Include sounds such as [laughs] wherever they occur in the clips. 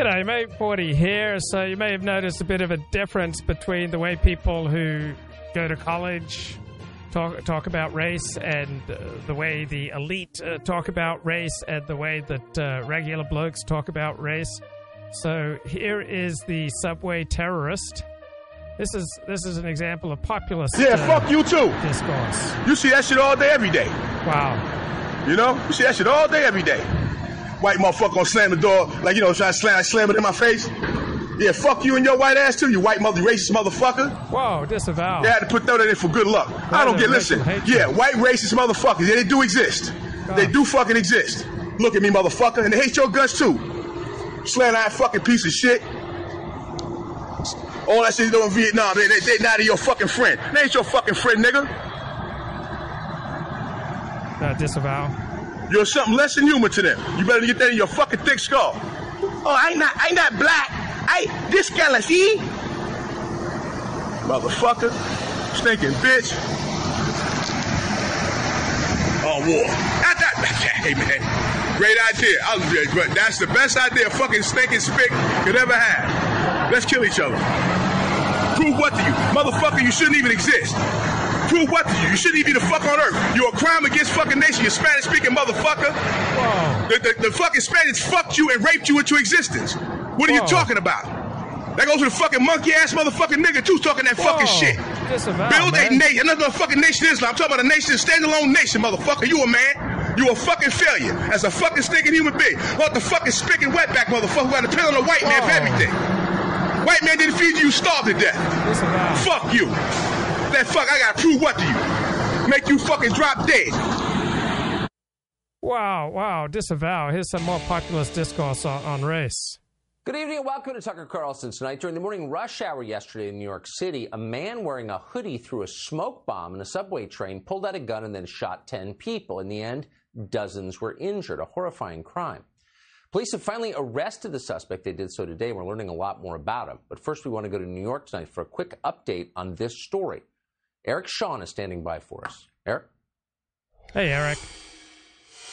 G'day, mate. 40 here. So you may have noticed a bit of a difference between the way people who go to college talk talk about race and uh, the way the elite uh, talk about race and the way that uh, regular blokes talk about race. So here is the subway terrorist. This is this is an example of populist. Yeah, uh, fuck you too. Discourse. You see that shit all day, every day. Wow. You know? You see that shit all day, every day. White motherfucker gonna slam the door, like, you know, trying to slam, slam it in my face. Yeah, fuck you and your white ass too, you white mother racist motherfucker. Whoa, disavow. They had to put that in for good luck. I don't get, listen. Yeah, white racist motherfuckers, yeah, they do exist. They do fucking exist. Look at me, motherfucker, and they hate your guts too. Slant eye fucking piece of shit. All that shit you do in Vietnam, they, they, they not your fucking friend. They ain't your fucking friend, nigga. Uh, disavow. You're something less than human to them. You better get that in your fucking thick skull. Oh, I ain't not, I ain't not black. I this color, see? Motherfucker, stinking bitch. Oh, war. Not that. [laughs] Hey man, great idea. I was, but that's the best idea fucking stinking spick could ever have. Let's kill each other. Prove what to you, motherfucker? You shouldn't even exist. Prove what to you? You shouldn't even be the fuck on earth. You're a crime against fucking nation. You Spanish speaking motherfucker. The, the, the fucking Spaniards fucked you and raped you into existence. What are you talking about? That goes to the fucking monkey ass motherfucking nigga too talking that fucking Whoa. shit. Disavow, Build a man. nation, another fucking nation Islam. I'm talking about a nation, a standalone nation, motherfucker. You a man. You a fucking failure as a fucking stinking human being. What the fucking spick and wetback motherfucker who got to depend on a white man for everything. White man didn't feed you, you starved to death. Disavow. Fuck you. That fuck, I gotta prove what to you? Make you fucking drop dead. Wow, wow, disavow. Here's some more populist discourse on, on race. Good evening and welcome to Tucker Carlson tonight. During the morning rush hour yesterday in New York City, a man wearing a hoodie threw a smoke bomb in a subway train, pulled out a gun, and then shot 10 people. In the end, dozens were injured. A horrifying crime. Police have finally arrested the suspect. They did so today. We're learning a lot more about him. But first, we want to go to New York tonight for a quick update on this story. Eric Shawn is standing by for us. Eric? Hey, Eric.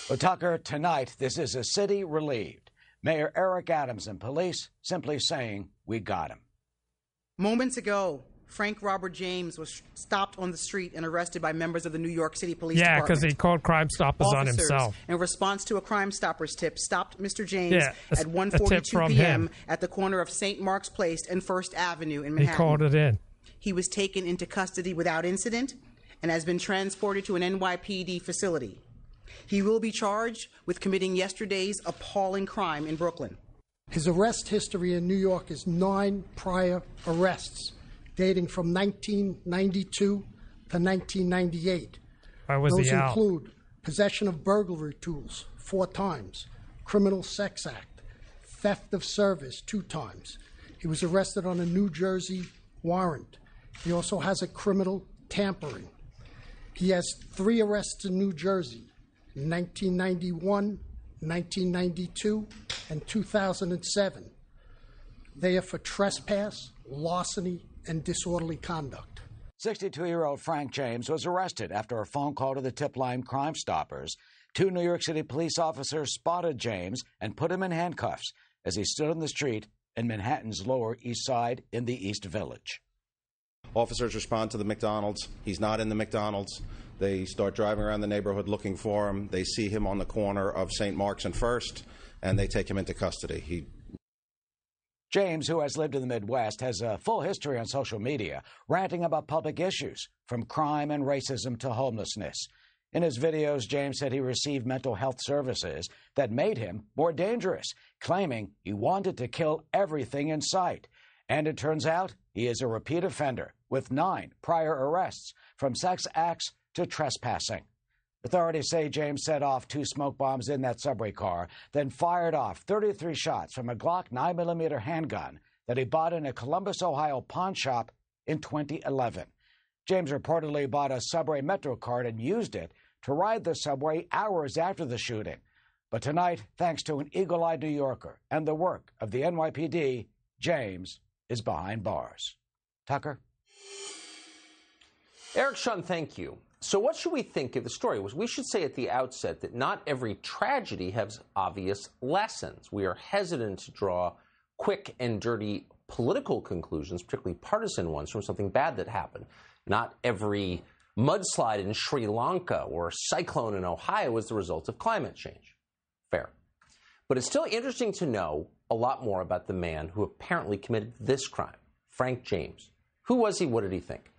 Well, Tucker, tonight, this is a city relieved. Mayor Eric Adams and police simply saying, We got him. Moments ago, Frank Robert James was stopped on the street and arrested by members of the New York City Police Yeah, Department. because he called Crime Stoppers on himself. in response to a Crime Stoppers tip, stopped Mr. James Yeah, a- at 1:42 p.m. him. at the corner of St. Mark's Place and First Avenue in Manhattan. He called it in. He was taken into custody without incident and has been transported to an NYPD facility. He will be charged with committing yesterday's appalling crime in Brooklyn. His arrest history in New York is nine prior arrests dating from 1992 to 1998. Why was Those he out? include possession of burglary tools four times, criminal sex act, theft of service two times. He was arrested on a New Jersey warrant. He also has a criminal tampering. He has three arrests in New Jersey in 1991, 1992, and 2007. They are for trespass, larceny, and disorderly conduct. 62 year old Frank James was arrested after a phone call to the tip line Crime Stoppers. Two New York City police officers spotted James and put him in handcuffs as he stood on the street in Manhattan's Lower East Side in the East Village. Officers respond to the McDonald's. He's not in the McDonald's. They start driving around the neighborhood looking for him. They see him on the corner of St. Mark's and First, and they take him into custody. He James, who has lived in the Midwest, has a full history on social media, ranting about public issues, from crime and racism to homelessness. In his videos, James said he received mental health services that made him more dangerous, claiming he wanted to kill everything in sight. And it turns out he is a repeat offender with nine prior arrests, from sex acts to trespassing. Authorities say James set off two smoke bombs in that subway car, then fired off 33 shots from a Glock 9mm handgun that he bought in a Columbus, Ohio pawn shop in 2011. James reportedly bought a subway Metro card and used it to ride the subway hours after the shooting. But tonight, thanks to an eagle eyed New Yorker and the work of the NYPD, James is behind bars. Tucker? Eric Shawn, thank you. So, what should we think of the story? Was we should say at the outset that not every tragedy has obvious lessons. We are hesitant to draw quick and dirty political conclusions, particularly partisan ones, from something bad that happened. Not every mudslide in Sri Lanka or cyclone in Ohio was the result of climate change. Fair. But it's still interesting to know a lot more about the man who apparently committed this crime, Frank James. Who was he? What did he think?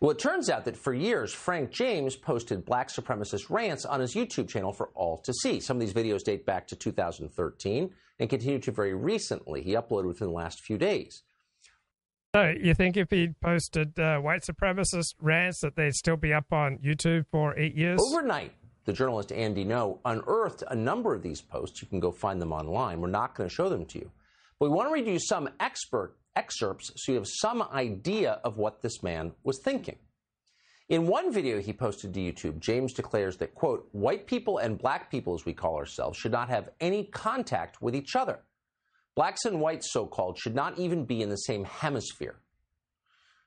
Well, it turns out that for years, Frank James posted black supremacist rants on his YouTube channel for all to see. Some of these videos date back to 2013 and continue to very recently. He uploaded within the last few days. So you think if he posted uh, white supremacist rants that they'd still be up on YouTube for eight years? Overnight, the journalist Andy Ngo unearthed a number of these posts. You can go find them online. We're not going to show them to you. But we want to read you some expert excerpts so you have some idea of what this man was thinking. In one video he posted to YouTube, James declares that, quote, white people and black people, as we call ourselves, should not have any contact with each other. Blacks and whites, so called, should not even be in the same hemisphere.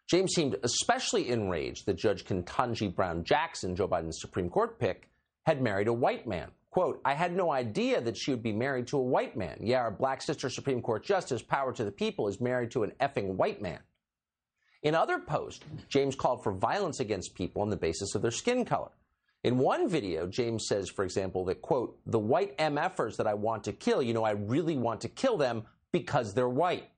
James seemed especially enraged that Judge Ketanji Brown Jackson, Joe Biden's Supreme Court pick, had married a white man. Quote, I had no idea that she would be married to a white man. Yeah, our black sister Supreme Court Justice, power to the people, is married to an effing white man. In other posts, James called for violence against people on the basis of their skin color. In one video, James says, for example, that, quote, the white MFers that I want to kill, you know, I really want to kill them because they're white.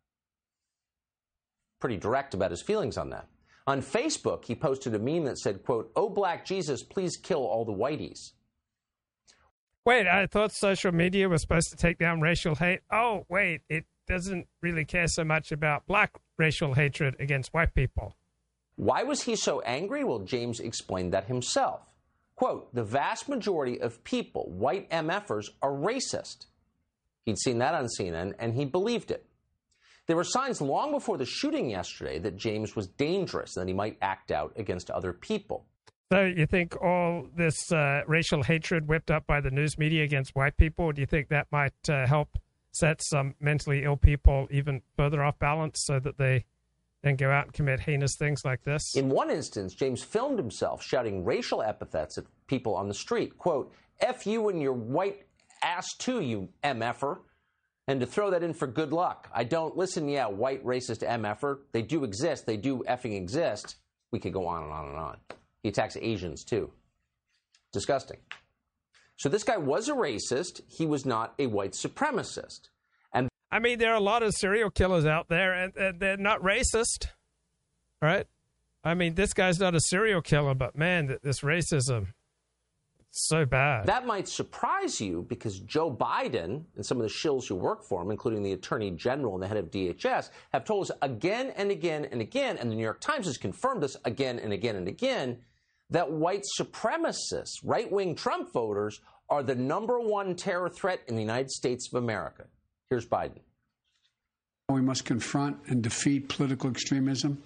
Pretty direct about his feelings on that. On Facebook, he posted a meme that said, quote, Oh, black Jesus, please kill all the whiteys. Wait, I thought social media was supposed to take down racial hate. Oh, wait, it doesn't really care so much about black racial hatred against white people. Why was he so angry? Well, James explained that himself. Quote, the vast majority of people, white MFers, are racist. He'd seen that on CNN and he believed it. There were signs long before the shooting yesterday that James was dangerous and that he might act out against other people. So you think all this uh, racial hatred whipped up by the news media against white people, do you think that might uh, help set some mentally ill people even further off balance so that they then go out and commit heinous things like this? In one instance, James filmed himself shouting racial epithets at people on the street. Quote, F you and your white ass too, you MFer. And to throw that in for good luck. I don't listen, yeah, white racist MFer. They do exist. They do effing exist. We could go on and on and on. He attacks Asians too. Disgusting. So this guy was a racist. He was not a white supremacist. And I mean, there are a lot of serial killers out there, and, and they're not racist, right? I mean, this guy's not a serial killer, but man, this racism so bad. That might surprise you because Joe Biden and some of the shills who work for him, including the Attorney General and the head of DHS, have told us again and again and again, and the New York Times has confirmed this again and again and again, that white supremacists, right wing Trump voters, are the number one terror threat in the United States of America. Here's Biden. We must confront and defeat political extremism,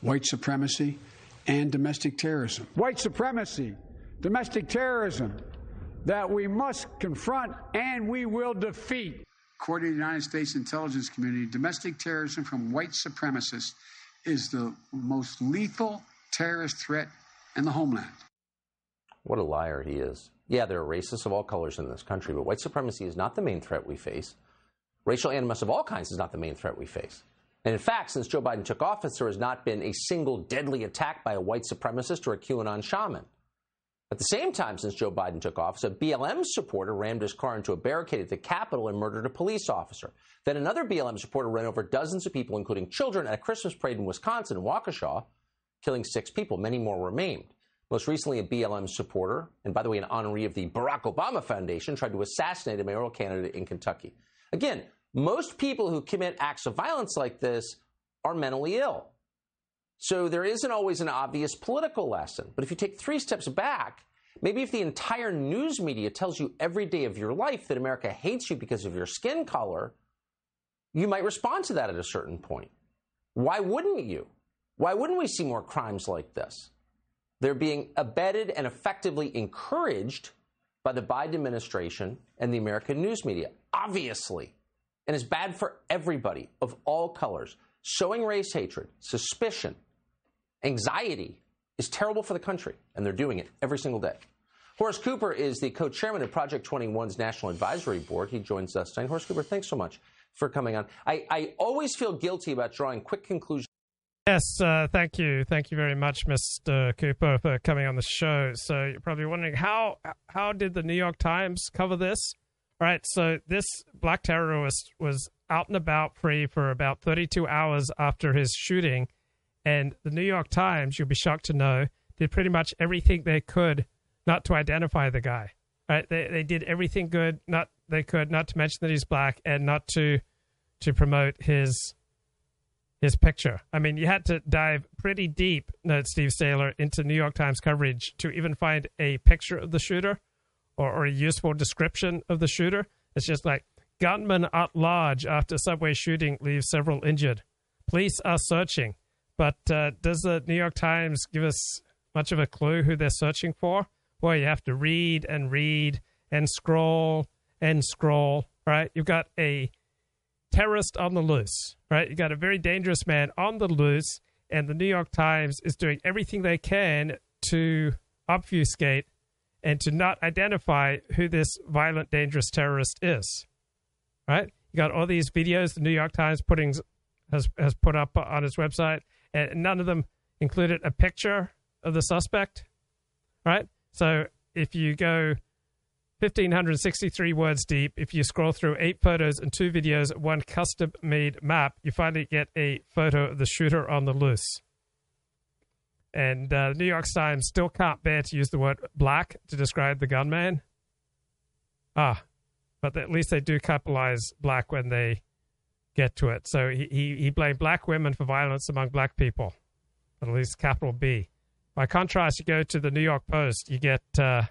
white supremacy, and domestic terrorism. White supremacy, domestic terrorism, that we must confront and we will defeat. According to the United States intelligence community, domestic terrorism from white supremacists is the most lethal terrorist threat in the homeland. What a liar he is. Yeah, there are racists of all colors in this country, but white supremacy is not the main threat we face. Racial animus of all kinds is not the main threat we face. And in fact, since Joe Biden took office, there has not been a single deadly attack by a white supremacist or a QAnon shaman. At the same time, since Joe Biden took office, a BLM supporter rammed his car into a barricade at the Capitol and murdered a police officer. Then another BLM supporter ran over dozens of people, including children, at a Christmas parade in Wisconsin, in Waukesha, killing six people. Many more were maimed. Most recently, a BLM supporter, and by the way, an honoree of the Barack Obama Foundation, tried to assassinate a mayoral candidate in Kentucky. Again, most people who commit acts of violence like this are mentally ill. So there isn't always an obvious political lesson. But if you take three steps back, maybe if the entire news media tells you every day of your life that America hates you because of your skin color, you might respond to that at a certain point. Why wouldn't you? Why wouldn't we see more crimes like this? They're being abetted and effectively encouraged by the Biden administration and the American news media, obviously. And is bad for everybody of all colors. Sowing race hatred, suspicion, anxiety is terrible for the country, and they're doing it every single day. Horace Cooper is the co chairman of Project 21's National Advisory Board. He joins us tonight. Horace Cooper, thanks so much for coming on. I, I always feel guilty about drawing quick conclusions. Yes, uh, thank you, thank you very much, Mr. Cooper, for coming on the show. So you're probably wondering how how did the New York Times cover this? All right, so this black terrorist was out and about free for about 32 hours after his shooting, and the New York Times, you'll be shocked to know, did pretty much everything they could not to identify the guy. Right? They they did everything good not they could not to mention that he's black and not to to promote his his picture. I mean, you had to dive pretty deep, Steve Sailer, into New York Times coverage to even find a picture of the shooter or, or a useful description of the shooter. It's just like gunman at large after subway shooting leaves several injured. Police are searching, but uh, does the New York Times give us much of a clue who they're searching for? Well, you have to read and read and scroll and scroll. Right? You've got a terrorist on the loose, right? You've got a very dangerous man on the loose, and the New York Times is doing everything they can to obfuscate and to not identify who this violent, dangerous terrorist is. Right? You got all these videos the New York Times putting has has put up on its website, and none of them included a picture of the suspect. Right? So if you go 1,563 words deep. If you scroll through eight photos and two videos, one custom made map, you finally get a photo of the shooter on the loose. And uh, the New York Times still can't bear to use the word black to describe the gunman. Ah, but at least they do capitalize black when they get to it. So he, he, he blamed black women for violence among black people, at least capital B. By contrast, you go to the New York Post, you get uh,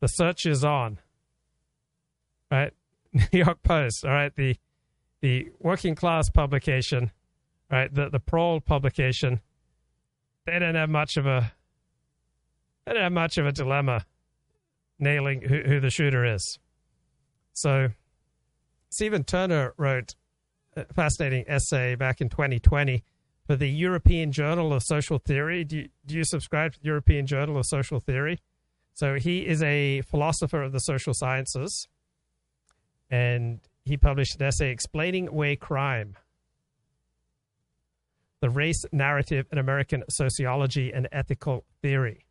the search is on right? [laughs] New York Post, all right, the the working class publication, right, the the pro publication, they didn't have much of a they didn't have much of a dilemma nailing who, who the shooter is. So Stephen Turner wrote fascinating essay back in 2020 for the European Journal of Social Theory. Do you, do you subscribe to the European Journal of Social Theory? So he is a philosopher of the social sciences and he published an essay explaining away crime the race narrative in American sociology and ethical theory.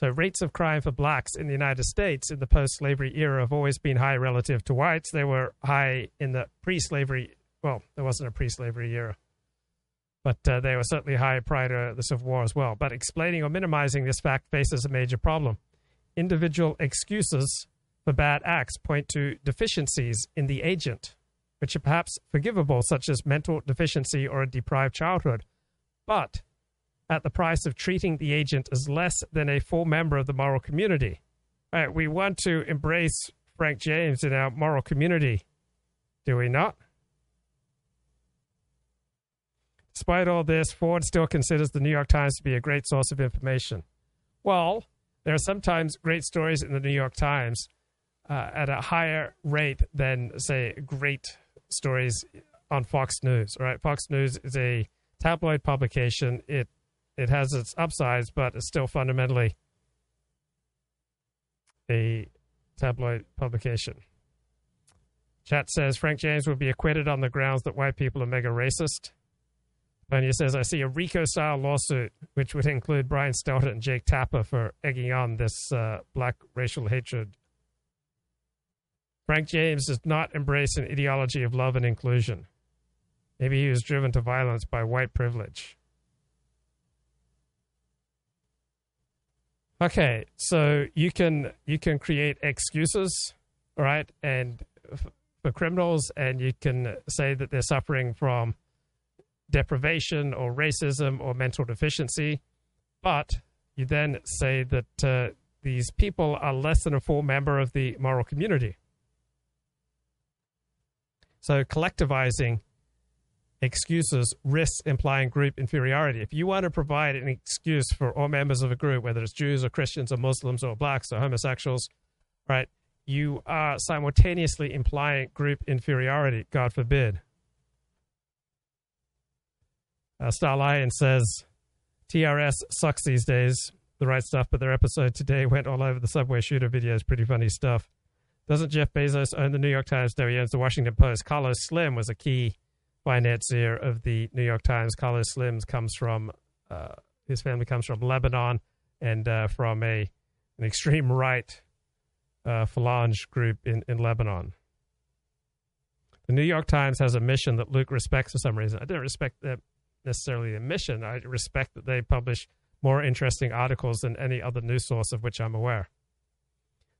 So, rates of crime for blacks in the United States in the post slavery era have always been high relative to whites. They were high in the pre slavery, well, there wasn't a pre slavery era, but uh, they were certainly high prior to the Civil War as well. But explaining or minimizing this fact faces a major problem. Individual excuses for bad acts point to deficiencies in the agent, which are perhaps forgivable, such as mental deficiency or a deprived childhood, but at the price of treating the agent as less than a full member of the moral community. Right, we want to embrace Frank James in our moral community, do we not? Despite all this, Ford still considers the New York Times to be a great source of information. Well, there are sometimes great stories in the New York Times uh, at a higher rate than, say, great stories on Fox News. Right? Fox News is a tabloid publication. It it has its upsides, but it's still fundamentally a tabloid publication. Chat says Frank James will be acquitted on the grounds that white people are mega racist. Tonya says, I see a RICO style lawsuit, which would include Brian Stelter and Jake Tapper for egging on this uh, black racial hatred Frank James does not embrace an ideology of love and inclusion. Maybe he was driven to violence by white privilege. Okay, so you can you can create excuses, right, and for criminals, and you can say that they're suffering from deprivation or racism or mental deficiency, but you then say that uh, these people are less than a full member of the moral community. So collectivizing excuses risks implying group inferiority. If you want to provide an excuse for all members of a group, whether it's Jews or Christians or Muslims or blacks or homosexuals, right, you are simultaneously implying group inferiority, God forbid. Uh, Star Lion says TRS sucks these days, the right stuff, but their episode today went all over the subway shooter videos. Pretty funny stuff. Doesn't Jeff Bezos own the New York Times? No, he owns the Washington Post. Carlos Slim was a key financier of the New York Times. Carlos Slims, comes from uh, his family comes from Lebanon and uh, from a an extreme right uh, phalange group in, in Lebanon. The New York Times has a mission that Luke respects for some reason. I don't respect that necessarily the mission. I respect that they publish more interesting articles than any other news source of which I'm aware.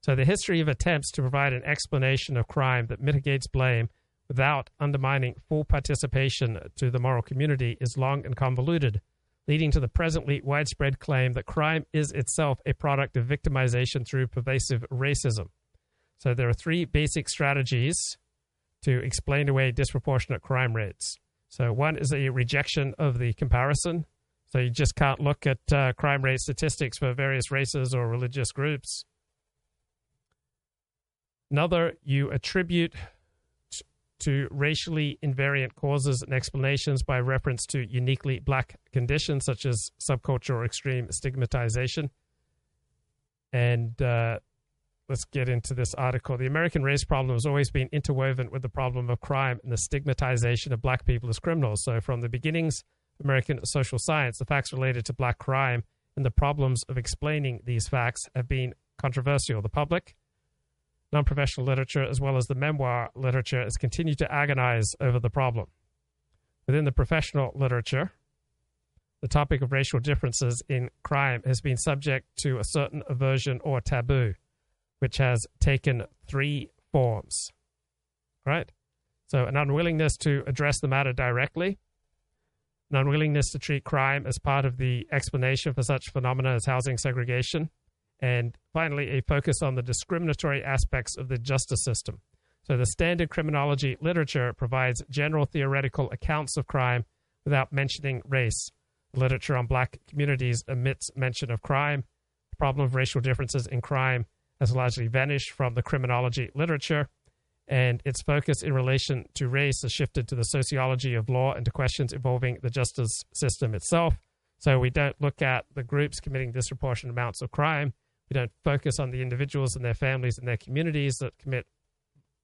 So, the history of attempts to provide an explanation of crime that mitigates blame without undermining full participation to the moral community is long and convoluted, leading to the presently widespread claim that crime is itself a product of victimization through pervasive racism. So, there are three basic strategies to explain away disproportionate crime rates. So, one is a rejection of the comparison. So, you just can't look at uh, crime rate statistics for various races or religious groups. Another, you attribute to racially invariant causes and explanations by reference to uniquely black conditions such as subculture or extreme stigmatization. And uh, let's get into this article. The American race problem has always been interwoven with the problem of crime and the stigmatization of black people as criminals. So, from the beginnings of American social science, the facts related to black crime and the problems of explaining these facts have been controversial. The public, non professional literature as well as the memoir literature has continued to agonize over the problem. Within the professional literature, the topic of racial differences in crime has been subject to a certain aversion or taboo, which has taken three forms. Right? So, an unwillingness to address the matter directly, an unwillingness to treat crime as part of the explanation for such phenomena as housing segregation, and finally, a focus on the discriminatory aspects of the justice system. So, the standard criminology literature provides general theoretical accounts of crime without mentioning race. Literature on black communities omits mention of crime. The problem of racial differences in crime has largely vanished from the criminology literature, and its focus in relation to race has shifted to the sociology of law and to questions involving the justice system itself. So, we don't look at the groups committing disproportionate amounts of crime we don't focus on the individuals and their families and their communities that commit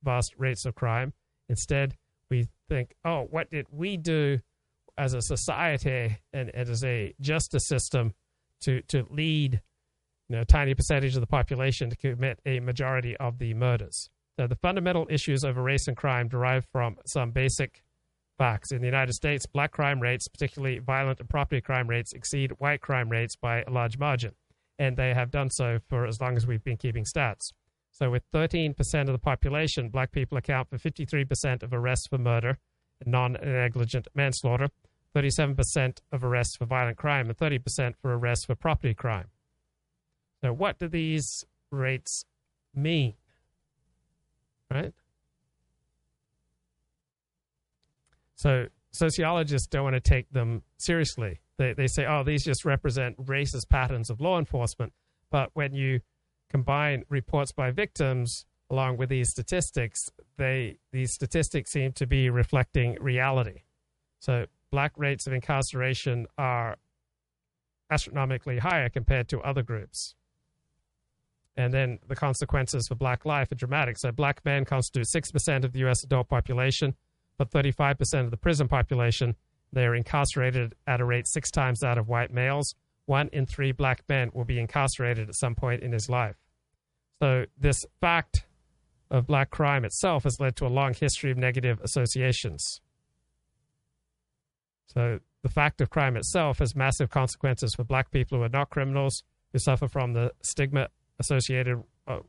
vast rates of crime. Instead, we think, oh, what did we do as a society and, and as a justice system to, to lead you know, a tiny percentage of the population to commit a majority of the murders? So the fundamental issues over race and crime derive from some basic facts. In the United States, black crime rates, particularly violent and property crime rates, exceed white crime rates by a large margin and they have done so for as long as we've been keeping stats. So, with 13% of the population, black people account for 53% of arrests for murder and non negligent manslaughter, 37% of arrests for violent crime, and 30% for arrests for property crime. So, what do these rates mean? Right? So, sociologists don't want to take them seriously they, they say, oh, these just represent racist patterns of law enforcement. But when you combine reports by victims along with these statistics, they these statistics seem to be reflecting reality. So black rates of incarceration are astronomically higher compared to other groups. And then the consequences for black life are dramatic. So black men constitute 6% of the US adult population, but 35% of the prison population they are incarcerated at a rate six times that of white males. One in three black men will be incarcerated at some point in his life. So, this fact of black crime itself has led to a long history of negative associations. So, the fact of crime itself has massive consequences for black people who are not criminals, who suffer from the stigma associated uh,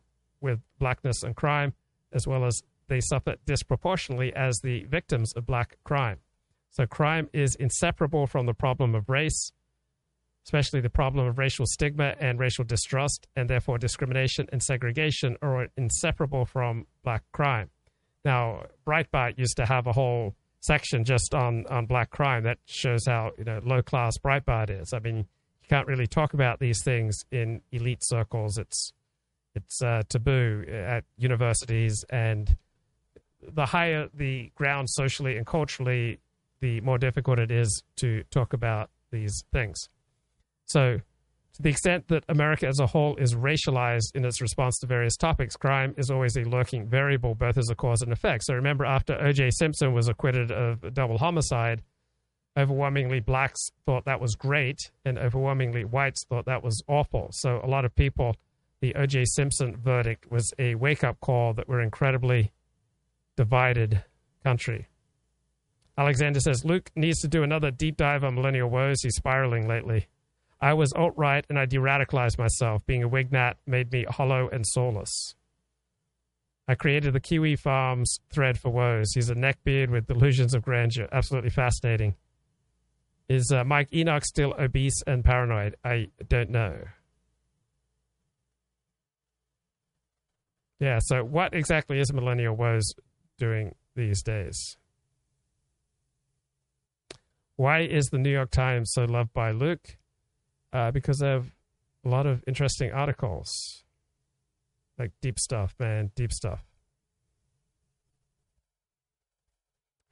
with blackness and crime, as well as they suffer disproportionately as the victims of black crime. So crime is inseparable from the problem of race, especially the problem of racial stigma and racial distrust, and therefore discrimination and segregation are inseparable from black crime. Now, Breitbart used to have a whole section just on, on black crime that shows how you know low class Breitbart is. I mean, you can't really talk about these things in elite circles. It's it's uh, taboo at universities, and the higher the ground socially and culturally, the more difficult it is to talk about these things. So, To the extent that America as a whole is racialized in its response to various topics, crime is always a lurking variable, both as a cause and effect. So remember, after O.J. Simpson was acquitted of double homicide, overwhelmingly blacks thought that was great, and overwhelmingly whites thought that was awful. So a lot of people, the O.J. Simpson verdict was a wake up call that we're incredibly divided country. Alexander says Luke needs to do another deep dive on millennial woes. He's spiraling lately. I was alt right and I de radicalized myself. Being a Wignat made me hollow and soulless. I created the Kiwi Farms thread for woes. He's a neckbeard with delusions of grandeur. Absolutely fascinating. Is uh, Mike Enoch still obese and paranoid? I don't know. Yeah, so what exactly is Millennial Woes doing these days? Why is the New York Times so loved by Luke? uh, because they have a lot of interesting articles, like deep stuff, man, deep stuff.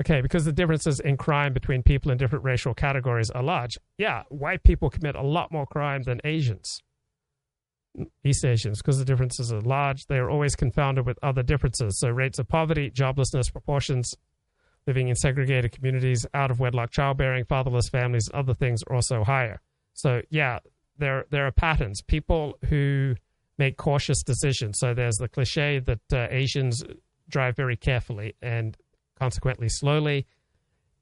Okay, because the differences in crime between people in different racial categories are large. Yeah, white people commit a lot more crime than Asians, East Asians, because the differences are large. They are always confounded with other differences. So, rates of poverty, joblessness, proportions, living in segregated communities, out of wedlock childbearing, fatherless families, other things are also higher. So yeah, there there are patterns. People who make cautious decisions. So there's the cliche that uh, Asians drive very carefully and consequently slowly,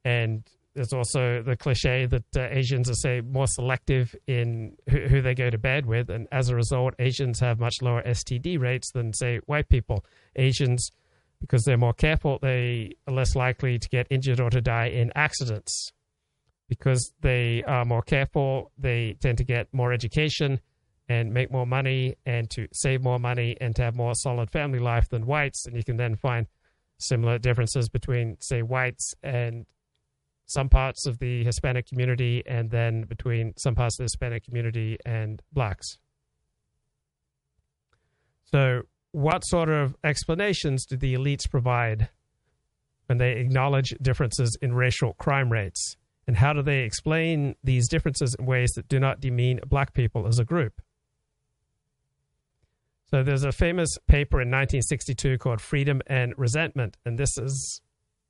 and there's also the cliche that uh, Asians are say more selective in who, who, they go to bed with, and as a result, Asians have much lower STD rates than say white people. Asians, because they're more careful, they are less likely to get injured or to die in accidents because they are more careful, they tend to get more education and make more money and to save more money and to have more solid family life than whites. And you can then find similar differences between, say, whites and some parts of the Hispanic community and then between some parts of the Hispanic community and blacks. So, what sort of explanations do the elites provide when they acknowledge differences in racial crime rates? And how do they explain these differences in ways that do not demean black people as a group? So there's a famous paper in 1962 called Freedom and Resentment, and this is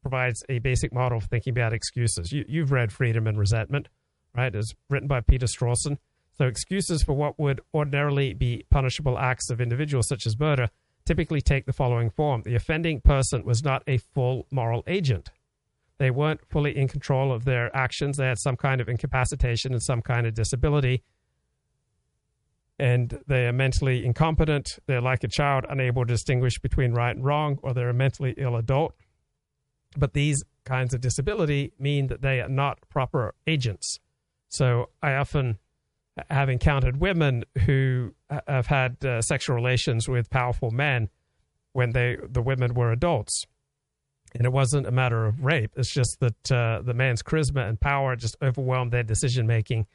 provides a basic model for thinking about excuses. You, have read Freedom and Resentment, right? It's written by Peter Strawson. So excuses for what would ordinarily be punishable acts of individuals such as murder typically take the following form. The offending person was not a full moral agent. They weren't fully in control of their actions. They had some kind of incapacitation and some kind of disability. And they are mentally incompetent. They're like a child, unable to distinguish between right and wrong, or they're a mentally ill adult. But these kinds of disability mean that they are not proper agents. So I often have encountered women who have had uh, sexual relations with powerful men when they the women were adults and it wasn't a matter of rape. It's just that uh, the man's charisma and power just overwhelmed their decision making,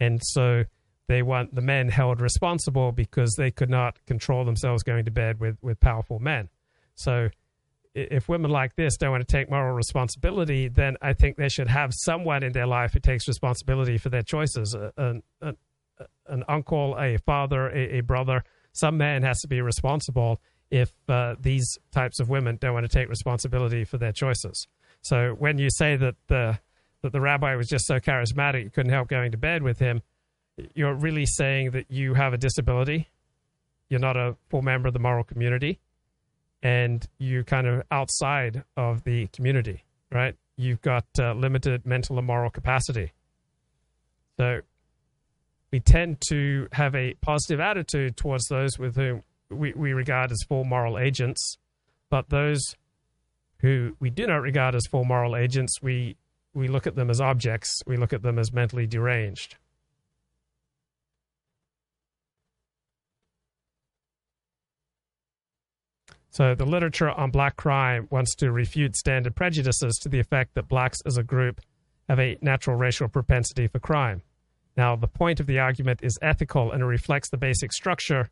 and so they want the men held responsible because they could not control themselves going to bed with with powerful men. So, if women like this don't want to take moral responsibility, then I think they should have someone in their life who takes responsibility for their choices. An, an, an uncle, a father, a, a brother. Some man has to be responsible if uh, these types of women don't want to take responsibility for their choices. So when you say that the that the rabbi was just so charismatic you couldn't help going to bed with him, you're really saying that you have a disability, you're not a full member of the moral community, and you're kind of outside of the community, right? You've got uh, limited mental and moral capacity. So we tend to have a positive attitude towards those with whom we, we regard as full moral agents, but those who we do not regard as full moral agents, we, we look at them as objects, we look at them as mentally deranged. So, the literature on black crime wants to refute standard prejudices to the effect that blacks as a group have a natural racial propensity for crime. Now, the point of the argument is ethical and it reflects the basic structure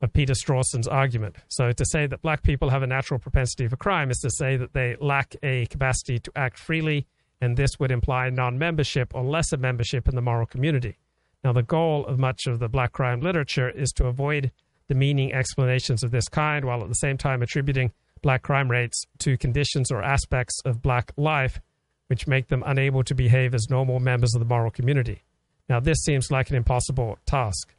of Peter Strawson's argument. So to say that black people have a natural propensity for crime is to say that they lack a capacity to act freely, and this would imply non membership or lesser membership in the moral community. Now, the goal of much of the black crime literature is to avoid demeaning explanations of this kind while at the same time attributing black crime rates to conditions or aspects of black life which make them unable to behave as normal members of the moral community. Now, this seems like an impossible task.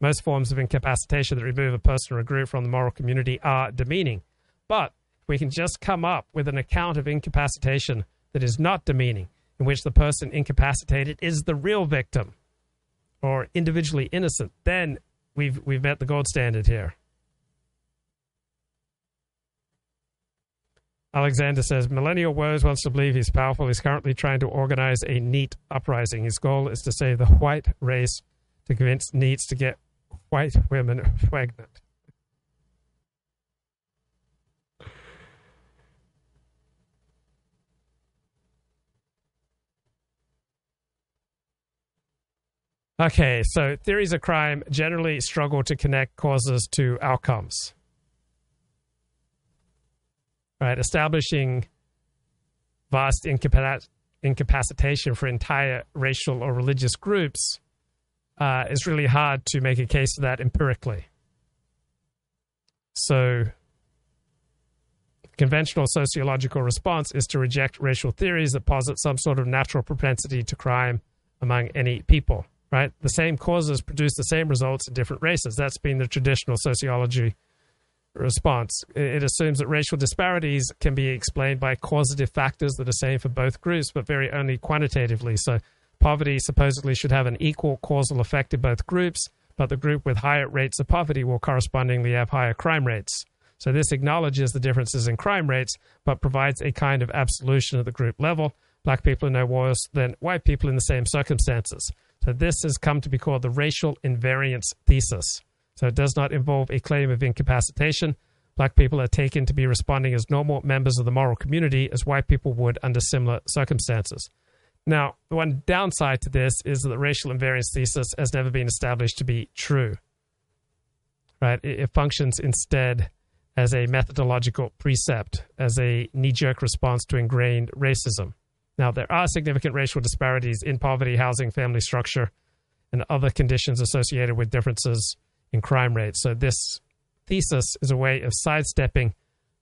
Most forms of incapacitation that remove a person or a group from the moral community are demeaning. But we can just come up with an account of incapacitation that is not demeaning, in which the person incapacitated is the real victim or individually innocent, then we've we've met the gold standard here. Alexander says Millennial Woes wants to believe he's powerful. He's currently trying to organize a NEET uprising. His goal is to save the white race to convince NEETs to get white women pregnant. Okay, so theories of crime generally struggle to connect causes to outcomes. Right, establishing vast incapac- incapacitation for entire racial or religious groups uh, is really hard to make a case of that empirically. So, conventional sociological response is to reject racial theories that posit some sort of natural propensity to crime among any people right? The same causes produce the same results in different races. That's been the traditional sociology response. It assumes that racial disparities can be explained by causative factors that are same for both groups, but vary only quantitatively. So, poverty supposedly should have an equal causal effect in both groups, but the group with higher rates of poverty will correspondingly have higher crime rates. So, this acknowledges the differences in crime rates, but provides a kind of absolution at the group level. Black people are no worse than white people in the same circumstances. So this has come to be called the racial invariance thesis. So it does not involve a claim of incapacitation. Black people are taken to be responding as normal members of the moral community as white people would under similar circumstances. Now, the one downside to this is that the racial invariance thesis has never been established to be true. Right? It, functions instead as a methodological precept, as a knee jerk response to ingrained racism. Now, there are significant racial disparities in poverty, housing, family structure, and other conditions associated with differences in crime rates. So, this thesis is a way of sidestepping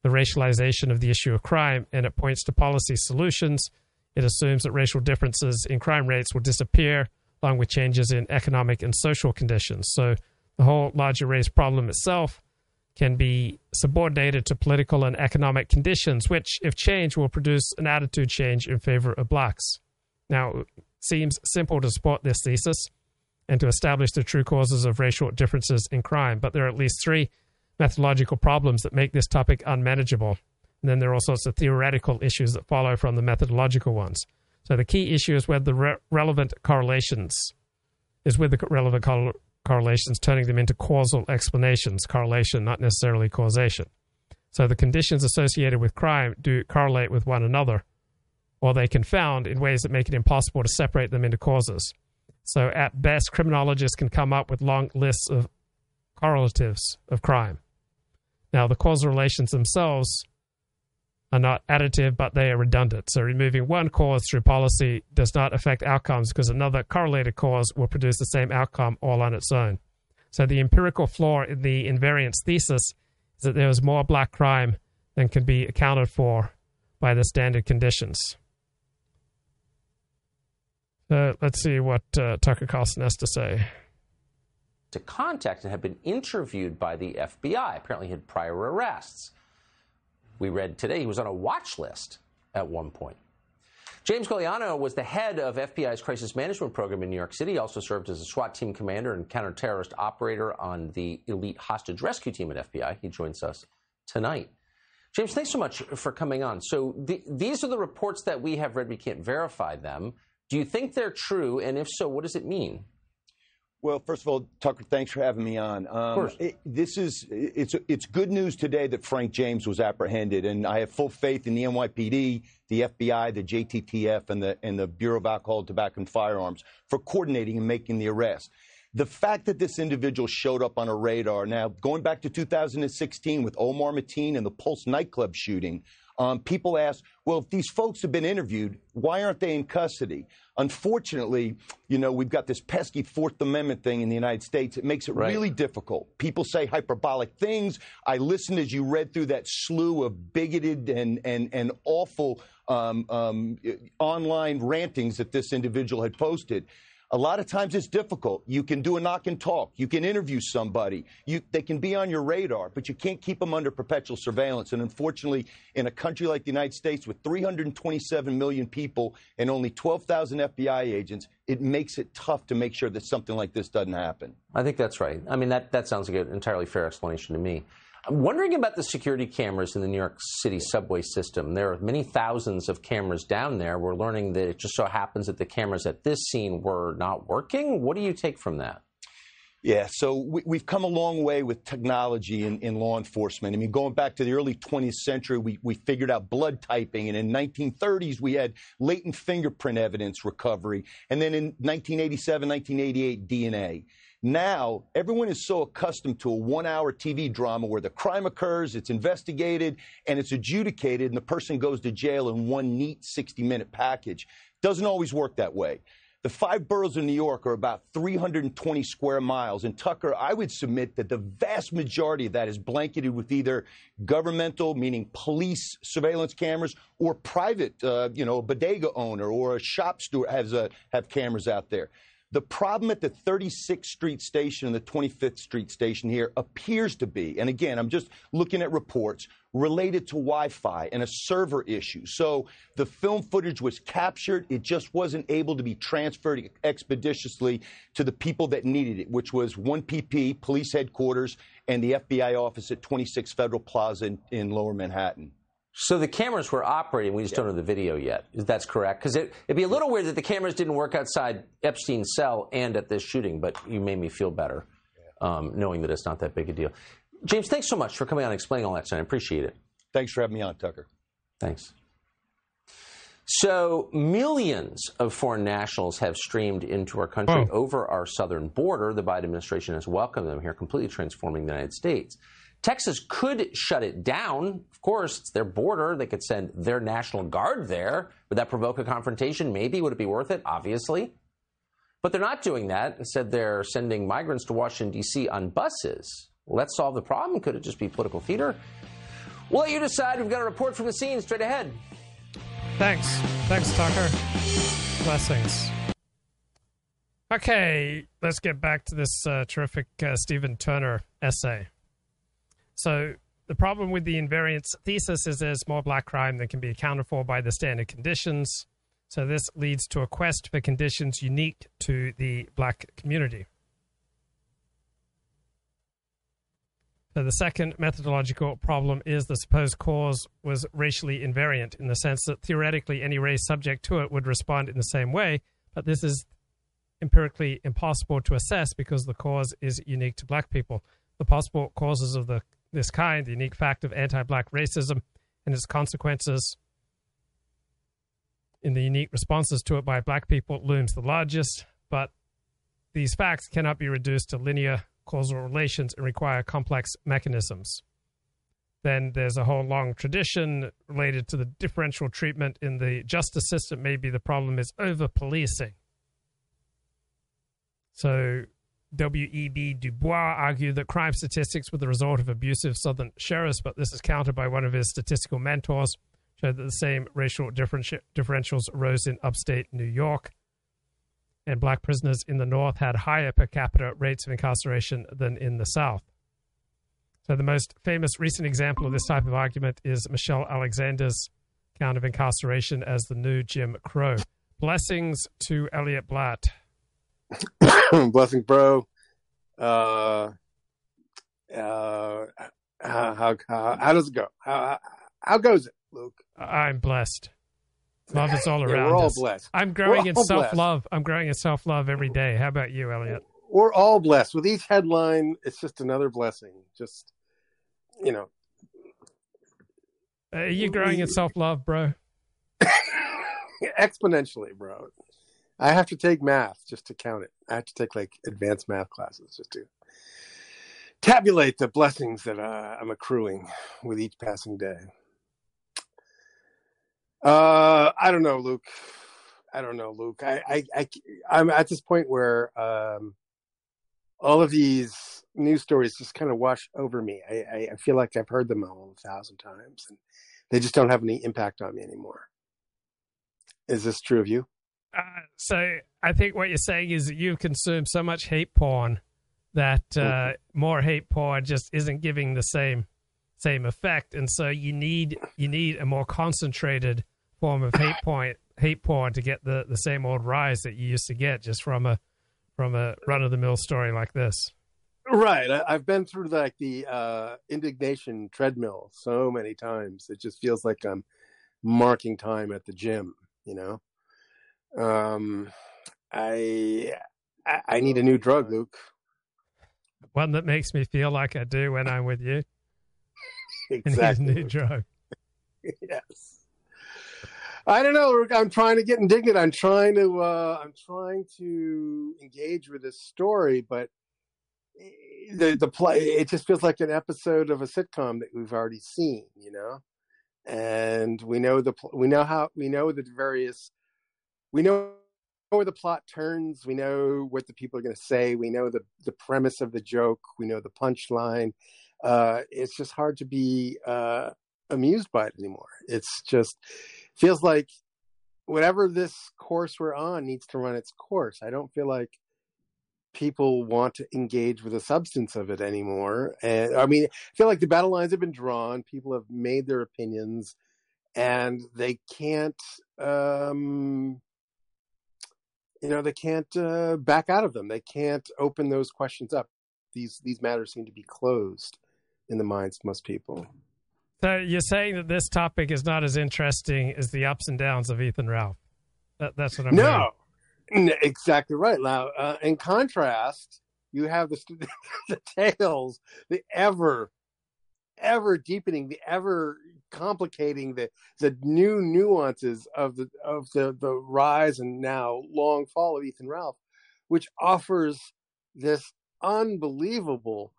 the racialization of the issue of crime, and it points to policy solutions. It assumes that racial differences in crime rates will disappear along with changes in economic and social conditions. So, the whole larger race problem itself can be subordinated to political and economic conditions, which, if changed, will produce an attitude change in favor of blacks. Now, it seems simple to support this thesis and to establish the true causes of racial differences in crime, but there are at least three methodological problems that make this topic unmanageable. And then there are all sorts of theoretical issues that follow from the methodological ones. So the key issue is whether the re- relevant correlations is with the relevant correlations, turning them into causal explanations, correlation, not necessarily causation. So the conditions associated with crime do correlate with one another, or they confound in ways that make it impossible to separate them into causes. So at best, criminologists can come up with long lists of correlatives of crime. Now, the causal relations themselves are not additive, but they are redundant. So removing one cause through policy does not affect outcomes because another correlated cause will produce the same outcome all on its own. So the empirical flaw in the invariance thesis is that there is more black crime than can be accounted for by the standard conditions. Uh, let's see what uh, Tucker Carlson has to say. To contact and have been interviewed by the FBI. Apparently, he had prior arrests. We read today he was on a watch list at one point. James Gagliano was the head of FBI's crisis management program in New York City. Also served as a SWAT team commander and counterterrorist operator on the elite hostage rescue team at FBI. He joins us tonight. James, thanks so much for coming on. So the, these are the reports that we have read. We can't verify them. Do you think they're true? And if so, what does it mean? Well, first of all, Tucker, thanks for having me on. Um, of course. It, this is it's it's good news today that Frank James was apprehended, and I have full faith in the NYPD, the FBI, the JTTF, and the and the Bureau of Alcohol, Tobacco, and Firearms for coordinating and making the arrest. The fact that this individual showed up on a radar now, going back to 2016 with Omar Mateen and the Pulse nightclub shooting, um, people ask, well, if these folks have been interviewed, why aren't they in custody? Unfortunately, you know, we've got this pesky Fourth Amendment thing in the United States. It makes it Right. really difficult. People say hyperbolic things. I listened as you read through that slew of bigoted and, and, and awful um, um, online rantings that this individual had posted. A lot of times it's difficult. You can do a knock and talk. You can interview somebody. You, they can be on your radar, but you can't keep them under perpetual surveillance. And unfortunately, in a country like the United States with 327 million people and only 12,000 FBI agents, it makes it tough to make sure that something like this doesn't happen. I think that's right. I mean, that, that sounds like an entirely fair explanation to me. I'm wondering about the security cameras in the New York City subway system. There are many thousands of cameras down there. We're learning that it just so happens that the cameras at this scene were not working. What do you take from that? Yeah, so we, we've come a long way with technology in, in law enforcement. I mean, going back to the early 20th century, we, we figured out blood typing, and in 1930s we had latent fingerprint evidence recovery, and then in 1987, 1988, DNA. Now, everyone is so accustomed to a one hour TV drama where the crime occurs, it's investigated, and it's adjudicated, and the person goes to jail in one neat 60 minute package. Doesn't always work that way. The five boroughs of New York are about 320 square miles. And Tucker, I would submit that the vast majority of that is blanketed with either governmental, meaning police surveillance cameras, or private, uh, you know, a bodega owner or a shop steward has a, have cameras out there. The problem at the 36th Street station and the 25th Street station here appears to be, and again, I'm just looking at reports, related to Wi Fi and a server issue. So the film footage was captured, it just wasn't able to be transferred expeditiously to the people that needed it, which was 1PP, police headquarters, and the FBI office at 26 Federal Plaza in, in Lower Manhattan. So the cameras were operating. We just don't have the video yet. That's correct. Because it, it'd be a little weird that the cameras didn't work outside Epstein's cell and at this shooting. But you made me feel better um, knowing that it's not that big a deal. James, thanks so much for coming on and explaining all that tonight. I appreciate it. Thanks for having me on, Tucker. Thanks. So, millions of foreign nationals have streamed into our country Oh. over our southern border. The Biden administration has welcomed them here, completely transforming the United States. Texas could shut it down. Of course, it's their border. They could send their National Guard there. Would that provoke a confrontation? Maybe. Would it be worth it? Obviously. But they're not doing that. Instead, they're sending migrants to Washington, D.C. on buses. That solve the problem? Could it just be political theater? We'll let you decide. We've got a report from the scene straight ahead. Thanks. Thanks, Tucker. Blessings. Okay, let's get back to this uh, terrific uh, Stephen Turner essay. So, the problem with the invariance thesis is there's more black crime than can be accounted for by the standard conditions. So, this leads to a quest for conditions unique to the black community. So the second methodological problem is the supposed cause was racially invariant in the sense that theoretically any race subject to it would respond in the same way, but this is empirically impossible to assess because the cause is unique to black people. The possible causes of the this kind, the unique fact of anti-black racism and its consequences in the unique responses to it by black people looms the largest, but these facts cannot be reduced to linear causal relations and require complex mechanisms. Then there's a whole long tradition related to the differential treatment in the justice system. Maybe the problem is over policing. So, W.E.B. Du Bois argued that crime statistics were the result of abusive Southern sheriffs, but this is countered by one of his statistical mentors, showed that the same racial differentials arose in upstate New York and black prisoners in the North had higher per capita rates of incarceration than in the South. So, the most famous recent example of this type of argument is Michelle Alexander's count of incarceration as the new Jim Crow. Blessings to Elliot Blatt. [coughs] Blessing, bro. Uh, uh, how, how, how, how does it go? How, how goes it, Luke? I'm blessed. Love is all Yeah, around we're all us. blessed. I'm growing in self love. I'm growing in self love every day. How about you, Elliot? We're all blessed. With each headline, it's just another blessing. Just, you know, Are you growing in self love, bro? [coughs] exponentially, bro. I have to take math just to count it. I have to take like advanced math classes just to tabulate the blessings that uh, I'm accruing with each passing day. Uh, I don't know, Luke. I don't know, Luke. I, I, I I'm at this point where um, all of these news stories just kind of wash over me. I, I feel like I've heard them all a thousand times, and they just don't have any impact on me anymore. Is this true of you? Uh, so I think what you're saying is that you've consumed so much hate porn that uh, mm-hmm. more hate porn just isn't giving the same same effect, and so you need you need a more concentrated form of hate [coughs] porn hate porn to get the, the same old rise that you used to get just from a from a run of the mill story like this. Right. I, have been through like the uh, indignation treadmill so many times. It just feels like I'm marking time at the gym. You know. Um, I I need a new drug, Luke. One that makes me feel like I do when I'm with you. [laughs] exactly. new drug. [laughs] yes. I don't know. I'm trying to get indignant. I'm trying to. Uh, I'm trying to engage with this story, but the the play it just feels like an episode of a sitcom that we've already seen. You know, and we know the we know how we know the various we know where the plot turns. We know what the people are going to say. We know the the premise of the joke. We know the punchline. Uh, it's just hard to be uh, amused by it anymore. It's just feels like whatever this course we're on needs to run its course. I don't feel like people want to engage with the substance of it anymore. And I mean, I feel like the battle lines have been drawn. People have made their opinions, and they can't. Um, you know they can't uh, back out of them. They can't open those questions up. These these matters seem to be closed in the minds of most people. So you're saying that this topic is not as interesting as the ups and downs of Ethan Ralph. That, that's what I'm. No, hearing. exactly right. Now, uh, in contrast, you have the [laughs] the tales, the ever ever deepening, the ever complicating the the new nuances of the of the the rise and now long fall of Ethan Ralph, which offers this unbelievable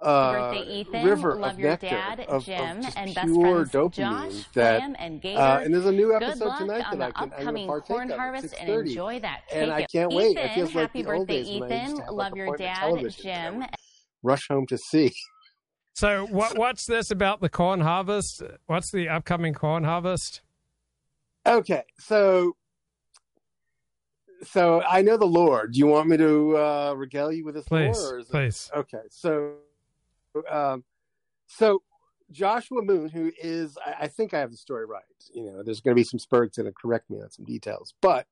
uh, birthday, Ethan. river Love of your nectar, dad, of, Jim, of and best pure friends dopamine Josh, that, and Gator. uh, and there's a new episode tonight on that I can, upcoming I'm corn harvest and enjoy that and. I can't Ethan, wait. It feels like happy the old birthday, days I used Ethan. Love like, your dad, Jim. Rush home to see. So what what's this about the corn harvest? What's the upcoming corn harvest? Okay, so so I know the Lord. Do you want me to uh, regale you with this please, lore? Or please. It... Okay, so um, so Joshua Moon, who is, I, I, think I have the story right. You know, there's going to be some spurts that correct me on some details, but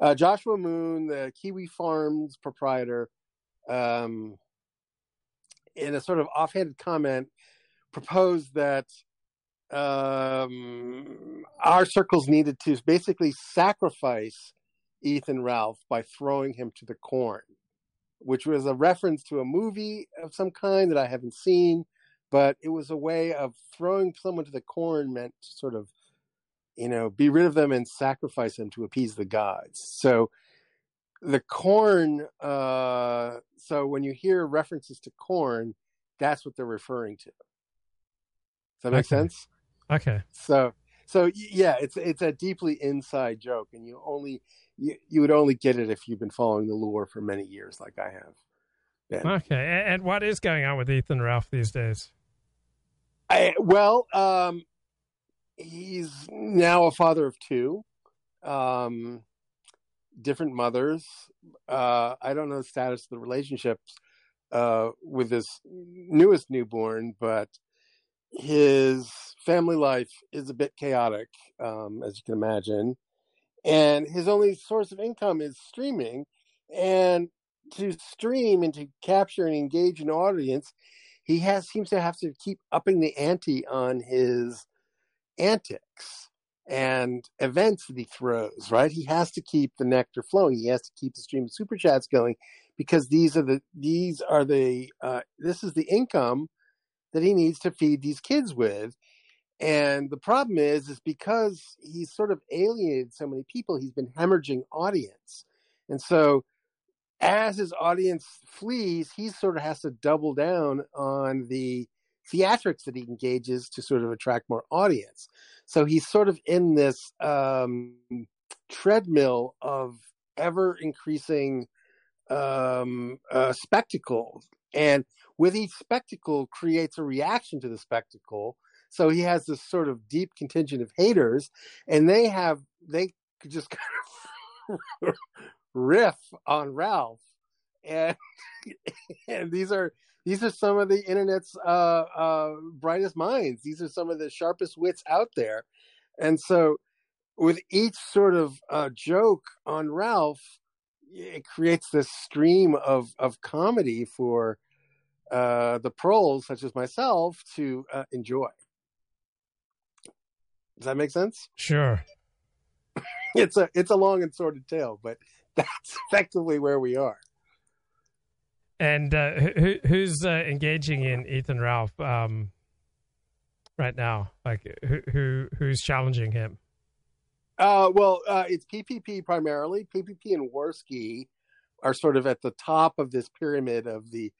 uh, Joshua Moon, the Kiwi Farms proprietor, um, in a sort of offhanded comment, proposed that um, our circles needed to basically sacrifice Ethan Ralph by throwing him to the corn, which was a reference to a movie of some kind that I haven't seen, but it was a way of throwing someone to the corn meant to sort of, you know, be rid of them and sacrifice them to appease the gods. So the corn, uh, so when you hear references to corn, that's what they're referring to. Does that make okay. sense? Okay. So, so yeah, it's it's a deeply inside joke, and you only you, you would only get it if you've been following the lore for many years, like I have. Been. Okay, and what is going on with Ethan Ralph these days? I, well, um, he's now a father of two, um, different mothers. Uh, I don't know the status of the relationships uh, with his newest newborn, but his family life is a bit chaotic, um, as you can imagine. And his only source of income is streaming. And to stream and to capture and engage an audience, he has seems to have to keep upping the ante on his antics and events that he throws, right? He has to keep the nectar flowing. He has to keep the stream of super chats going because these are the these are the uh, this is the income that he needs to feed these kids with And the problem is, is because he's sort of alienated so many people, he's been hemorrhaging audience. And so as his audience flees, he sort of has to double down on the theatrics that he engages to sort of attract more audience. So he's sort of in this um, treadmill of ever increasing um, uh, spectacle. And with each spectacle creates a reaction to the spectacle. So he has this sort of deep contingent of haters, and they have they just kind of [laughs] riff on Ralph, and [laughs] and these are these are some of the internet's uh, uh, brightest minds. These are some of the sharpest wits out there, and so with each sort of uh, joke on Ralph, it creates this stream of of comedy for uh, the pros, such as myself, to uh, enjoy. Does that make sense? [laughs] Sure. it's a it's a long and sordid tale, but [laughs] that's effectively where we are. And uh, who, who's uh, engaging in Ethan Ralph um, right now? Like who, who who's challenging him? Uh, well, uh, it's PPP primarily. PPP and Warski are sort of at the top of this pyramid of the,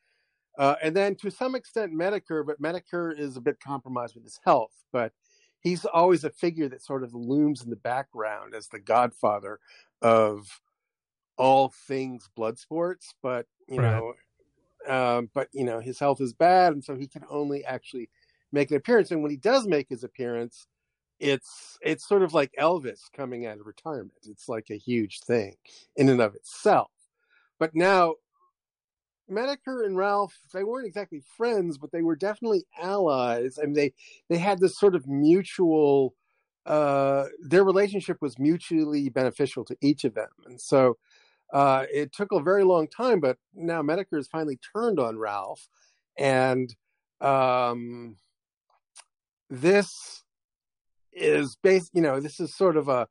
uh, and then to some extent Metokur, but Metokur is a bit compromised with his health. But he's always a figure that sort of looms in the background as the godfather of all things blood sports. But you right. know, um, but you know his health is bad, and so he can only actually make an appearance. And when he does make his appearance, it's it's sort of like Elvis coming out of retirement. It's like a huge thing in and of itself. But now Metokur and Ralph, they weren't exactly friends, but they were definitely allies. and they they had this sort of mutual. Uh, their relationship was mutually beneficial to each of them, and so uh, it took a very long time. But now Metokur has finally turned on Ralph, and um, this is based, you know, this is sort of a,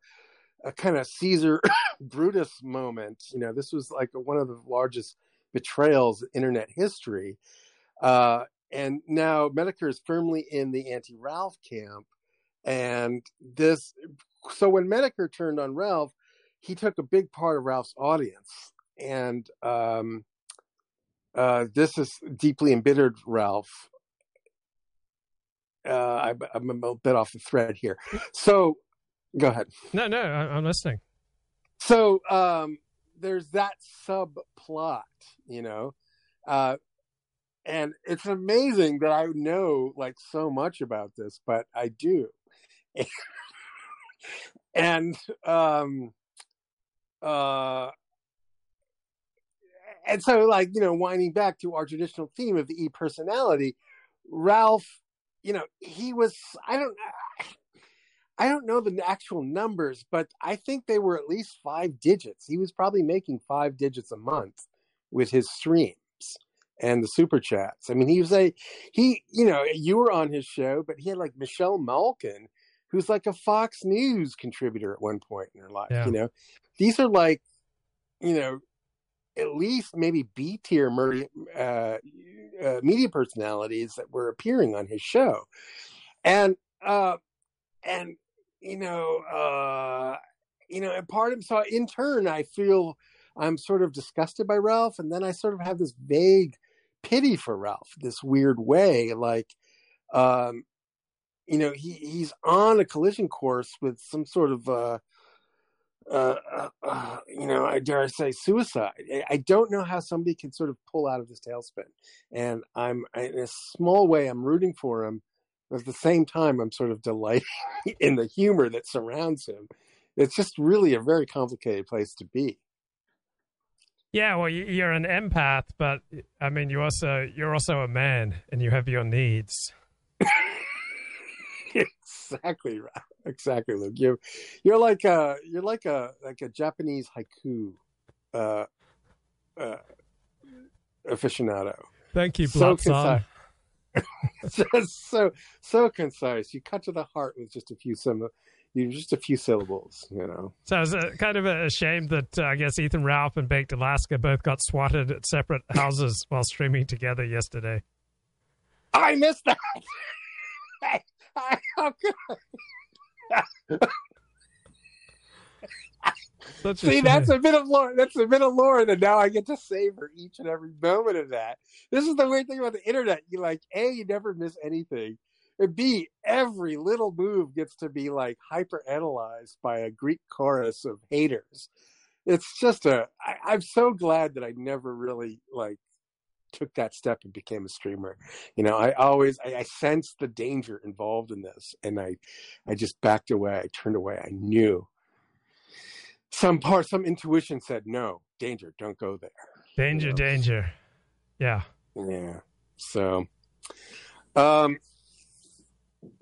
a kind of Caesar [coughs] Brutus moment. You know, this was like one of the largest betrayals in internet history. Uh, and now Metokur is firmly in the anti Ralph camp. And this, so when Metokur turned on Ralph, he took a big part of Ralph's audience. And um, uh, this is deeply embittered Ralph uh, I, I'm a bit off the thread here. So, go ahead. No, no, I'm listening. So, um, there's that subplot, you know, uh, and it's amazing that I know like so much about this, but I do. [laughs] and um, uh, and so like you know, winding back to our traditional theme of the e personality, Ralph you know, he was, I don't, I don't know the actual numbers, but I think they were at least five digits. He was probably making five digits a month with his streams and the super chats. I mean, he was a, he, you know, you were on his show, but he had like Michelle Malkin, who's like a Fox News contributor at one point in her life. Yeah. You know, these are like, you know, at least maybe B tier uh, uh, media personalities that were appearing on his show, and uh, and you know, uh, you know, and part of so in turn, I feel I'm sort of disgusted by Ralph, and then I sort of have this vague pity for Ralph, this weird way, like, um, you know, he he's on a collision course with some sort of uh, uh, uh, uh, you know, I dare I say suicide. I don't know how somebody can sort of pull out of this tailspin, and I'm in a small way I'm rooting for him. But at the same time, I'm sort of delighting [laughs] in the humor that surrounds him. It's just really a very complicated place to be. Yeah, well, you're an empath, but I mean, you also you're also a man, and you have your needs. Exactly right. Exactly, Luke. You you're like a you're like a like a Japanese haiku uh, uh, aficionado. Thank you, so concise. [laughs] just so so concise. You cut to the heart with just a few some you just a few syllables, you know. So it's a, kind of a shame that uh, I guess Ethan Ralph and Baked Alaska both got swatted at separate [laughs] houses while streaming together yesterday. I missed that. I, [laughs] how could I? Such a See, that's a bit of lore. That's a bit of lore that now I get to savor each and every moment of that. This is the weird thing about the internet. You like a, you never miss anything, and b, every little move gets to be like hyper analyzed by a Greek chorus of haters. It's just a. I, I'm so glad that I never really like took that step and became a streamer. You know, I always I, I sensed the danger involved in this, and I I just backed away. I turned away. I knew some part, some intuition said, "No, danger, don't go there." Danger, Yeah. danger. Yeah. Yeah. So, um,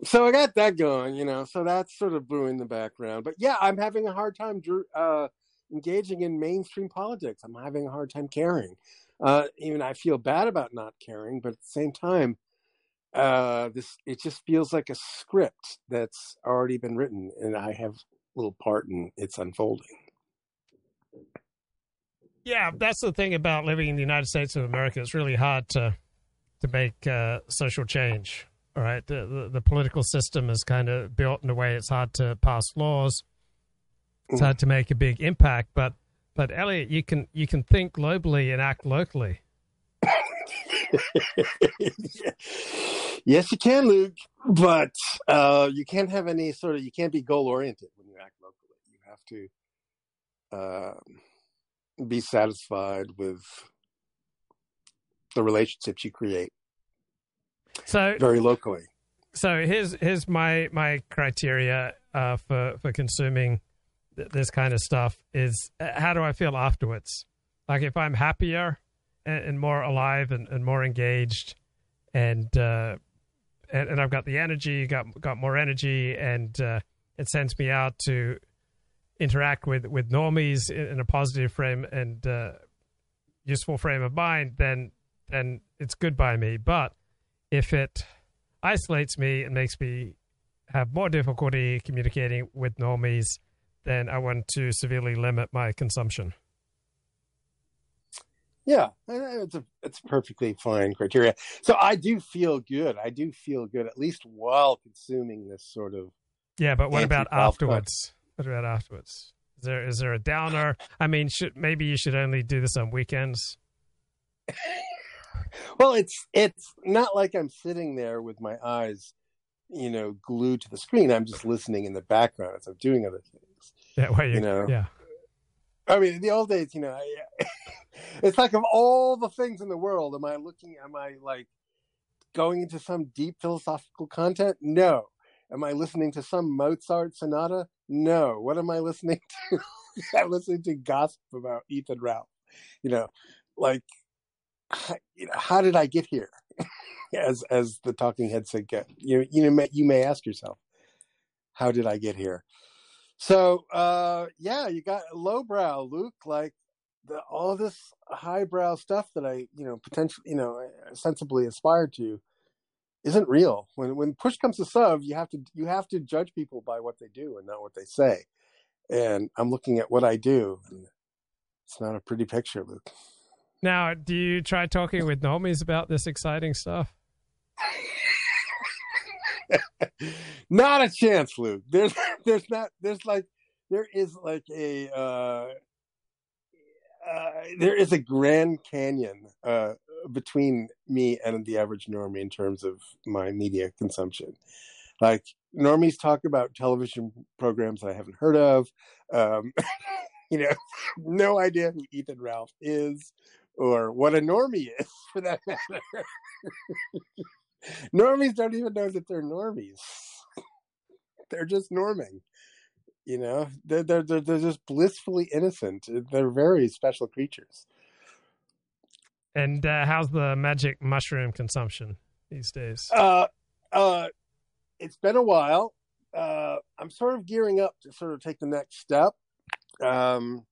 so I got that going, you know. So that's sort of brewing in the background. But yeah, I'm having a hard time uh, engaging in mainstream politics. I'm having a hard time caring. Uh, even I feel bad about not caring, but at the same time, uh, this it just feels like a script that's already been written, and I have a little part in its unfolding. Yeah, that's the thing about living in the United States of America. It's really hard to to make uh, social change. All right, the, the the political system is kind of built in a way it's hard to pass laws. It's hard to make a big impact, but but Elliot, you can you can think globally and act locally. [laughs] yes, you can, Luke, but uh, you can't have any sort of you can't be goal oriented when you act locally. You have to uh, be satisfied with the relationships you create So very locally. so here's here's my my criteria uh, for for consuming th- this kind of stuff is uh, how do I feel afterwards? Like if I'm happier and, and more alive and, and more engaged, and, uh, and and I've got the energy, got got more energy, and uh, it sends me out to interact with with normies in, in a positive frame and uh, useful frame of mind, then then it's good by me. But if it isolates me and makes me have more difficulty communicating with normies, then I want to severely limit my consumption. Yeah, it's a it's a perfectly fine criteria. So I do feel good. I do feel good at least while consuming this sort of Yeah, but what about afterwards? What about afterwards? Is there is there a downer? I mean, should maybe you should only do this on weekends? [laughs] Well, it's it's not like I'm sitting there with my eyes, you know, glued to the screen. I'm just listening in the background as I'm doing other things. [laughs] Yeah, well, you, You know. yeah. I mean, in the old days, you know, I, [laughs] it's like of all the things in the world, am I looking? Am I like going into some deep philosophical content? No. Am I listening to some Mozart sonata? No. What am I listening [laughs] to? I'm listening to gossip about Ethan Ralph. You know, like, how- you know, how did I get here? as as the talking head said, you you know may, you may ask yourself, how did I get here? So uh yeah, you got lowbrow, Luke, like the all this highbrow stuff that I, you know, potentially, you know, sensibly aspired to isn't real. When when push comes to shove, you have to you have to judge people by what they do and not what they say. And I'm looking at what I do, and it's not a pretty picture, Luke. Now, do you try talking with normies about this exciting stuff? [laughs] [laughs] not a chance, Luke. There's [laughs] there's not there's like there is like a uh, uh there is a grand canyon uh between me and the average normie in terms of my media consumption. Like normies talk about television programs I haven't heard of. Um [laughs] you know, no idea who Ethan Ralph is or what a normie is for that matter. Normies don't even know that they're normies. They're just norming. You know, they're, they're they're they're just blissfully innocent. They're very special creatures. And uh, how's the magic mushroom consumption these days? Uh, uh, it's been a while. Uh, I'm sort of gearing up to sort of take the next step. Um,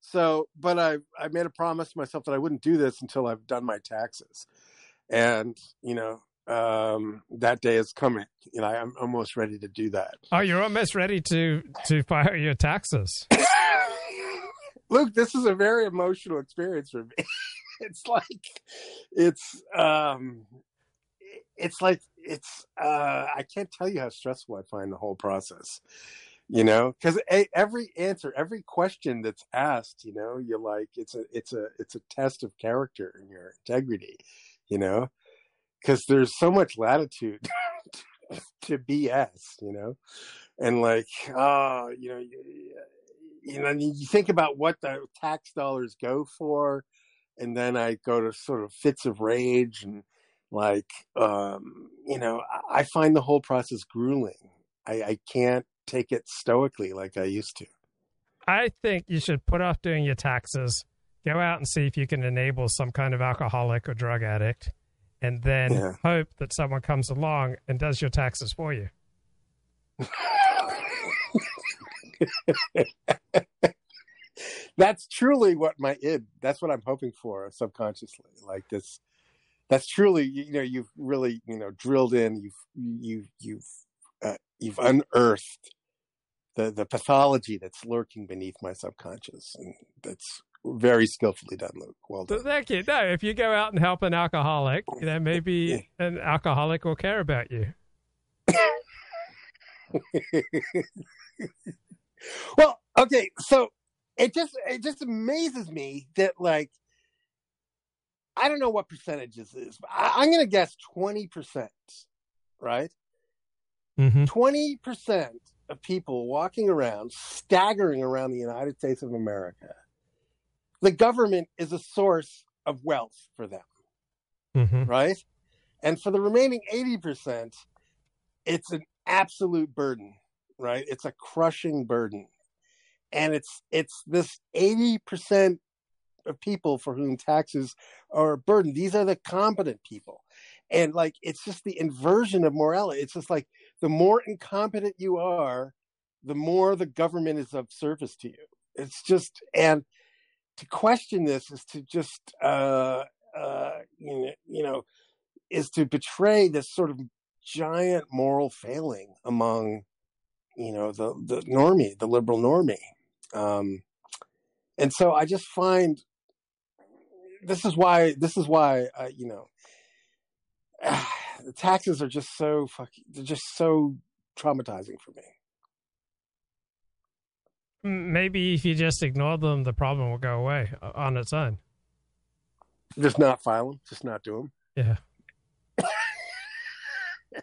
so, but I I made a promise to myself that I wouldn't do this until I've done my taxes, and you know um, that day is coming. You know, I'm almost ready to do that. Oh, you're almost ready to to file your taxes. [laughs] Luke, this is a very emotional experience for me. [laughs] it's like it's um it's like it's uh, I can't tell you how stressful I find the whole process. You know, because every answer, every question that's asked, you know, you're like, it's a, it's a, it's a test of character and your integrity. You know, because there's so much latitude [laughs] to BS. You know, and like, oh, you know, you, you know, you think about what the tax dollars go for, and then I go to sort of fits of rage and like um, you know i find the whole process grueling. I, I can't take it stoically like i used to. I think you should put off doing your taxes go out and see if you can enable some kind of alcoholic or drug addict and then yeah. hope that someone comes along and does your taxes for you [laughs] that's truly what my id that's what i'm hoping for subconsciously like this that's truly you know you've really you know drilled in you've you've you've uh, you've unearthed the the pathology that's lurking beneath my subconscious and that's very skillfully done luke. Well done. thank you. No if you go out and help an alcoholic you know maybe an alcoholic will care about you. [laughs] Well okay so it just it just amazes me that like I don't know what percentage this is, but I, am going to guess 20%, right? Mm-hmm. 20% of people walking around, staggering around the United States of America, the government is a source of wealth for them, mm-hmm. right? And for the remaining 80%, it's an absolute burden, right? It's a crushing burden. And it's it's this 80% of people for whom taxes are a burden. These are the competent people. And like, it's just the inversion of morality. It's just like the more incompetent you are, the more the government is of service to you. It's just, and to question this is to just, uh, uh, you know, you know, is to betray this sort of giant moral failing among, you know, the, the normie, the liberal normie. Um, and so I just find this is why this is why uh, you know [sighs] the taxes are just so fucking they're just so traumatizing for me. Maybe if you just ignore them, the problem will go away uh, on its own. Just not file them, just not do them. Yeah. [laughs]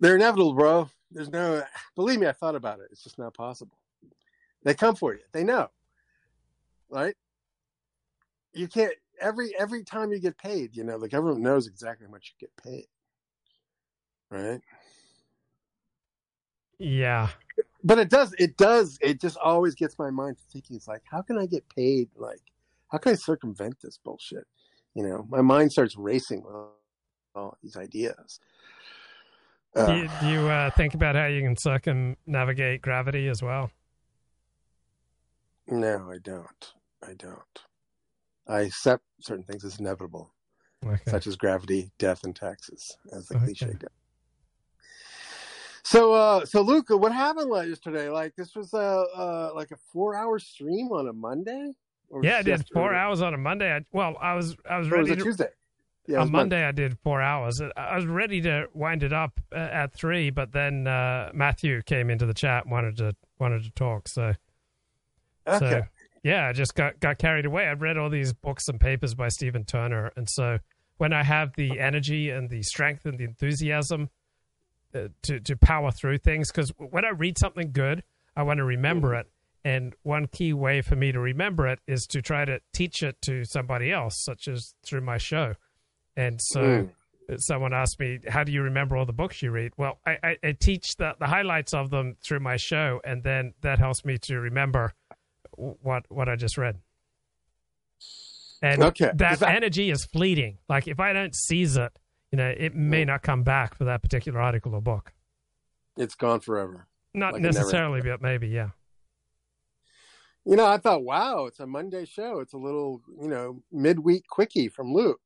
They're inevitable, bro. There's no, believe me, I thought about it. It's just not possible. They come for you. They know, right? you can't every every time you get paid, you know, the government knows exactly how much you get paid. Right? Yeah. But it does it does it just always gets my mind thinking it's like how can I get paid like how can I circumvent this bullshit? You know, my mind starts racing with all these ideas. Uh, do you, do you uh, think about how you can circumnavigate gravity as well? No, I don't. I don't. I accept certain things as inevitable, okay. such as gravity, death, and taxes, as the okay. cliche goes. So, uh, so Luca, what happened yesterday? Like this was a uh, like a four-hour stream on a Monday. yeah, I did four hours on a Monday. I, well, I was I was ready was to Tuesday. Yeah, on Monday, Monday, I did four hours. I was ready to wind it up uh, at three, but then uh, Matthew came into the chat and wanted to wanted to talk. So, okay. So, yeah, I just got got carried away. I've read all these books and papers by Stephen Turner, and so when I have the energy and the strength and the enthusiasm uh, to to power through things, because when I read something good, I want to remember mm. it. And one key way for me to remember it is to try to teach it to somebody else, such as through my show. And so mm. someone asked me, How do you remember all the books you read? Well, I, I, I teach the, the highlights of them through my show, and then that helps me to remember what what I just read. And okay. that energy is fleeting. Like if I don't seize it, you know, it may not come back for that particular article or book. It's gone forever. Not like necessarily, but maybe, yeah. You know, I thought, wow, it's a Monday show. It's a little, you know, midweek quickie from Luke.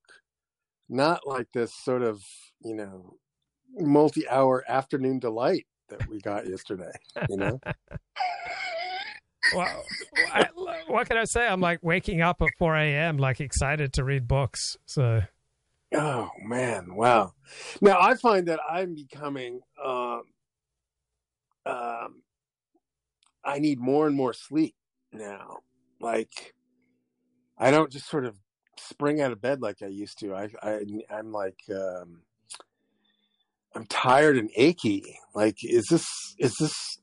Not like this sort of, you know, multi hour afternoon delight that we got yesterday, you know? [laughs] well, I, what can I say? I'm like waking up at 4 a.m. like excited to read books. So Oh man, wow. Now I find that I'm becoming um um I need more and more sleep now. Like I don't just sort of spring out of bed like I used to. I I I'm like um I'm tired and achy. Like is this is this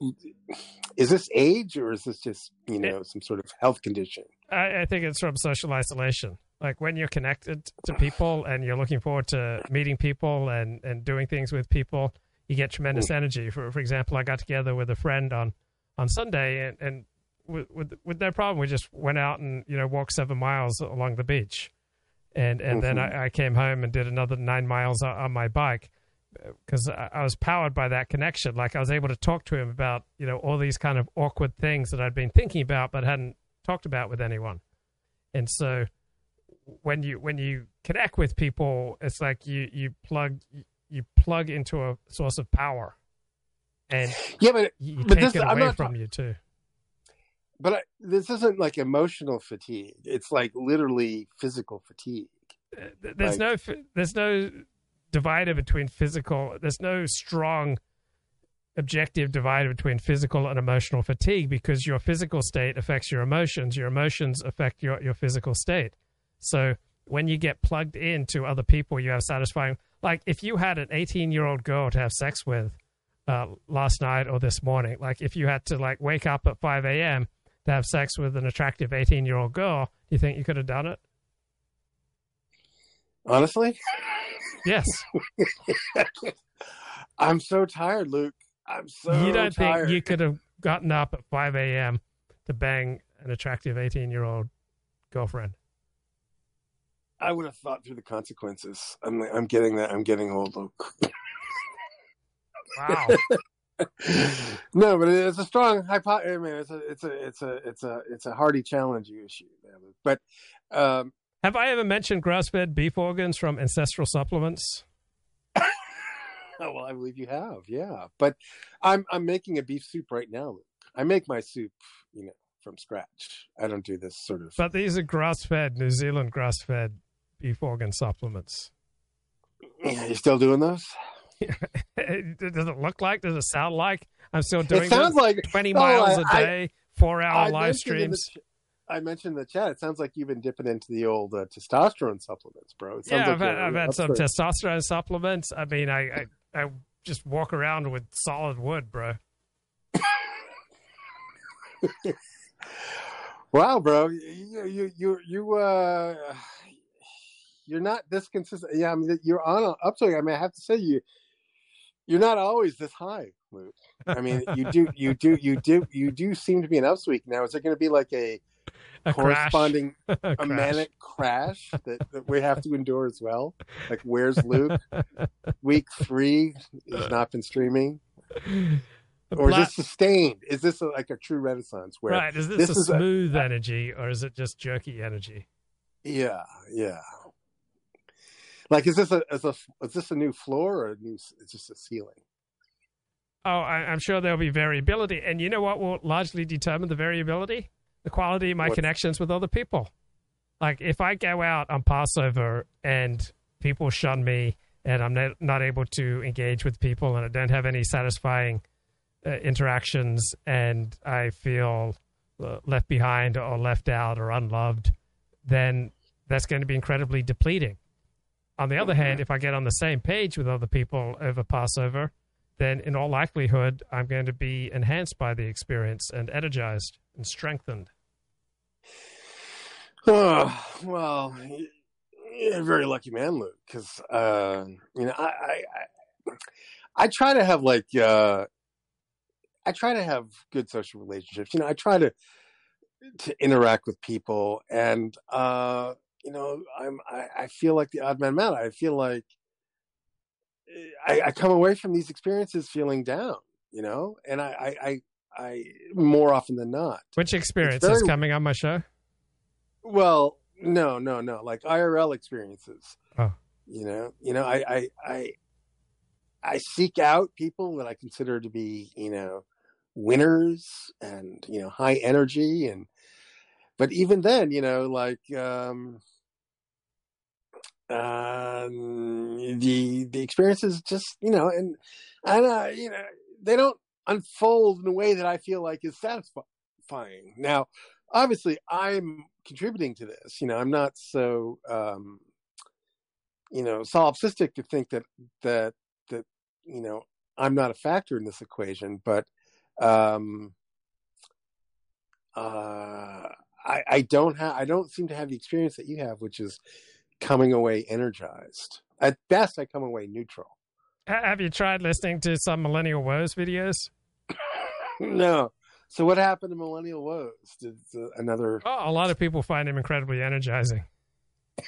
is this age or is this just, you know, some sort of health condition? I, I think it's from social isolation. Like when you're connected to people and you're looking forward to meeting people and, and doing things with people, you get tremendous energy. For for example, I got together with a friend on on Sunday and, and with, with with no problem, we just went out and you know walked seven miles along the beach, and and then Mhm. I, I came home and did another nine miles on, on my bike because I, I was powered by that connection. Like I was able to talk to him about you know all these kind of awkward things that I'd been thinking about but hadn't talked about with anyone, and so when you when you connect with people, it's like you you plug you plug into a source of power, and Yeah, but you but take this it I'm not from you too. But I, this isn't like emotional fatigue. It's like literally physical fatigue. there's Like- no there's no divider between physical there's no strong objective divider between physical and emotional fatigue because your physical state affects your emotions your emotions affect your, your physical state so when you get plugged into other people you have satisfying like if you had an 18 year old girl to have sex with uh, last night or this morning like if you had to like wake up at 5 a.m to have sex with an attractive 18 year old girl do you think you could have done it Honestly, yes [laughs] I'm so tired, Luke. I'm so you don't tired. think you could have gotten up at 5 a.m. to bang an attractive 18 year old girlfriend? I would have thought through the consequences. I'm I'm getting that. I'm getting old, Luke. Wow. [laughs] no, but it's a strong hypo. I mean, it's a it's a it's a it's a it's a hardy challenge you issue. But um, Have I ever mentioned grass fed beef organs from ancestral supplements? Oh [laughs] well, I believe you have, yeah. But I'm I'm making a beef soup right now. Luke. I make my soup, you know, from scratch. I don't do this sort of. But these are grass fed, New Zealand grass beef supplements. Yeah, you still doing those? Does [laughs] it look like? Does it sound like? I'm still doing it sounds like 20 no, miles I- a I- day, four hour I live streams. I mentioned in the chat. It sounds like you've been dipping into the old uh, testosterone supplements, bro. It Yeah, like I've had, I've had some testosterone supplements. I mean, I, I, I just walk around with solid wood, bro. [laughs] Wow, bro, you you you you uh, you're not this consistent. Yeah, I mean, you're on an upswing. I mean, I have to say you you're not always this high, Luke. I mean, you do [laughs] you do you do you do seem to be an upsweek now. Is there going to be like a, A crash. corresponding A [laughs] a crash. manic crash that, that we have to endure as well? Like, where's Luke? Week three has uh. not been streaming. Or is this sustained? Is this a, like a true renaissance? Where right. Is this, a is smooth energy or is it just jerky energy? Yeah, yeah. Like, is this a is a is this a new floor or a new? It's just a ceiling. Oh, I, I'm sure there'll be variability. And you know what will largely determine the variability? The quality of my What? connections with other people. Like if I go out on Passover and people shun me and I'm not, not able to engage with people and I don't have any satisfying uh, interactions and I feel uh, left behind or left out or unloved, then that's going to be incredibly depleting. On the other hand, if I get on the same page with other people over Passover, then in all likelihood, I'm going to be enhanced by the experience and energized and strengthened. Oh, [sighs] well, you're a very lucky man, Luke. Because uh, you know, I, I I I try to have like uh, I try to have good social relationships. You know, I try to to interact with people, and uh, you know, I'm I, I feel like the odd man out. I feel like I, I come away from these experiences feeling down. You know, and I I I, I more often than not. Which experiences very- coming on my show? Well, no, no, no. Like IRL experiences. Oh. You know, you know, I, I, I, I seek out people that I consider to be, you know, winners and you know high energy and, but even then, you know, like, um, um, the the experiences just you know, and and uh, you know they don't unfold in a way that I feel like is satisfying. Now, obviously, I'm contributing to this. You know, I'm not so um, you know solipsistic to think that that that you know I'm not a factor in this equation, but um, uh, I, I don't have I don't seem to have the experience that you have, which is coming away energized. At best, I come away neutral. Have you tried listening to some Millennial Woes videos? [laughs] no. So what happened to Millennial Woes? Did uh, another? Oh, a lot of people find him incredibly energizing. [laughs]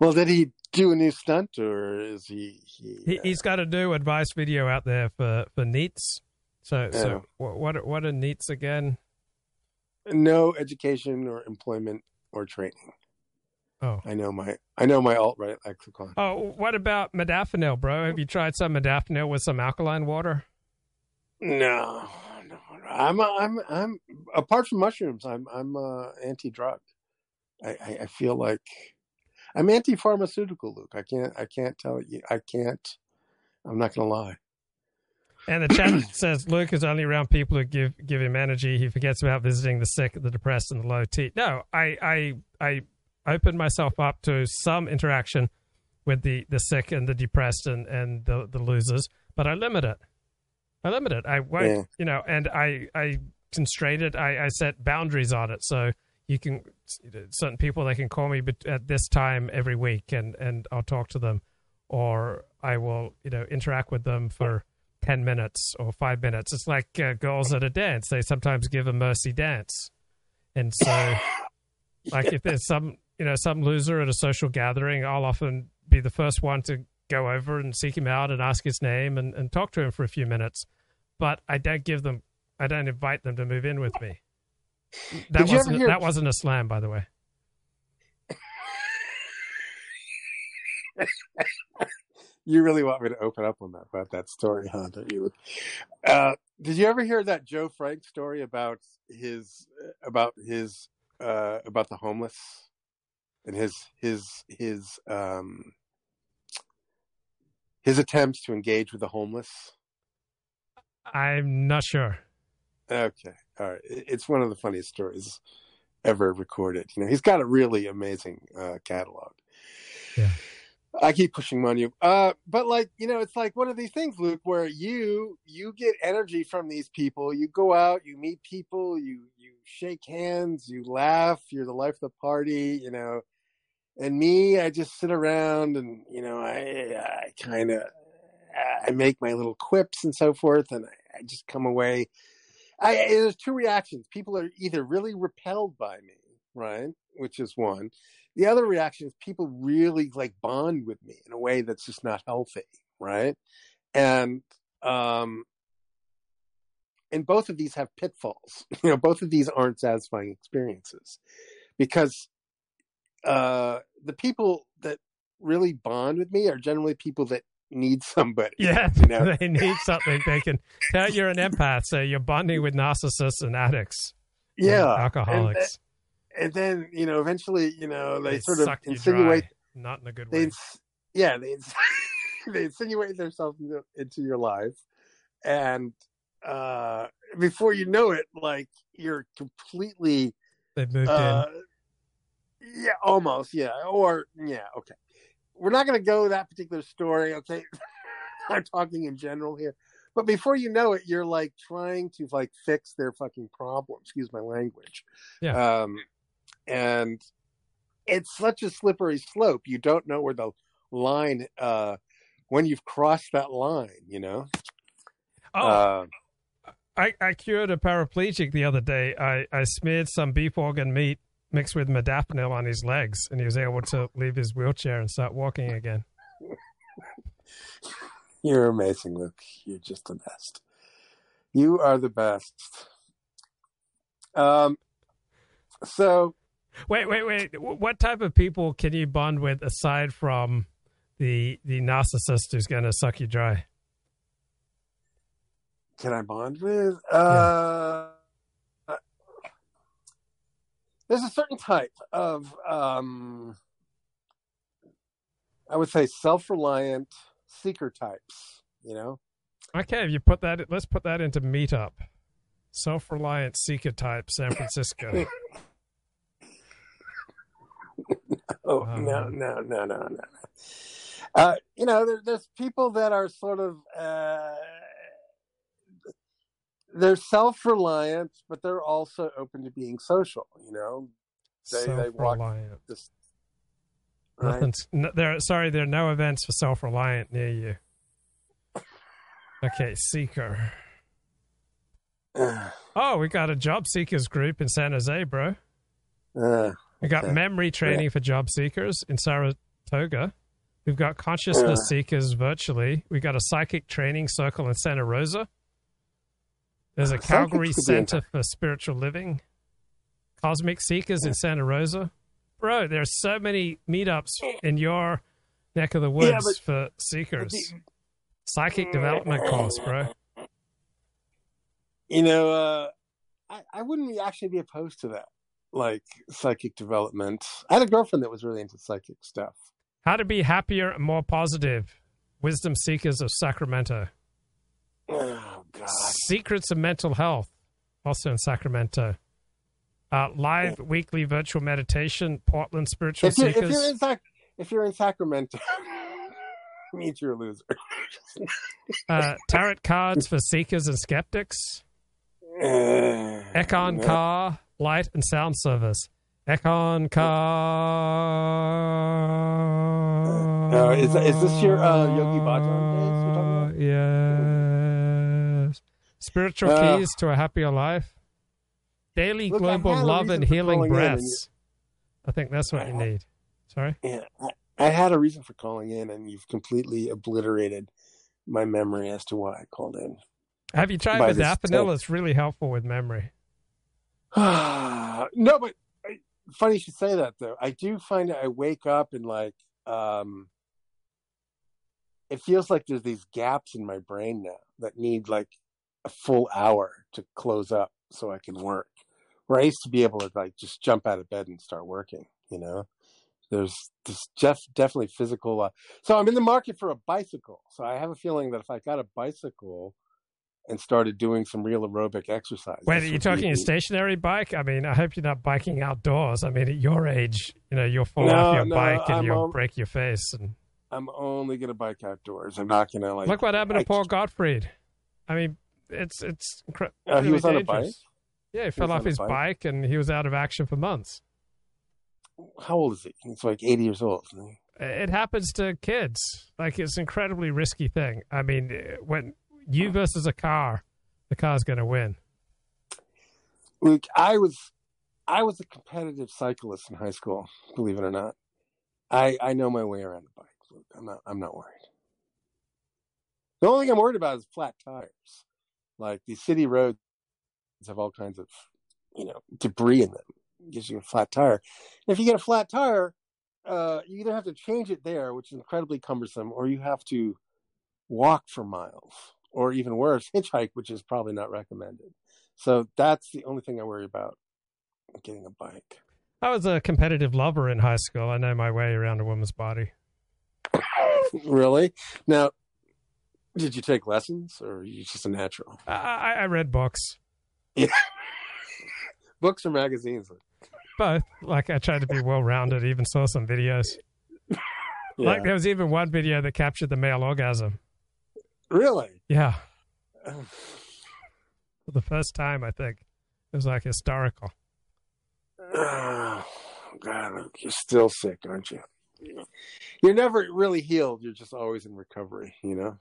well, did he do a new stunt, or is he? he, uh... has got a new advice video out there for for NEETs. So, yeah. so what what what are NEETs again? No education or employment or training. Oh, I know my I know my alt right lexicon. Oh, what about modafinil, bro? Have you tried some modafinil with some alkaline water? No, no, I'm I'm I'm apart from mushrooms, I'm I'm uh, anti-drug. I, I, I feel like I'm anti-pharmaceutical, Luke. I can't I can't tell you. I can't. I'm not gonna lie. And the chat [coughs] says Luke is only around people who give give him energy. He forgets about visiting the sick, the depressed, and the low T. No, I I I opened myself up to some interaction with the, the sick and the depressed and, and the, the losers, but I limit it. I limit it. I won't, yeah. you know, and I, I constrain it. I, I set boundaries on it. So you can, certain people, they can call me at this time every week and, and I'll talk to them or I will, you know, interact with them for 10 minutes or five minutes. It's like uh, girls at a dance. They sometimes give a mercy dance. And so, [laughs] like, if there's some you know, some loser at a social gathering, I'll often be the first one to go over and seek him out and ask his name and, and talk to him for a few minutes. But I don't give them, I don't invite them to move in with me. That wasn't hear... that wasn't a slam, by the way. [laughs] you really want me to open up on that about that story, huh? Don't you? Uh, did you ever hear that Joe Frank story about his about his uh, about the homeless? and his his his um his attempts to engage with the homeless? I'm not sure. Okay, all right. It's one of the funniest stories ever recorded. You know, he's got a really amazing uh, catalog. Yeah. I keep pushing on you. Uh, but like, you know, it's like one of these things, Luke, where you you get energy from these people. You go out, you meet people, you you shake hands, you laugh, you're the life of the party, you know and me, I just sit around and you know I I kind of I make my little quips and so forth, and I, I just come away. I there's two reactions. People are either really repelled by me, right, which is one. The other reaction is people really like bond with me in a way that's just not healthy, right? And um, and both of these have pitfalls. [laughs] You know, both of these aren't satisfying experiences because uh, the people that really bond with me are generally people that need somebody. Yeah, [laughs] you know? [laughs] they need something. They can you're an empath, so you're bonding with narcissists and addicts. Yeah, alcoholics. And, and, then you know, eventually, you know, they, they sort of insinuate, not in a good way. They, yeah, they [laughs] they insinuate themselves into, into your life, and uh, before you know it, like you're completely. They've moved uh, in yeah, almost. Yeah. Or yeah. Okay. We're not going to go that particular story. Okay. [laughs] I'm talking in general here. But before you know it, you're like trying to like fix their fucking problem. Excuse my language. Yeah. Um, and it's such a slippery slope. You don't know where the line, uh, when you've crossed that line, you know? Oh, uh, I, I cured a paraplegic the other day. I, I smeared some beef organ meat mixed with modafinil on his legs, and he was able to leave his wheelchair and start walking again. [laughs] You're amazing, Luke. You're just the best. You are the best. Um. So. Wait, wait, wait. What type of people can you bond with aside from the the narcissist who's going to suck you dry? Can I bond with? Uh. Yeah there's a certain type of um, I would say self-reliant seeker types. You know. Okay, if you put that, let's put that into meetup. Self-reliant seeker type, San Francisco. [laughs] oh Um, no, no, no, no, no. Uh, you know, there, there's people that are sort of uh, they're self-reliant, but they're also open to being social. You know, they they walk this. Right? No, there. Sorry, there are no events for self-reliant near you. Okay, seeker. [sighs] Oh, we got a job seekers group in San Jose, bro. Uh, We got memory training for job seekers in Saratoga. We've got consciousness Uh. seekers virtually. We've got a psychic training circle in Santa Rosa. There's a [laughs] Calgary Center for Spiritual Living. Cosmic Seekers in Santa Rosa. Bro, there's so many meetups in your neck of the woods Yeah, but- for seekers. Psychic development course, bro. you know, uh, I, I wouldn't actually be opposed to that, like psychic development. I had a girlfriend that was really into psychic stuff. How to be happier and more positive. Wisdom Seekers of Sacramento. Oh God! Secrets of Mental Health, also in Sacramento. Uh, live weekly virtual meditation, Portland Spiritual If you're, Seekers. if you're in Sac- if you're in Sacramento, means you're a loser. [laughs] uh, tarot cards for seekers and skeptics. Uh, [sighs] Econ no. Car, light and sound service. Eckankar. Uh, is is this your uh, Yogi Bhajan days you're? Yes. Spiritual Uh, keys to a happier life. Daily Look, global love and healing breaths. I think that's what you need. Sorry? Yeah, I, I had a reason for calling in, and you've completely obliterated my memory as to why I called in. Have you tried this modafinil? It's really helpful with memory. [sighs] no, but I, funny you should say that though. I do find I wake up and like um it feels like there's these gaps in my brain now that need like a full hour to close up so I can work. Where I used to be able to like just jump out of bed and start working, you know. There's this def, definitely physical. Uh, so I'm in the market for a bicycle. So I have a feeling that if I got a bicycle and started doing some real aerobic exercise, Wait, this are you talking a stationary bike? I mean, I hope you're not biking outdoors. I mean, at your age, you know, you'll fall No, off your no, bike and I'm you'll on- break your face. And I'm only gonna bike outdoors. I'm not gonna like. look what happened to I- Paul Gottfried. I mean, it's it's incre- Uh, he was on a bike? Yeah, he He fell off his bike? bike and he was out of action for months. How old is he? He's like 80 years old. It happens to kids. Like it's an incredibly risky thing. I mean, when you versus a car, the car's going to win. Luke, I was, I was a competitive cyclist in high school. Believe it or not, I I know my way around a bike. Luke, I'm not I'm not worried. The only thing I'm worried about is flat tires. Like these city roads have all kinds of, you know, debris in them. It gives you a flat tire. And if you get a flat tire, uh, you either have to change it there, which is incredibly cumbersome, or you have to walk for miles, or even worse, hitchhike, which is probably not recommended. So that's the only thing I worry about getting a bike. I was a competitive lover in high school. I know my way around a woman's body. [laughs] really? Now, did you take lessons, or are you just a natural? I, I, read books, Yeah. [laughs] Books or magazines? both. Like I tried to be well rounded. Even saw some videos. [laughs] Like there was even one video that captured the male orgasm. Really? Yeah, [sighs] for the first time, I think it was like historical. Oh, [sighs] God, you're still sick, aren't you? You're never really healed. You're just always in recovery. You know.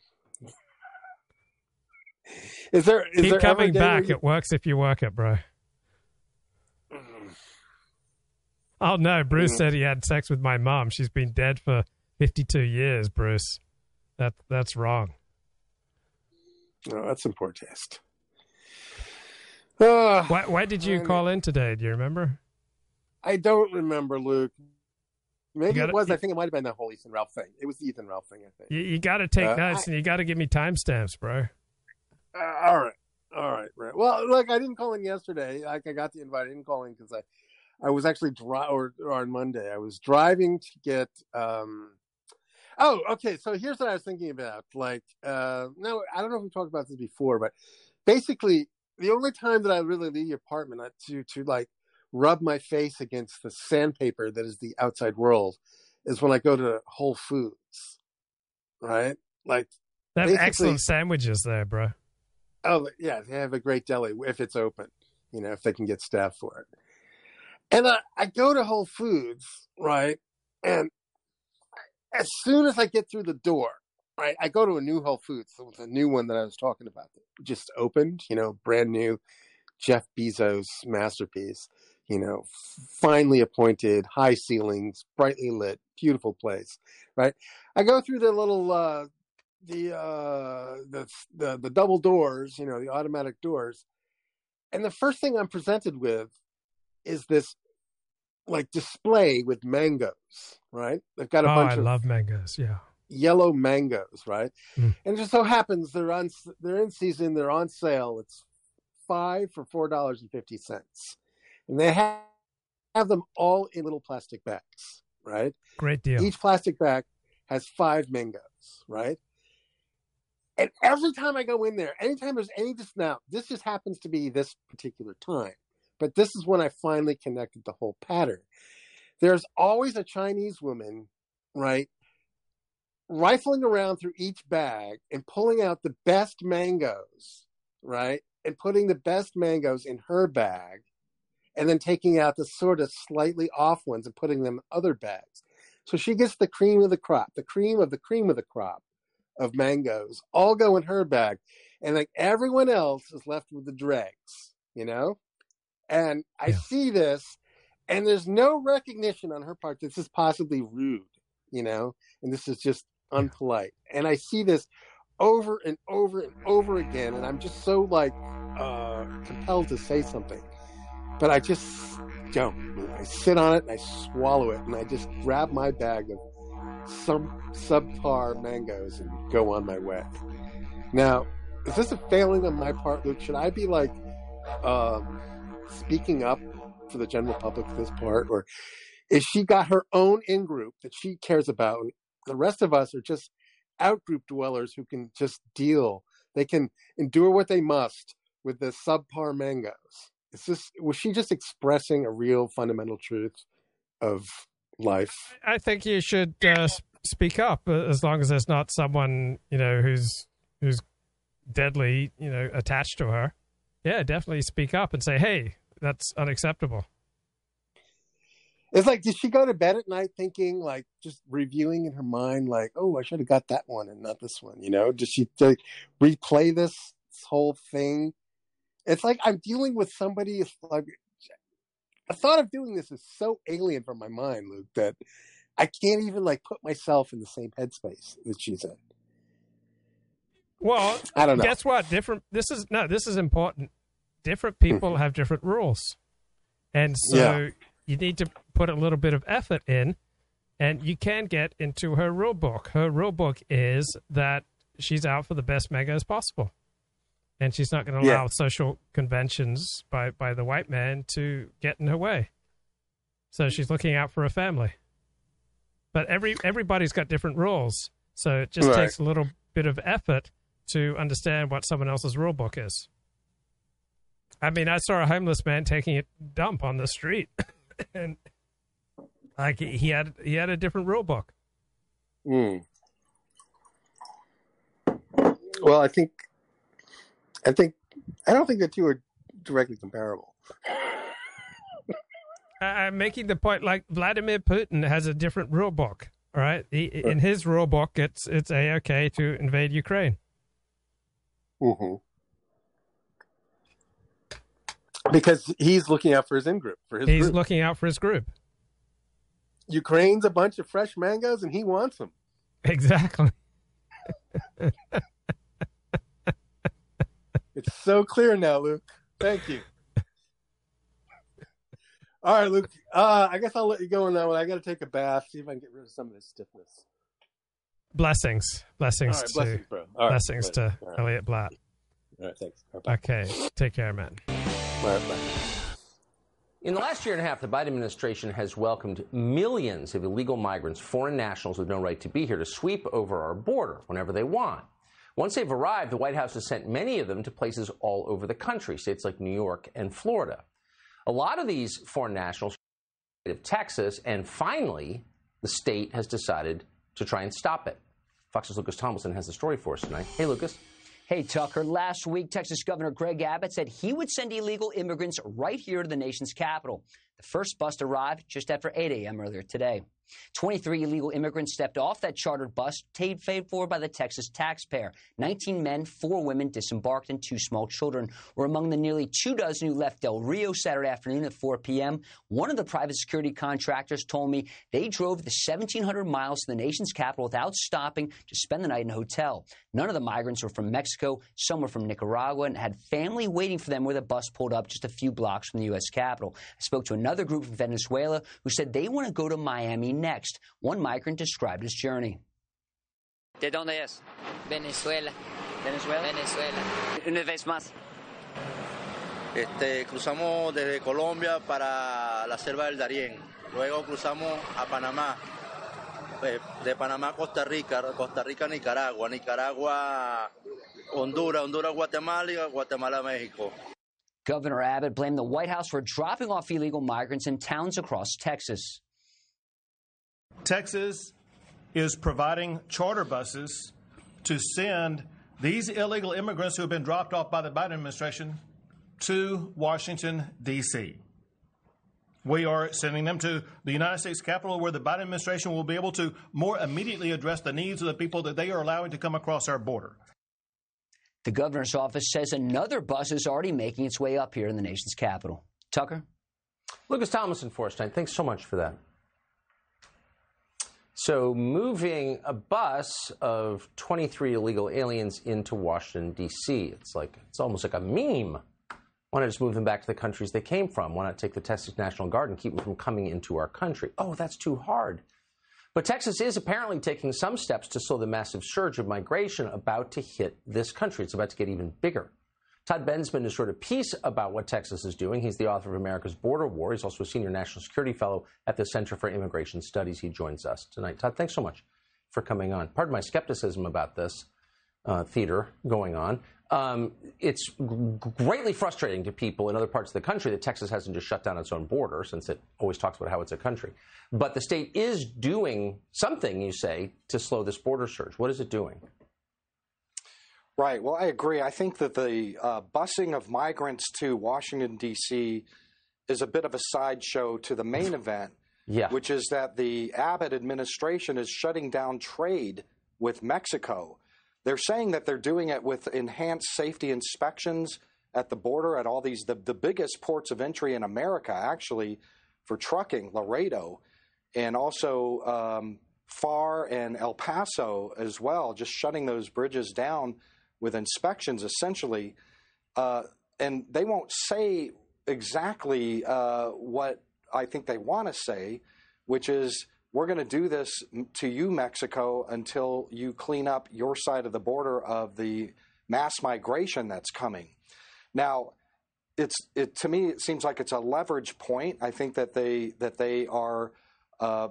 Is there? Is Keep there coming back. you- It works if you work it, bro. [sighs] Oh no, Bruce Mhm. said he had sex with my mom. She's been dead for fifty-two years, Bruce. That that's wrong. No, Oh, that's in poor taste. Ah, Why why did you call in today? Do you remember? I don't remember, Luke. Maybe gotta- it was. I think it might have been that whole Ethan Ralph thing. It was the Ethan Ralph thing, I think. You, you got to take Uh, notes and you got to give me timestamps, bro. Uh, all right, all right, right. Well, look, I didn't call in yesterday. Like I got the invite, I didn't call in because I, I was actually dri- or, or on Monday. I was driving to get. um Oh, okay. So here's what I was thinking about. Like, uh no, I don't know if we talked about this before, but basically, the only time that I really leave the apartment to to like rub my face against the sandpaper that is the outside world is when I go to Whole Foods, right? Like, They have excellent sandwiches there, bro. Oh yeah, they have a great deli if it's open. You know, if they can get staff for it. And I, I go to Whole Foods, right? And as soon as I get through the door, right, I go to a new Whole Foods, the new one that I was talking about, that just opened. You know, brand new, Jeff Bezos masterpiece. You know, finely appointed, high ceilings, brightly lit, beautiful place, right? I go through the little uh, the uh the the the double doors, you know, the automatic doors. And the first thing I'm presented with is this like display with mangoes, right? They've got a oh, bunch I of love mangoes. Yeah. yellow mangoes, right? Mm. And it just so happens they're on they're in season, they're on sale. It's five for four dollars and fifty cents, and they have have them all in little plastic bags, right? Great deal. Each plastic bag has five mangoes, right? And every time I go in there, anytime there's any just now, this just happens to be this particular time, but this is when I finally connected the whole pattern. There's always a Chinese woman, right, rifling around through each bag and pulling out the best mangoes, right, and putting the best mangoes in her bag, and then taking out the sort of slightly off ones and putting them in other bags. So she gets the cream of the crop, the cream of the cream of the crop of mangoes, all go in her bag. And like everyone else is left with the dregs, you know? And I see this, and there's no recognition on her part that this is possibly rude, you know? And this is just unpolite. And I see this over and over and over again, and I'm just so like uh compelled to say something. But I just don't. I sit on it and I swallow it, and I just grab my bag of some subpar mangoes and go on my way. Now, is this a failing on my part, Luke? Should I be like um, speaking up for the general public this part, or is she got her own in group that she cares about? And the rest of us are just out group dwellers who can just deal. They can endure what they must with the subpar mangoes. Is this was she just expressing a real fundamental truth of life? I think you should uh, speak up uh, as long as there's not someone you know who's who's deadly you know attached to her. Yeah, definitely speak up and say, "Hey, that's unacceptable." It's like, did she go to bed at night thinking, like, just reviewing in her mind, like, oh, I should have got that one and not this one? You know, did she like, replay this, this whole thing? It's like I'm dealing with somebody. Like, the thought of doing this is so alien from my mind, Luke, that I can't even like put myself in the same headspace that she's in. Well, I don't know. Guess what? Different. This is no. This is important. Different people mm-hmm. have different rules, and so Yeah. you need to put a little bit of effort in, and you can get into her rule book. Her rule book is that she's out for the best mega as possible, and she's not going to Yeah. allow social conventions by by the white man to get in her way. So she's looking out for her family. But every everybody's got different rules, so it just Right. takes a little bit of effort to understand what someone else's rule book is. I mean, I saw a homeless man taking a dump on the street, [laughs] and like he had he had a different rule book. Hmm. Well, I think, I think, I don't think the two are directly comparable. I- I'm making the point like Vladimir Putin has a different rule book. All right, he, in his rule book, it's it's a okay to invade Ukraine. hmm Because he's looking out for his in group, for his He's group. looking out for his group. Ukraine's a bunch of fresh mangoes, and he wants them. Exactly. [laughs] It's so clear now, Luke. Thank you. All right, Luke. Uh, I guess I'll let you go on that one. I got to take a bath, see if I can get rid of some of this stiffness. Blessings, blessings right, to blessings, bro. All right, blessings to. Elliot Blatt. All right, thanks. All right, bye. Okay, take care, man. Bye. In the last year and a half, the Biden administration has welcomed millions of illegal migrants, foreign nationals with no right to be here, to sweep over our border whenever they want. Once they've arrived, the White House has sent many of them to places all over the country, states like New York and Florida. A lot of these foreign nationals of Texas, and finally, the state has decided to try and stop it. Fox's Lucas Tomlinson has the story for us tonight. Hey, Lucas. Hey, Tucker. Last week, Texas Governor Greg Abbott said he would send illegal immigrants right here to the nation's capital. The first bus arrived just after 8 a.m. earlier today. 23 illegal immigrants stepped off that chartered bus paid for by the Texas taxpayer. 19 men, four women disembarked, and two small children were among the nearly two dozen who left Del Rio Saturday afternoon at 4 p.m. One of the private security contractors told me they drove the 1,700 miles to the nation's capital without stopping to spend the night in a hotel. None of the migrants were from Mexico. Some were from Nicaragua and had family waiting for them where the bus pulled up just a few blocks from the U.S. Capitol. I spoke to another group from Venezuela who said they want to go to Miami next. One migrant described his journey. ¿De dónde es? Venezuela. ¿Venezuela? Venezuela. Una vez más. Este, cruzamos desde Colombia para la selva del Darién. Luego cruzamos a Panamá. De Panamá a Costa Rica, Costa Rica Nicaragua, Nicaragua Honduras, Honduras Guatemala y Guatemala México. Governor Abbott blamed the White House for dropping off illegal migrants in towns across Texas. Texas is providing charter buses to send these illegal immigrants who have been dropped off by the Biden administration to Washington, D.C. We are sending them to the United States Capitol where the Biden administration will be able to more immediately address the needs of the people that they are allowing to come across our border. The governor's office says another bus is already making its way up here in the nation's capital. Tucker? Lucas Tomlinson for us tonight. Thanks so much for that. So, moving a bus of 23 illegal aliens into Washington, D.C. It's like, it's almost like a meme. Why not just move them back to the countries they came from? Why not take the Texas National Guard and keep them from coming into our country? Oh, that's too hard. But Texas is apparently taking some steps to slow the massive surge of migration about to hit this country. It's about to get even bigger. Todd Bensman has wrote a piece about what Texas is doing. He's the author of America's Border War. He's also a senior national security fellow at the Center for Immigration Studies. He joins us tonight. Todd, thanks so much for coming on. Pardon my skepticism about this uh, theater going on. Um, it's greatly frustrating to people in other parts of the country that Texas hasn't just shut down its own border, since it always talks about how it's a country. But the state is doing something, you say, to slow this border surge. What is it doing? Right. Well, I agree. I think that the uh, busing of migrants to Washington, D.C. is a bit of a sideshow to the main [laughs] event, yeah. which is that the Abbott administration is shutting down trade with Mexico. They're saying that they're doing it with enhanced safety inspections at the border at all these, the, the biggest ports of entry in America, actually, for trucking, Laredo, and also um, Pharr and El Paso as well, just shutting those bridges down with inspections essentially. Uh, and they won't say exactly uh, what I think they want to say, which is we're going to do this to you, Mexico, until you clean up your side of the border of the mass migration that's coming. Now, it's it to me it seems like it's a leverage point. I think that they that they are uh,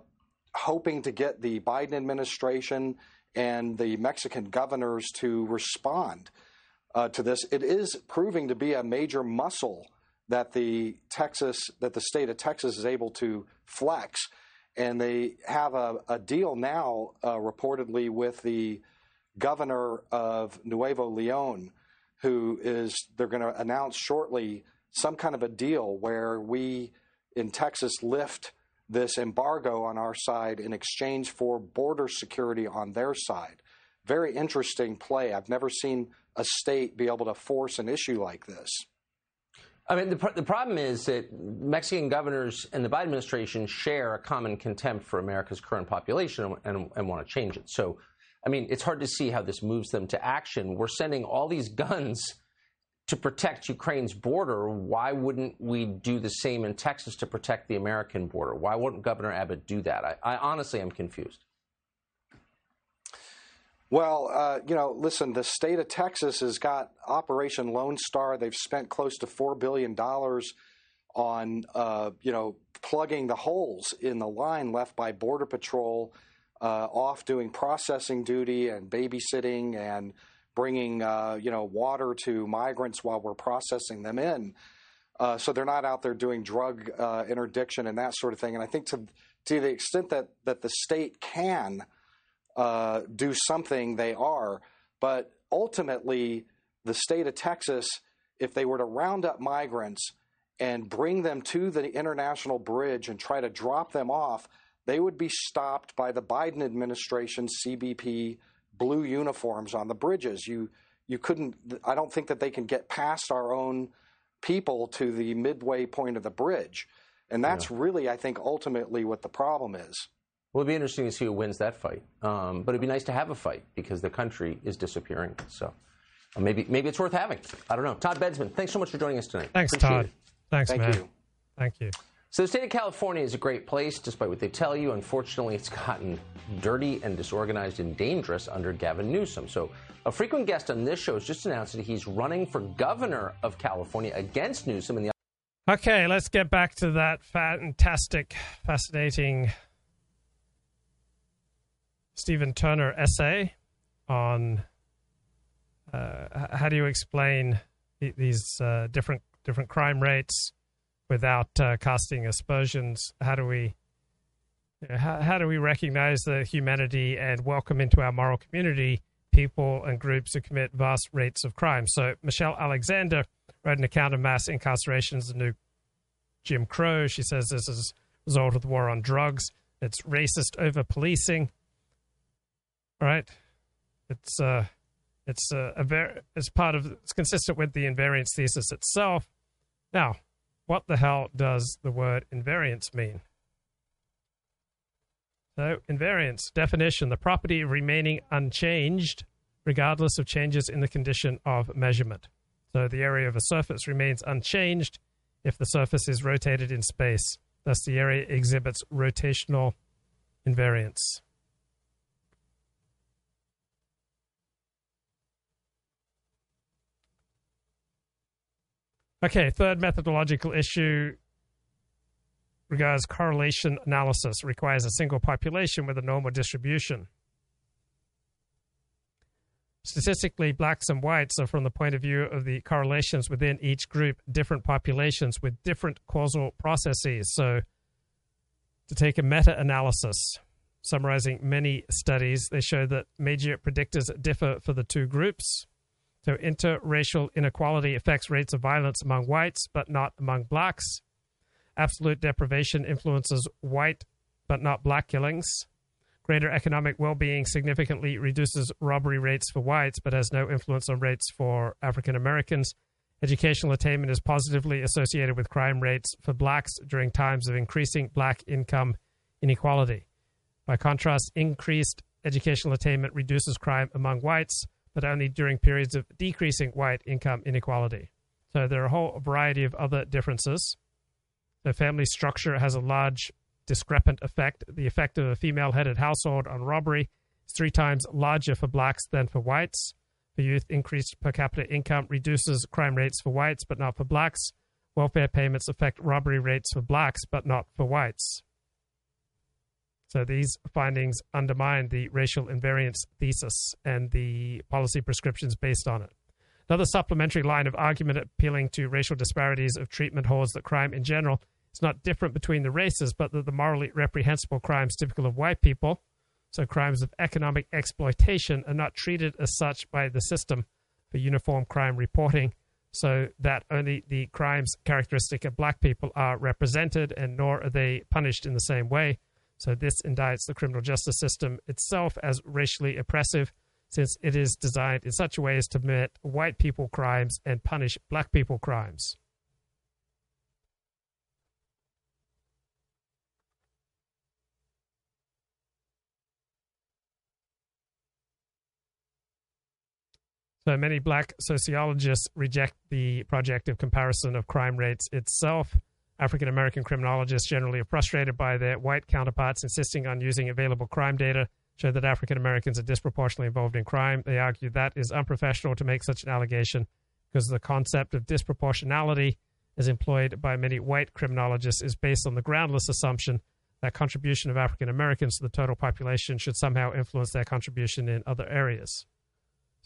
hoping to get the Biden administration and the Mexican governors to respond uh, to this. It is proving to be a major muscle that the Texas that the state of Texas is able to flex, and they have a, a deal now uh, reportedly with the governor of Nuevo Leon, who is they're going to announce shortly some kind of a deal where we in Texas lift this embargo on our side in exchange for border security on their side. Very interesting play. I've never seen a state be able to force an issue like this. I mean, the, pr- the problem is that Mexican governors and the Biden administration share a common contempt for America's current population and, and, and want to change it. So, I mean, it's hard to see how this moves them to action. We're sending all these guns to protect Ukraine's border. Why wouldn't we do the same in Texas to protect the American border? Why wouldn't Governor Abbott do that? I, I honestly am confused. Well, uh, you know, listen, the state of Texas has got Operation Lone Star. They've spent close to $4 billion on uh, you know plugging the holes in the line left by Border Patrol uh, off doing processing duty and babysitting and bringing uh, you know water to migrants while we're processing them in. Uh, so they're not out there doing drug uh, interdiction and that sort of thing. And I think to to the extent that that the state can uh, do something, they are. But ultimately, the state of Texas, if they were to round up migrants and bring them to the international bridge and try to drop them off, they would be stopped by the Biden administration's CBP blue uniforms on the bridges. You you couldn't. I don't think that they can get past our own people to the midway point of the bridge, and that's yeah. really, I think, ultimately what the problem is. Well, it'd be interesting to see who wins that fight. Um, but it'd be nice to have a fight because the country is disappearing. So uh, maybe maybe it's worth having. I don't know. Todd Bensman, thanks so much for joining us tonight. Thanks, Appreciate Todd. It. Thanks, Thank man. You. Thank you. So the state of California is a great place, despite what they tell you. Unfortunately, it's gotten dirty and disorganized and dangerous under Gavin Newsom. So a frequent guest on this show has just announced that he's running for governor of California against Newsom in the. Okay, let's get back to that fantastic, fascinating Stephen Turner essay on uh, how do you explain these uh, different different crime rates without uh, casting aspersions? How do we how, how do we recognize the humanity and welcome into our moral community people and groups who commit vast rates of crime? So Michelle Alexander wrote an account of mass incarcerations, the new Jim Crow. She says this is a result of the war on drugs. It's racist over policing. Right? It's uh, it's uh, a very it's part of it's consistent with the invariance thesis itself. Now, what the hell does the word invariance mean? So, invariance definition: the property remaining unchanged regardless of changes in the condition of measurement. So, the area of a surface remains unchanged if the surface is rotated in space. Thus, the area exhibits rotational invariance. Okay, third methodological issue regards correlation analysis, requires a single population with a normal distribution. Statistically, blacks and whites are, from the point of view of the correlations within each group, different populations with different causal processes. So, to take a meta analysis, summarizing many studies, they show that major predictors differ for the two groups. So interracial inequality affects rates of violence among whites, but not among blacks. Absolute deprivation influences white, but not black killings. Greater economic well being significantly reduces robbery rates for whites, but has no influence on rates for African Americans. Educational attainment is positively associated with crime rates for blacks during times of increasing black income inequality. By contrast, increased educational attainment reduces crime among whites, but only during periods of decreasing white income inequality. So there are a whole variety of other differences. The family structure has a large discrepant effect. The effect of a female headed household on robbery is three times larger for blacks than for whites. For youth, increased per capita income reduces crime rates for whites, but not for blacks. Welfare payments affect robbery rates for blacks, but not for whites. So these findings undermine the racial invariance thesis and the policy prescriptions based on it. Another supplementary line of argument appealing to racial disparities of treatment holds that crime in general is not different between the races, but that the morally reprehensible crimes typical of white people, so crimes of economic exploitation, are not treated as such by the system for uniform crime reporting, so that only the crimes characteristic of black people are represented and nor are they punished in the same way. So this indicts the criminal justice system itself as racially oppressive, since it is designed in such a way as to commit white people crimes and punish black people crimes. So many black sociologists reject the projective comparison of crime rates itself. African American criminologists generally are frustrated by their white counterparts insisting on using available crime data to show that African Americans are disproportionately involved in crime. They argue that is unprofessional to make such an allegation because the concept of disproportionality as employed by many white criminologists, is based on the groundless assumption that contribution of African Americans to the total population should somehow influence their contribution in other areas.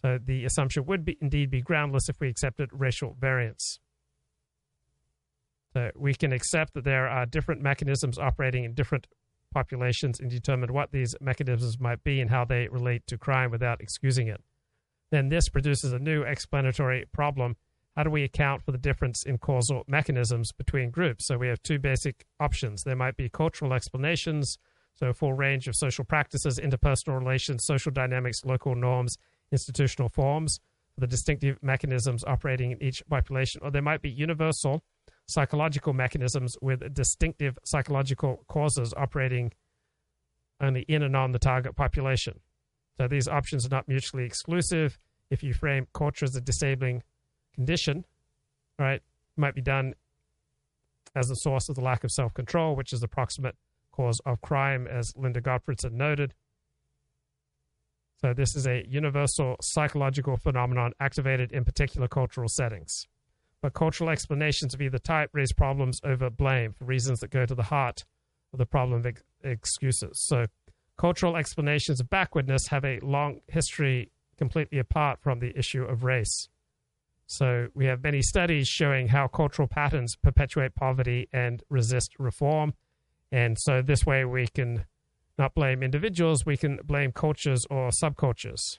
So the assumption would be, indeed be groundless if we accepted racial variance. So we can accept that there are different mechanisms operating in different populations and determine what these mechanisms might be and how they relate to crime without excusing it. Then this produces a new explanatory problem. How do we account for the difference in causal mechanisms between groups? So we have two basic options. There might be cultural explanations, so a full range of social practices, interpersonal relations, social dynamics, local norms, institutional forms, the distinctive mechanisms operating in each population, or there might be universal psychological mechanisms with distinctive psychological causes operating only in and on the target population. So these options are not mutually exclusive. If you frame culture as a disabling condition, right, might be done as the source of the lack of self control, which is the proximate cause of crime, as Linda Gottfredson noted. So, this is a universal psychological phenomenon activated in particular cultural settings. But cultural explanations of either type raise problems over blame for reasons that go to the heart of the problem of ex- excuses. So, cultural explanations of backwardness have a long history completely apart from the issue of race. So, we have many studies showing how cultural patterns perpetuate poverty and resist reform. And so, this way, we can not blame individuals, we can blame cultures or subcultures.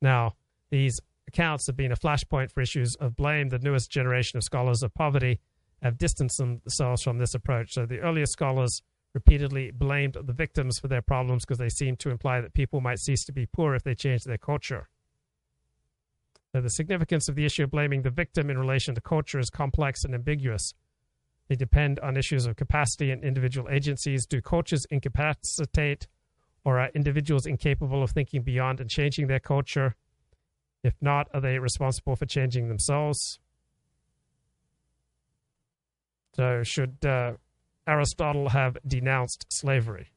Now, these accounts have been a flashpoint for issues of blame. The newest generation of scholars of poverty have distanced themselves from this approach. So the earlier scholars repeatedly blamed the victims for their problems because they seemed to imply that people might cease to be poor if they changed their culture. So the significance of the issue of blaming the victim in relation to culture is complex and ambiguous. They depend on issues of capacity and individual agencies. Do cultures incapacitate, or are individuals incapable of thinking beyond and changing their culture? If not, are they responsible for changing themselves? So, should uh, Aristotle have denounced slavery?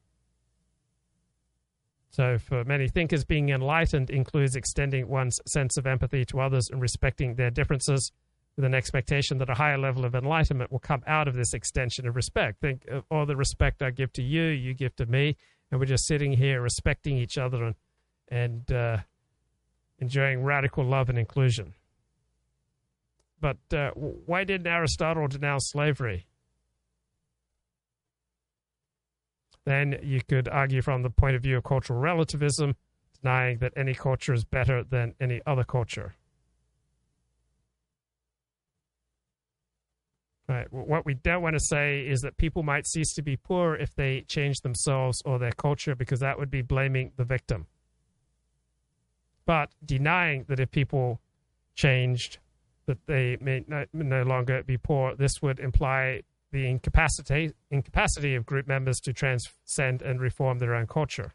So, for many thinkers, being enlightened includes extending one's sense of empathy to others and respecting their differences with an expectation that a higher level of enlightenment will come out of this extension of respect. Think of all the respect I give to you, you give to me, and we're just sitting here respecting each other and, and uh, enjoying radical love and inclusion. But uh, why didn't Aristotle denounce slavery? Then you could argue from the point of view of cultural relativism, denying that any culture is better than any other culture. Right. What we don't want to say is that people might cease to be poor if they change themselves or their culture, because that would be blaming the victim. But denying that if people changed, that they may no longer be poor, this would imply the incapacity incapacity of group members to transcend and reform their own culture.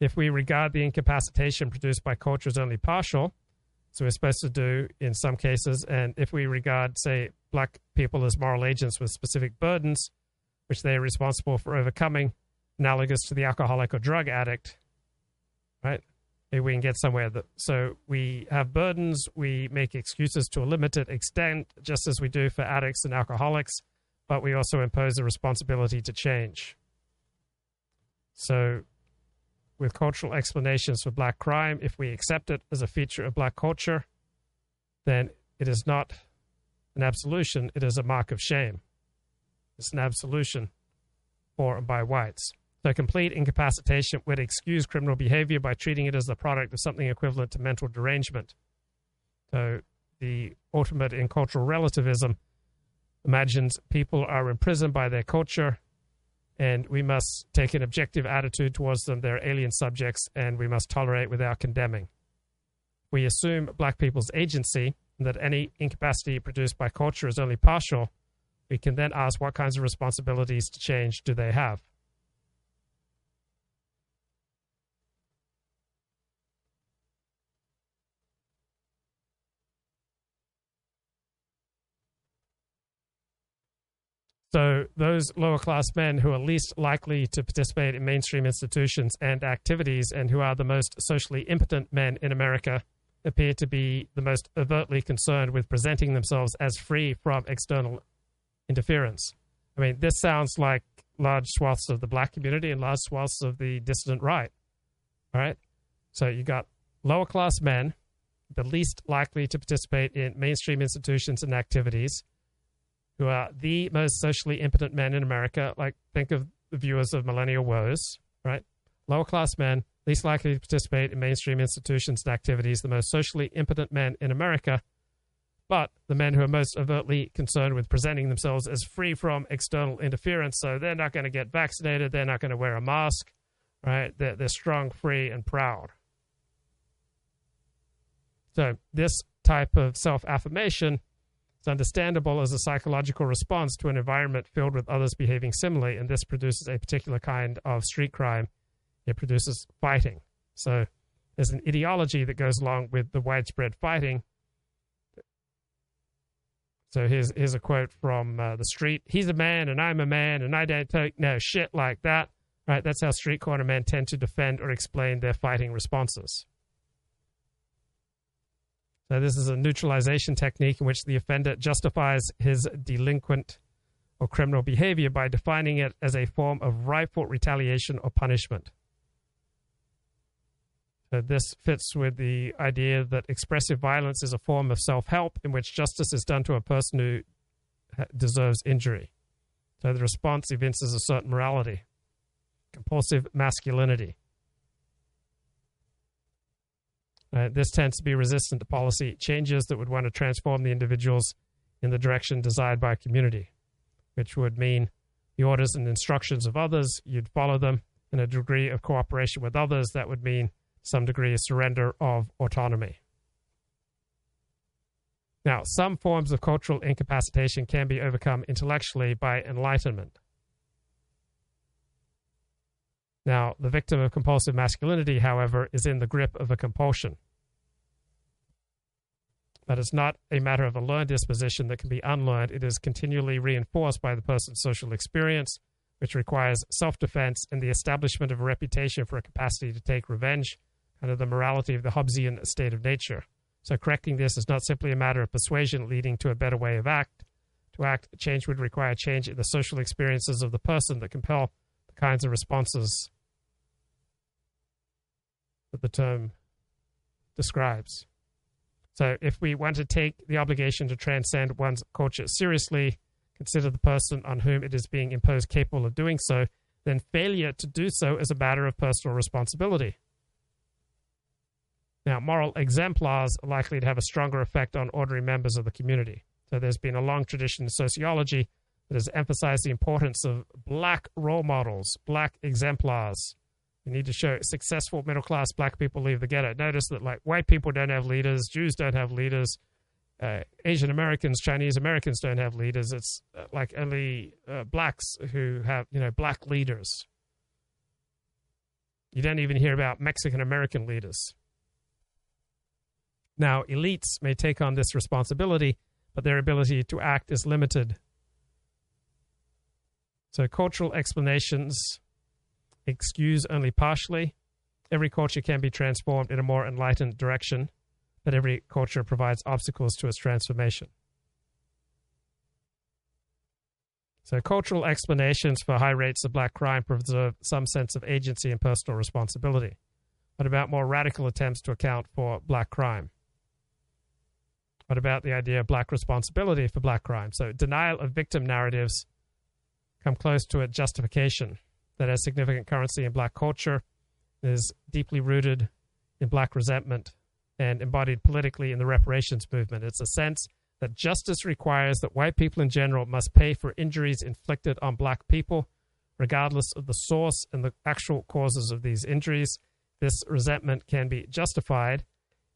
If we regard the incapacitation produced by culture as only partial, so we're supposed to do in some cases. And if we regard, say, black people as moral agents with specific burdens, which they are responsible for overcoming, analogous to the alcoholic or drug addict, right? Maybe we can get somewhere. That, so we have burdens, we make excuses to a limited extent, just as we do for addicts and alcoholics, but we also impose a responsibility to change. So with cultural explanations for black crime, if we accept it as a feature of black culture, then it is not an absolution, it is a mark of shame. It's an absolution for and by whites. So complete incapacitation would excuse criminal behavior by treating it as the product of something equivalent to mental derangement. So the ultimate in cultural relativism imagines people are imprisoned by their culture and we must take an objective attitude towards them. They're alien subjects, and we must tolerate without condemning. We assume black people's agency, and that any incapacity produced by culture is only partial. We can then ask what kinds of responsibilities to change do they have? So those lower class men who are least likely to participate in mainstream institutions and activities and who are the most socially impotent men in America appear to be the most overtly concerned with presenting themselves as free from external interference. I mean, this sounds like large swaths of the black community and large swaths of the dissident right. All right. So you got lower class men, the least likely to participate in mainstream institutions and activities, who are the most socially impotent men in America. Like, think of the viewers of Millennial Woes, right? Lower class men, least likely to participate in mainstream institutions and activities, the most socially impotent men in America, but the men who are most overtly concerned with presenting themselves as free from external interference. So they're not going to get vaccinated, they're not going to wear a mask, right? They're, they're strong, free, and proud. So this type of self affirmation is understandable as a psychological response to an environment filled with others behaving similarly, and this produces a particular kind of street crime. It produces fighting. So there's an ideology that goes along with the widespread fighting. So here's here's a quote from uh, the street. He's a man, and I'm a man, and I don't take no shit like that. Right? That's how street corner men tend to defend or explain their fighting responses. So this is a neutralization technique in which the offender justifies his delinquent or criminal behavior by defining it as a form of rightful retaliation or punishment. So this fits with the idea that expressive violence is a form of self-help in which justice is done to a person who deserves injury. So the response evinces a certain morality, compulsive masculinity. Uh, this tends to be resistant to policy changes that would want to transform the individuals in the direction desired by a community, which would mean the orders and instructions of others, you'd follow them, and a degree of cooperation with others, that would mean some degree of surrender of autonomy. Now, some forms of cultural incapacitation can be overcome intellectually by enlightenment. Now, the victim of compulsive masculinity, however, is in the grip of a compulsion. But it's not a matter of a learned disposition that can be unlearned. It is continually reinforced by the person's social experience, which requires self defense and the establishment of a reputation for a capacity to take revenge, under the morality of the Hobbesian state of nature. So, correcting this is not simply a matter of persuasion leading to a better way of act. To act, change would require change in the social experiences of the person that compel the kinds of responses that the term describes. So, if we want to take the obligation to transcend one's culture seriously, consider the person on whom it is being imposed capable of doing so, then failure to do so is a matter of personal responsibility. Now, moral exemplars are likely to have a stronger effect on ordinary members of the community. So, there's been a long tradition in sociology that has emphasized the importance of black role models, black exemplars, we need to show successful middle class black people leave the ghetto. Notice that like white people don't have leaders, Jews don't have leaders, uh, Asian Americans, Chinese Americans don't have leaders. It's uh, like only uh, blacks who have you know black leaders. You don't even hear about Mexican American leaders. Now, elites may take on this responsibility, but their ability to act is limited. So, cultural explanations excuse only partially. Every culture can be transformed in a more enlightened direction, but every culture provides obstacles to its transformation. So, cultural explanations for high rates of black crime preserve some sense of agency and personal responsibility. What about more radical attempts to account for black crime? What about the idea of black responsibility for black crime? So, denial of victim narratives come close to a justification that has significant currency in black culture, is deeply rooted in black resentment, and embodied politically in the reparations movement. It's a sense that justice requires that white people in general must pay for injuries inflicted on black people, regardless of the source and the actual causes of these injuries. This resentment can be justified,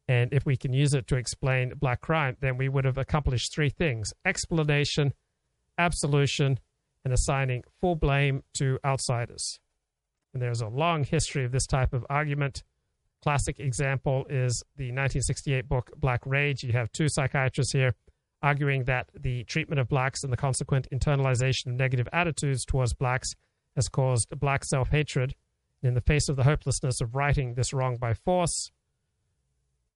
and if we can use it to explain black crime, then we would have accomplished three things explanation, absolution, and assigning full blame to outsiders. And there's a long history of this type of argument. Classic example is the 1968 book Black Rage. You have two psychiatrists here, arguing that the treatment of blacks and the consequent internalization of negative attitudes towards blacks has caused black self hatred. In the face of the hopelessness of righting this wrong by force,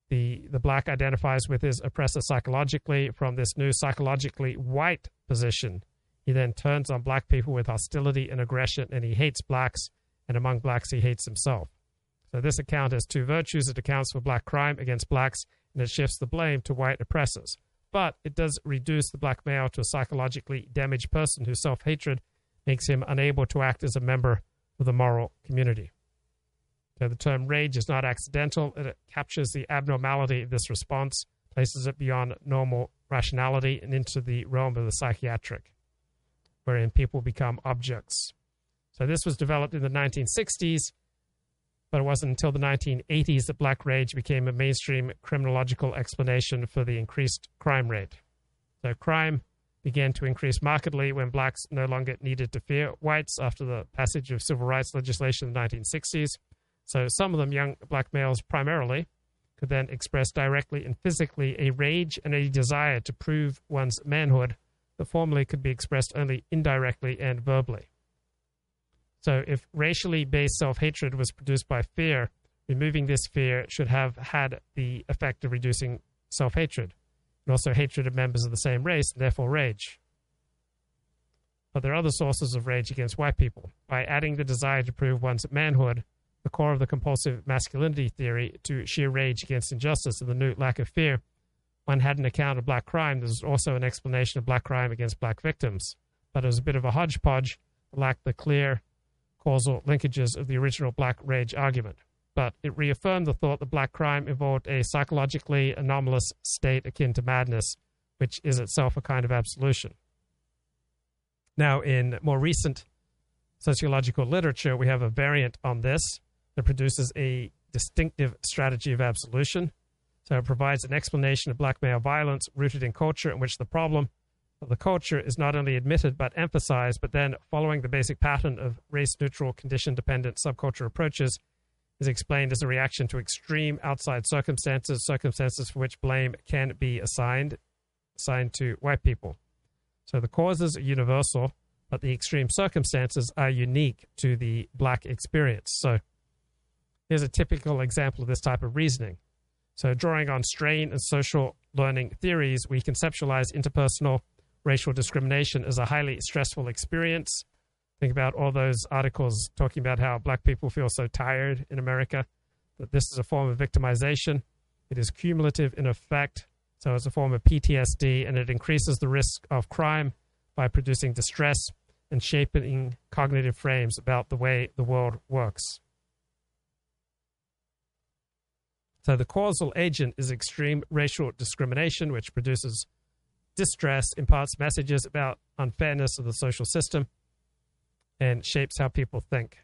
the, the black identifies with his oppressor psychologically from this new psychologically white position. He then turns on black people with hostility and aggression, and he hates blacks, and among blacks, he hates himself. So, this account has two virtues it accounts for black crime against blacks, and it shifts the blame to white oppressors. But it does reduce the black male to a psychologically damaged person whose self hatred makes him unable to act as a member of the moral community. So the term rage is not accidental. It captures the abnormality of this response, places it beyond normal rationality and into the realm of the psychiatric, wherein people become objects. So this was developed in the 1960s, but it wasn't until the 1980s that black rage became a mainstream criminological explanation for the increased crime rate. So crime began to increase markedly when blacks no longer needed to fear whites after the passage of civil rights legislation in the 1960s. So some of them, young black males primarily, could then express directly and physically a rage and a desire to prove one's manhood that formerly could be expressed only indirectly and verbally. So if racially based self hatred was produced by fear, removing this fear should have had the effect of reducing self hatred and also hatred of members of the same race, and therefore rage. But there are other sources of rage against white people. By adding the desire to prove one's manhood, the core of the compulsive masculinity theory, to sheer rage against injustice and the new lack of fear, one had an account of black crime. There's also an explanation of black crime against black victims. But it was a bit of a hodgepodge lacked the clear causal linkages of the original black rage argument but it reaffirmed the thought that black crime involved a psychologically anomalous state akin to madness, which is itself a kind of absolution. Now, in more recent sociological literature, we have a variant on this that produces a distinctive strategy of absolution. So it provides an explanation of black male violence rooted in culture, in which the problem of the culture is not only admitted but emphasized, but then, following the basic pattern of race neutral, condition dependent subculture approaches, is explained as a reaction to extreme outside circumstances, circumstances for which blame can be assigned assigned to white people. So the causes are universal, but the extreme circumstances are unique to the black experience. So here's a typical example of this type of reasoning. So drawing on strain and social learning theories, we conceptualize interpersonal racial discrimination as a highly stressful experience Think about all those articles talking about how black people feel so tired in America, that this is a form of victimization. It is cumulative in effect, so it's a form of PTSD, and it increases the risk of crime by producing distress and shaping cognitive frames about the way the world works. So the causal agent is extreme racial discrimination, which produces distress, imparts messages about unfairness of the social system, and shapes how people think.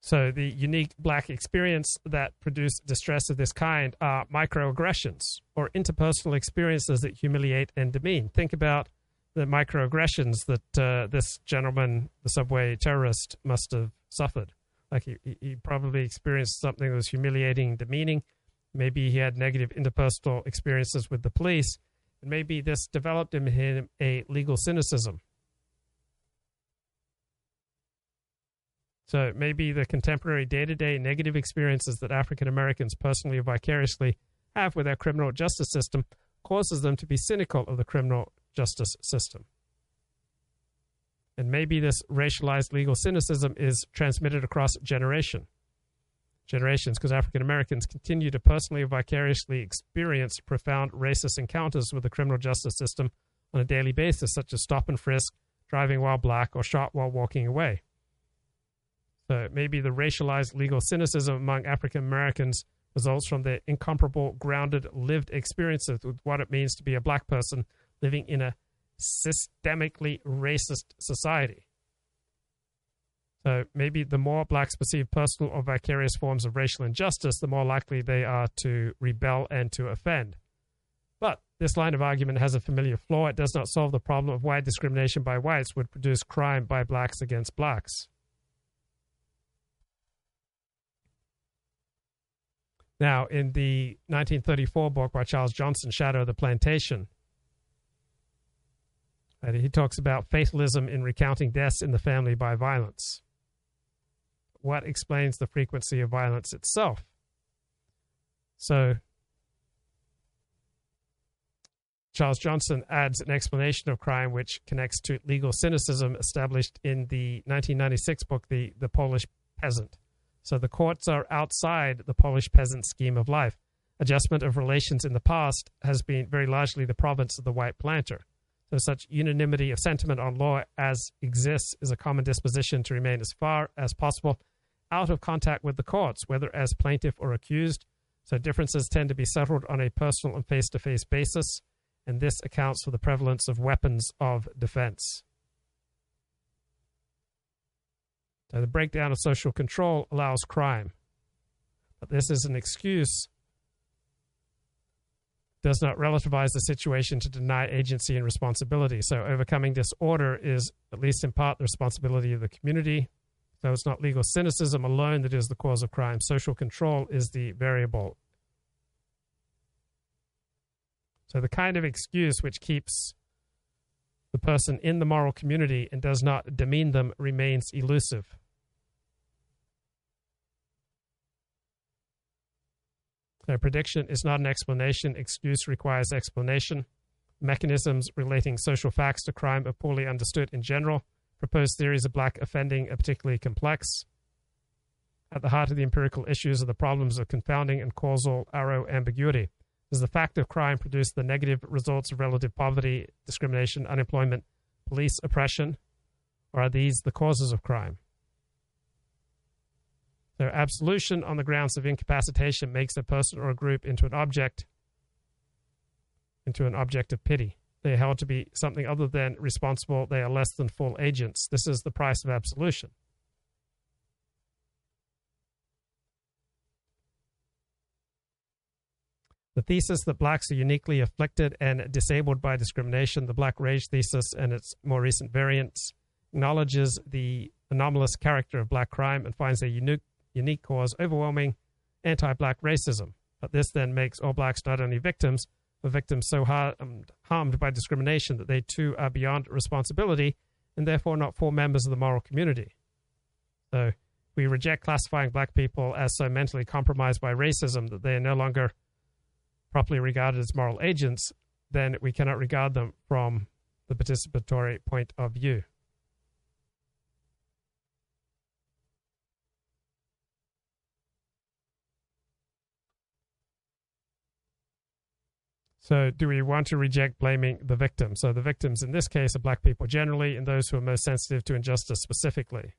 So, the unique black experience that produce distress of this kind are microaggressions or interpersonal experiences that humiliate and demean. Think about the microaggressions that uh, this gentleman, the subway terrorist, must have suffered. Like, he, he probably experienced something that was humiliating, demeaning, Maybe he had negative interpersonal experiences with the police, and maybe this developed in him a legal cynicism. So maybe the contemporary day to day negative experiences that African Americans personally or vicariously have with our criminal justice system causes them to be cynical of the criminal justice system. And maybe this racialized legal cynicism is transmitted across generation generations because African Americans continue to personally vicariously experience profound racist encounters with the criminal justice system on a daily basis, such as stop and frisk, driving while black, or shot while walking away. So maybe the racialized legal cynicism among African Americans results from their incomparable, grounded, lived experiences with what it means to be a black person living in a systemically racist society. So maybe the more blacks perceive personal or vicarious forms of racial injustice, the more likely they are to rebel and to offend. But this line of argument has a familiar flaw. It does not solve the problem of why discrimination by whites would produce crime by blacks against blacks. Now, in the 1934 book by Charles Johnson, Shadow of the Plantation, uh, he talks about fatalism in recounting deaths in the family by violence. What explains the frequency of violence itself? So, Charles Johnson adds an explanation of crime which connects to legal cynicism established in the 1996 book, The, the Polish Peasant. So the courts are outside the Polish peasant scheme of life. Adjustment of relations in the past has been very largely the province of the white planter. So such unanimity of sentiment on law as exists is a common disposition to remain as far as possible out of contact with the courts, whether as plaintiff or accused. So differences tend to be settled on a personal and face to face basis, and this accounts for the prevalence of weapons of defense. So the breakdown of social control allows crime. But this is an excuse, does not relativize the situation to deny agency and responsibility. So overcoming disorder is, at least in part, the responsibility of the community. So it's not legal cynicism alone that is the cause of crime. Social control is the variable. So the kind of excuse which keeps the person in the moral community and does not demean them remains elusive. Their prediction is not an explanation. Excuse requires explanation. Mechanisms relating social facts to crime are poorly understood in general. Proposed theories of black offending are particularly complex. At the heart of the empirical issues are the problems of confounding and causal arrow ambiguity. Does the fact of crime produce the negative results of relative poverty, discrimination, unemployment, police oppression, or are these the causes of crime? Their absolution on the grounds of incapacitation makes a person or a group into an object, into an object of pity. They are held to be something other than responsible. They are less than full agents. This is the price of absolution. The thesis that blacks are uniquely afflicted and disabled by discrimination, the black rage thesis and its more recent variants, acknowledges the anomalous character of black crime and finds a unique, unique cause overwhelming anti black racism. But this then makes all blacks not only victims, but victims so harmed, um, harmed by discrimination that they too are beyond responsibility and therefore not full members of the moral community. So we reject classifying black people as so mentally compromised by racism that they are no longer properly regarded as moral agents, then we cannot regard them from the participatory point of view. So, do we want to reject blaming the victim? So, the victims in this case are black people generally and those who are most sensitive to injustice specifically.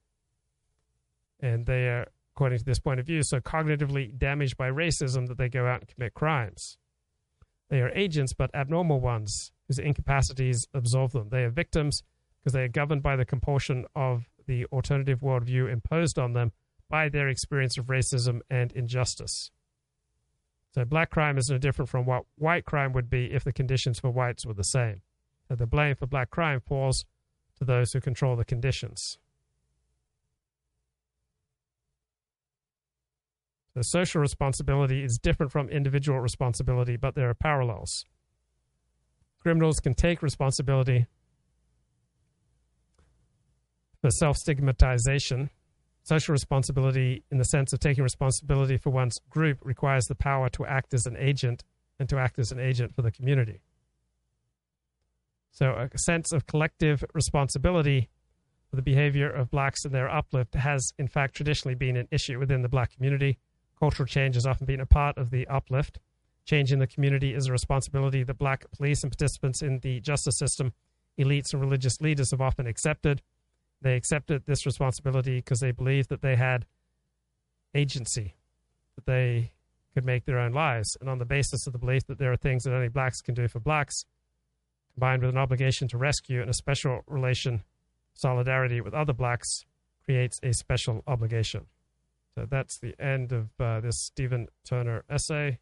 And they are, according to this point of view, so cognitively damaged by racism that they go out and commit crimes. They are agents, but abnormal ones whose incapacities absolve them. They are victims because they are governed by the compulsion of the alternative worldview imposed on them by their experience of racism and injustice. So black crime is no different from what white crime would be if the conditions for whites were the same. So the blame for black crime falls to those who control the conditions. The social responsibility is different from individual responsibility, but there are parallels. Criminals can take responsibility for self stigmatization Social responsibility, in the sense of taking responsibility for one's group, requires the power to act as an agent and to act as an agent for the community. So, a sense of collective responsibility for the behavior of blacks and their uplift has, in fact, traditionally been an issue within the black community. Cultural change has often been a part of the uplift. Change in the community is a responsibility that black police and participants in the justice system, elites, and religious leaders have often accepted. They accepted this responsibility because they believed that they had agency, that they could make their own lives. And on the basis of the belief that there are things that only blacks can do for blacks, combined with an obligation to rescue and a special relation, solidarity with other blacks, creates a special obligation. So that's the end of uh, this Stephen Turner essay.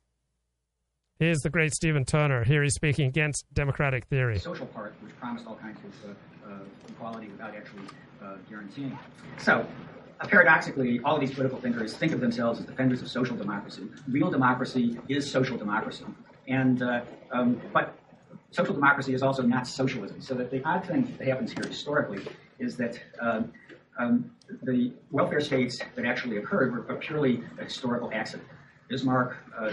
Here's the great Stephen Turner. Here he's speaking against democratic theory. The social part, which promised all kinds of uh, uh, equality without actually uh, guaranteeing. So, paradoxically, all of these political thinkers think of themselves as defenders of social democracy. Real democracy is social democracy, and uh, um, but social democracy is also not socialism. So that the odd thing that happens here historically is that. Um, um, the welfare states that actually occurred were a purely historical accident. Bismarck, uh,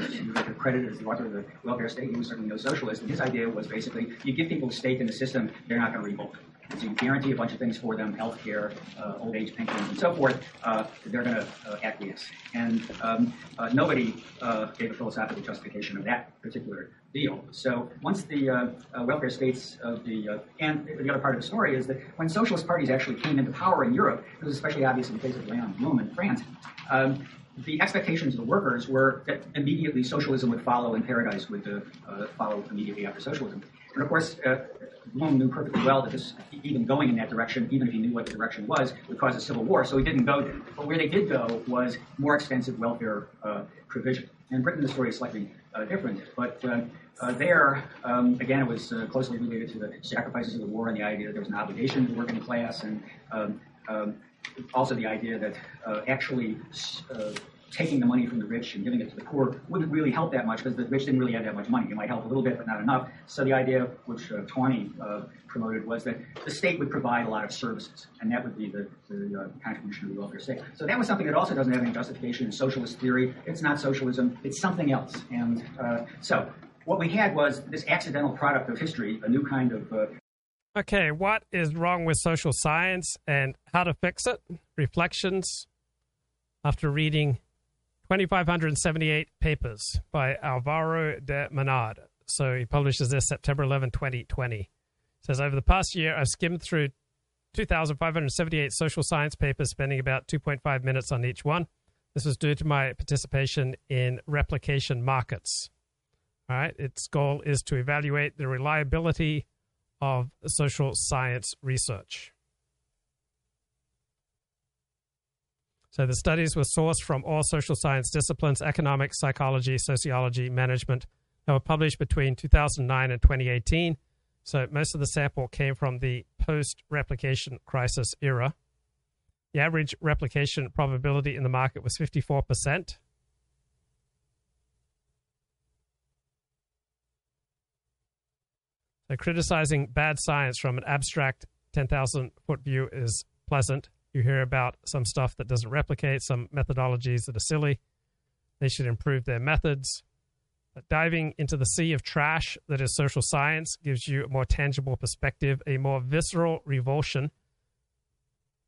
credited as the author of the welfare state, he was certainly no socialist, and his idea was basically you give people a stake in the system, they're not going to revolt. So you guarantee a bunch of things for them, health care, uh, old age pensions, and so forth, uh, they're going to uh, acquiesce. And um, uh, nobody uh, gave a philosophical justification of that particular deal. So once the uh, welfare states of the, and the other part of the story is that when socialist parties actually came into power in Europe, it was especially obvious in the case of Léon Blum in France, um, the expectations of the workers were that immediately socialism would follow and paradise would uh, follow immediately after socialism. And of course, uh, knew perfectly well that this, even going in that direction, even if he knew what the direction was, would cause a civil war. So he didn't go there. But where they did go was more extensive welfare uh, provision. In Britain, the story is slightly uh, different. But uh, uh, there, um, again, it was uh, closely related to the sacrifices of the war and the idea that there was an obligation to the working class, and um, um, also the idea that actually taking the money from the rich and giving it to the poor wouldn't really help that much because the rich didn't really have that much money. It might help a little bit, but not enough. So the idea, which uh, Tawney uh, promoted, was that the state would provide a lot of services, and that would be the, the uh, contribution of the welfare state. So that was something that also doesn't have any justification in socialist theory. It's not socialism; it's something else. And uh, so what we had was this accidental product of history, a new kind of uh, Okay, what is wrong with social science and how to fix it? Reflections after reading 2,578 papers by Alvaro de Menard. So he publishes this September 11, 2020. It says, Over the past year, I've skimmed through 2,578 social science papers, spending about 2.5 minutes on each one. This was due to my participation in replication markets. All right, its goal is to evaluate the reliability of social science research. So the studies were sourced from all social science disciplines economics, psychology, sociology, management. They were published between 2009 and 2018. So most of the sample came from the post replication crisis era. The average replication probability in the market was 54%. So criticizing bad science from an abstract 10,000 foot view is pleasant. You hear about some stuff that doesn't replicate, some methodologies that are silly. They should improve their methods. But diving into the sea of trash that is social science gives you a more tangible perspective, a more visceral revulsion,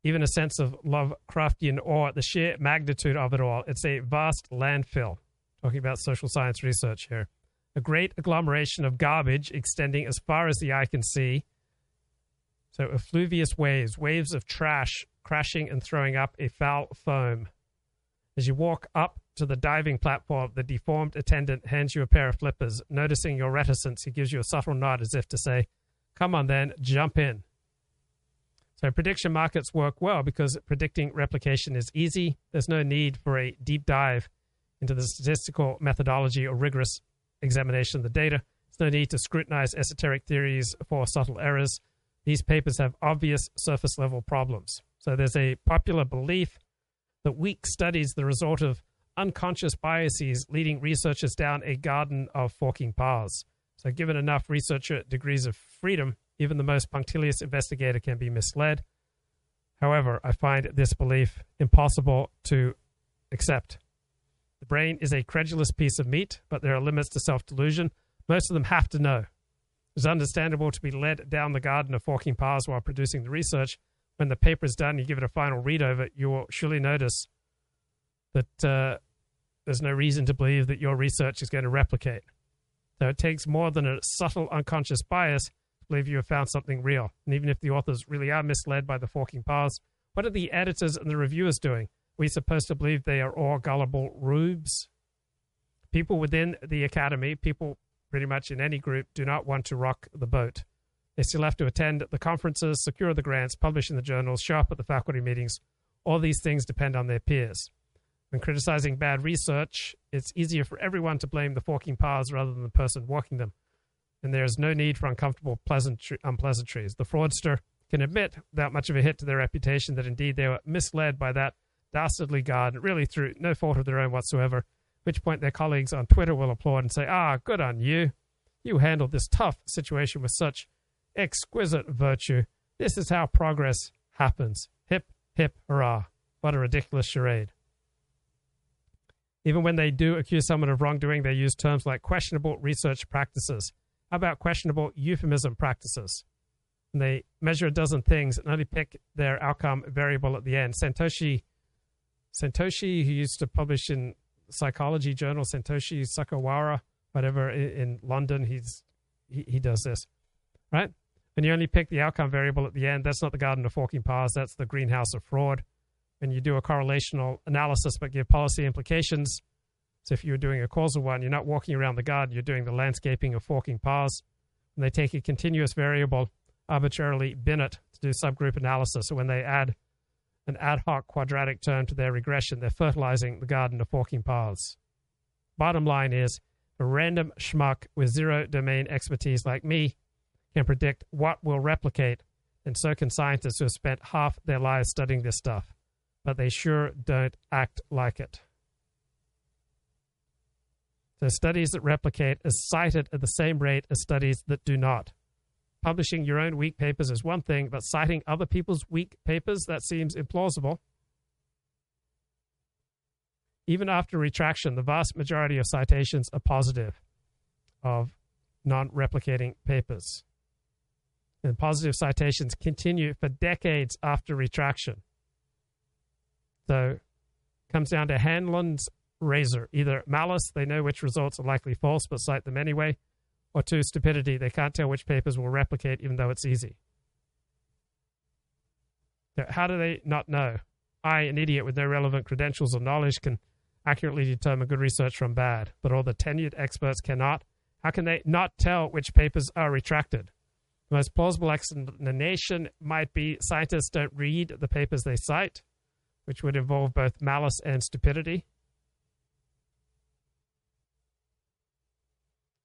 even a sense of Lovecraftian awe at the sheer magnitude of it all. It's a vast landfill. Talking about social science research here. A great agglomeration of garbage extending as far as the eye can see. So, effluvious waves, waves of trash crashing and throwing up a foul foam. As you walk up to the diving platform, the deformed attendant hands you a pair of flippers. Noticing your reticence, he gives you a subtle nod as if to say, Come on then, jump in. So prediction markets work well because predicting replication is easy. There's no need for a deep dive into the statistical methodology or rigorous examination of the data. There's no need to scrutinize esoteric theories for subtle errors. These papers have obvious surface level problems. So there's a popular belief that weak studies the result of unconscious biases leading researchers down a garden of forking paths. So, given enough researcher degrees of freedom, even the most punctilious investigator can be misled. However, I find this belief impossible to accept. The brain is a credulous piece of meat, but there are limits to self delusion. Most of them have to know. It's understandable to be led down the garden of forking paths while producing the research, when the paper is done, you give it a final read over, you will surely notice that uh, there's no reason to believe that your research is going to replicate. So it takes more than a subtle unconscious bias to believe you have found something real. And even if the authors really are misled by the forking paths, what are the editors and the reviewers doing? Are supposed to believe they are all gullible rubes? People within the academy, people pretty much in any group, do not want to rock the boat. They still have to attend the conferences, secure the grants, publish in the journals, show up at the faculty meetings. All these things depend on their peers. When criticizing bad research, it's easier for everyone to blame the forking paths rather than the person walking them. And there is no need for uncomfortable pleasantry, unpleasantries. The fraudster can admit, without much of a hit to their reputation, that indeed they were misled by that dastardly garden, really through no fault of their own whatsoever, which point their colleagues on Twitter will applaud and say, Ah, good on you. You handled this tough situation with such exquisite virtue. This is how progress happens. Hip, hip, hurrah. What a ridiculous charade. Even when they do accuse someone of wrongdoing, they use terms like questionable research practices. How about questionable euphemism practices? And they measure a dozen things and only pick their outcome variable at the end. Santoshi, Santoshi, who used to publish in psychology journal, Santoshi Sakawara, whatever, in, London, he's he, he does this, right? And you only pick the outcome variable at the end. That's not the garden of forking paths. That's the greenhouse of fraud and you do a correlational analysis but give policy implications. So if you're doing a causal one, you're not walking around the garden, you're doing the landscaping of forking paths. And they take a continuous variable, arbitrarily bin it to do subgroup analysis. So when they add an ad hoc quadratic term to their regression, they're fertilizing the garden of forking paths. Bottom line is a random schmuck with zero domain expertise like me can predict what will replicate, and so can scientists who have spent half their lives studying this stuff but they sure don't act like it. So, studies that replicate are cited at the same rate as studies that do not. Publishing your own weak papers is one thing, but citing other people's weak papers, that seems implausible. Even after retraction, the vast majority of citations are positive of non replicating papers. And positive citations continue for decades after retraction. So comes down to Hanlon's razor. Either malice, they know which results are likely false but cite them anyway, or two, stupidity, they can't tell which papers will replicate even though it's easy. How do they not know? I, an idiot with no relevant credentials or knowledge, can accurately determine good research from bad, but all the tenured experts cannot. How can they not tell which papers are retracted? The most plausible explanation might be scientists don't read the papers they cite which would involve both malice and stupidity.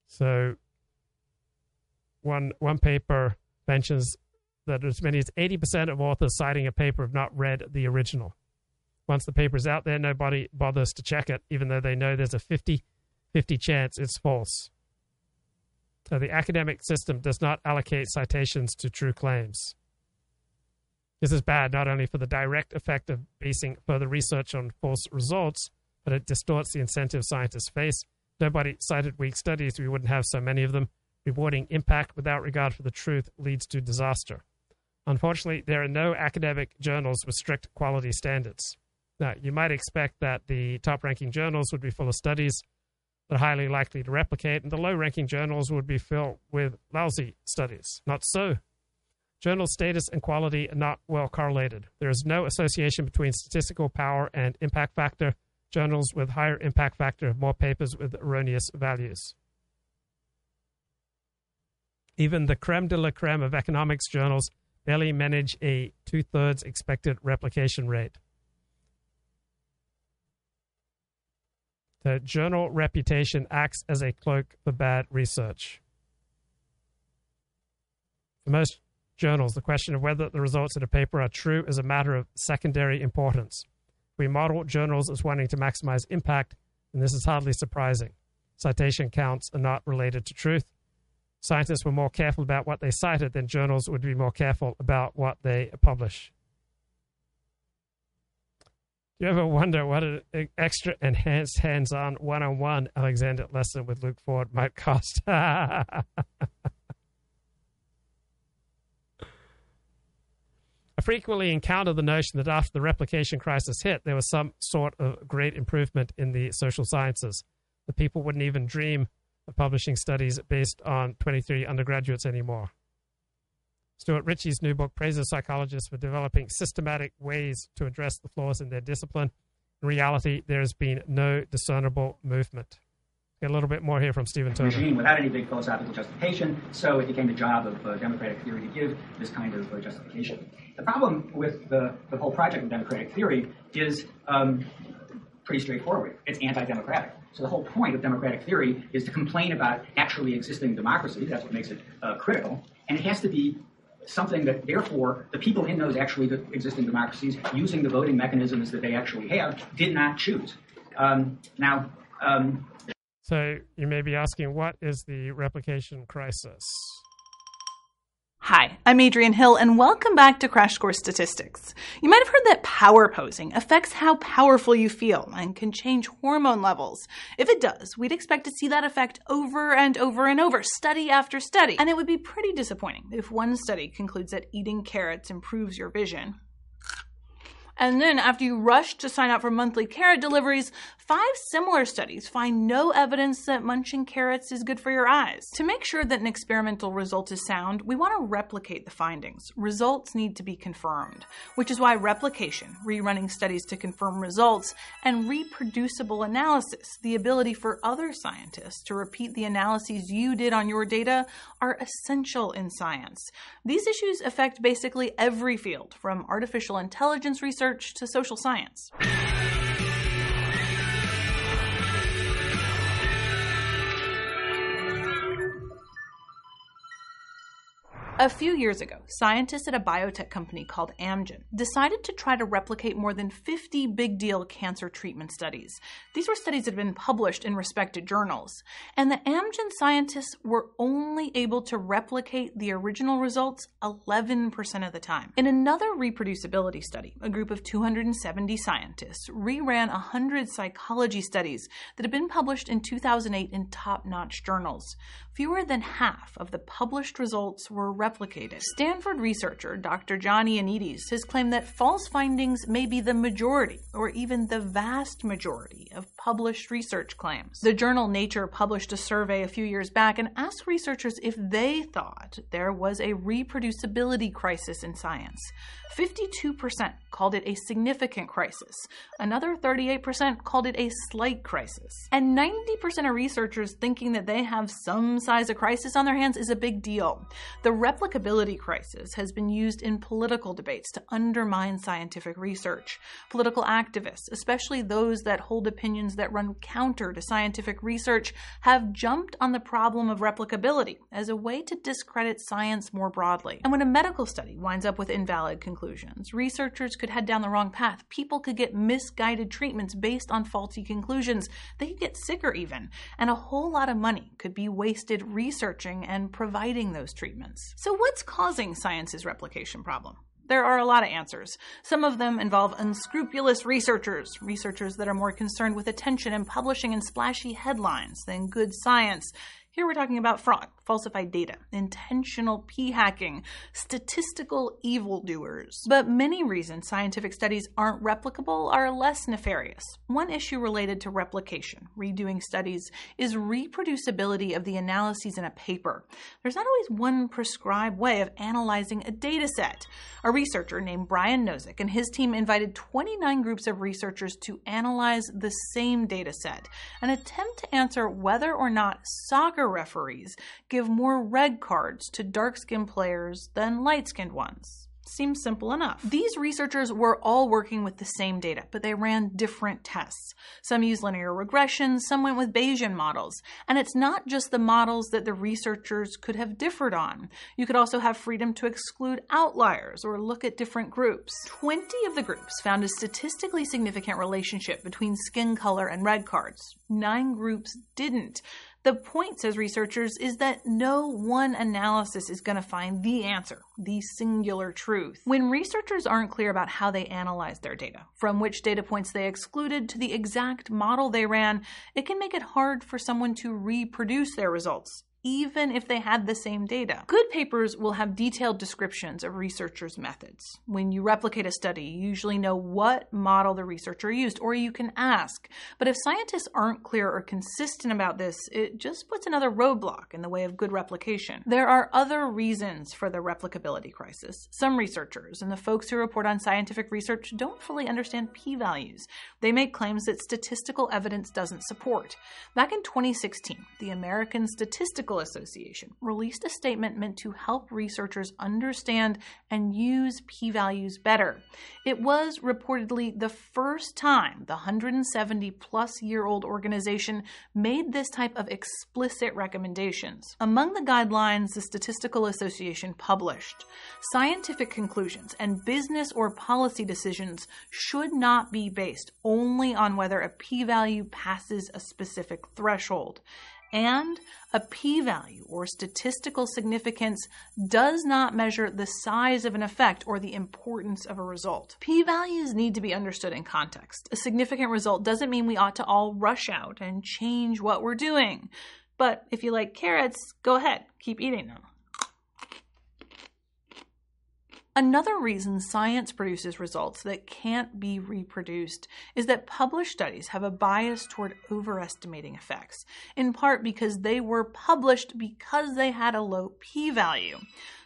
So, one one paper mentions that as many as 80% of authors citing a paper have not read the original. Once the paper is out there, nobody bothers to check it, even though they know there's a 50 50 chance it's false. So the academic system does not allocate citations to true claims. This is bad not only for the direct effect of basing further research on false results, but it distorts the incentive scientists face. Nobody cited weak studies, we wouldn't have so many of them. Rewarding impact without regard for the truth leads to disaster. Unfortunately, there are no academic journals with strict quality standards. Now, you might expect that the top ranking journals would be full of studies that are highly likely to replicate, and the low ranking journals would be filled with lousy studies. Not so. Journal status and quality are not well correlated. There is no association between statistical power and impact factor. Journals with higher impact factor have more papers with erroneous values. Even the creme de la creme of economics journals barely manage a two thirds expected replication rate. The journal reputation acts as a cloak for bad research. For most journals, the question of whether the results in a paper are true is a matter of secondary importance. We model journals as wanting to maximize impact, and this is hardly surprising. Citation counts are not related to truth. Scientists were more careful about what they cited than journals would be more careful about what they publish. Do you ever wonder what an extra enhanced hands on one on one Alexander lesson with Luke Ford might cost? [laughs] I frequently encounter the notion that after the replication crisis hit, there was some sort of great improvement in the social sciences. The people wouldn't even dream of publishing studies based on 23 undergraduates anymore. Stuart Ritchie's new book praises psychologists for developing systematic ways to address the flaws in their discipline. In reality, there has been no discernible movement. Get a little bit more here from Stephen Turner. Regime without any big philosophical justification, so it became the job of uh, democratic theory to give this kind of uh, justification. The problem with the, the whole project of democratic theory is um, pretty straightforward. It's anti-democratic. So the whole point of democratic theory is to complain about actually existing democracy. That's what makes it uh, critical. And it has to be something that, therefore, the people in those actually existing democracies, using the voting mechanisms that they actually have, did not choose. Um, now, um, So you may be asking, what is the replication crisis? Hi, I'm Adriene Hill, and welcome back to Crash Course Statistics. You might have heard that power posing affects how powerful you feel and can change hormone levels. If it does, we'd expect to see that effect over and over and over, study after study. And it would be pretty disappointing if one study concludes that eating carrots improves your vision. And then, after you rush to sign up for monthly carrot deliveries, five similar studies find no evidence that munching carrots is good for your eyes. To make sure that an experimental result is sound, we want to replicate the findings. Results need to be confirmed, which is why replication, rerunning studies to confirm results, and reproducible analysis, the ability for other scientists to repeat the analyses you did on your data, are essential in science. These issues affect basically every field, from artificial intelligence research to social science. A few years ago, scientists at a biotech company called Amgen decided to try to replicate more than 50 big deal cancer treatment studies. These were studies that had been published in respected journals, and the Amgen scientists were only able to replicate the original results 11% of the time. In another reproducibility study, a group of 270 scientists reran 100 psychology studies that had been published in 2008 in top notch journals. Fewer than half of the published results were replicated. Stanford researcher Dr. John Ioannidis has claimed that false findings may be the majority, or even the vast majority, of published research claims. The journal Nature published a survey a few years back and asked researchers if they thought there was a reproducibility crisis in science. 52% called it a significant crisis. Another 38% called it a slight crisis. And 90% of researchers thinking that they have some size of crisis on their hands is a big deal. The replicability crisis has been used in political debates to undermine scientific research. Political activists, especially those that hold opinions that run counter to scientific research, have jumped on the problem of replicability as a way to discredit science more broadly. And when a medical study winds up with invalid conclusions, researchers could head down the wrong path. People could get misguided treatments based on faulty conclusions. They could get sicker, even. And a whole lot of money could be wasted researching and providing those treatments. So, what's causing science's replication problem? There are a lot of answers. Some of them involve unscrupulous researchers, researchers that are more concerned with attention and publishing in splashy headlines than good science. Here we're talking about fraud, falsified data, intentional p hacking, statistical evildoers. But many reasons scientific studies aren't replicable are less nefarious. One issue related to replication, redoing studies, is reproducibility of the analyses in a paper. There's not always one prescribed way of analyzing a data set. A researcher named Brian Nosek and his team invited 29 groups of researchers to analyze the same data set, an attempt to answer whether or not soccer referees give more red cards to dark skinned players than light skinned ones. Seems simple enough. These researchers were all working with the same data, but they ran different tests. Some used linear regression, some went with Bayesian models. And it's not just the models that the researchers could have differed on. You could also have freedom to exclude outliers or look at different groups. 20 of the groups found a statistically significant relationship between skin color and red cards. Nine groups didn't. The point, says researchers, is that no one analysis is going to find the answer, the singular truth. When researchers aren't clear about how they analyzed their data, from which data points they excluded to the exact model they ran, it can make it hard for someone to reproduce their results even if they had the same data. Good papers will have detailed descriptions of researchers' methods. When you replicate a study, you usually know what model the researcher used, or you can ask. But if scientists aren't clear or consistent about this, it just puts another roadblock in the way of good replication. There are other reasons for the replicability crisis. Some researchers and the folks who report on scientific research don't fully understand p values. They make claims that statistical evidence doesn't support. Back in 2016, the American Statistical Association released a statement meant to help researchers understand and use p values better. It was reportedly the first time the 170 plus year old organization made this type of explicit recommendations. Among the guidelines the Statistical Association published, scientific conclusions and business or policy decisions should not be based only on whether a p value passes a specific threshold. And a p value or statistical significance does not measure the size of an effect or the importance of a result. P values need to be understood in context. A significant result doesn't mean we ought to all rush out and change what we're doing. But if you like carrots, go ahead, keep eating them. Another reason science produces results that can't be reproduced is that published studies have a bias toward overestimating effects, in part because they were published because they had a low p value.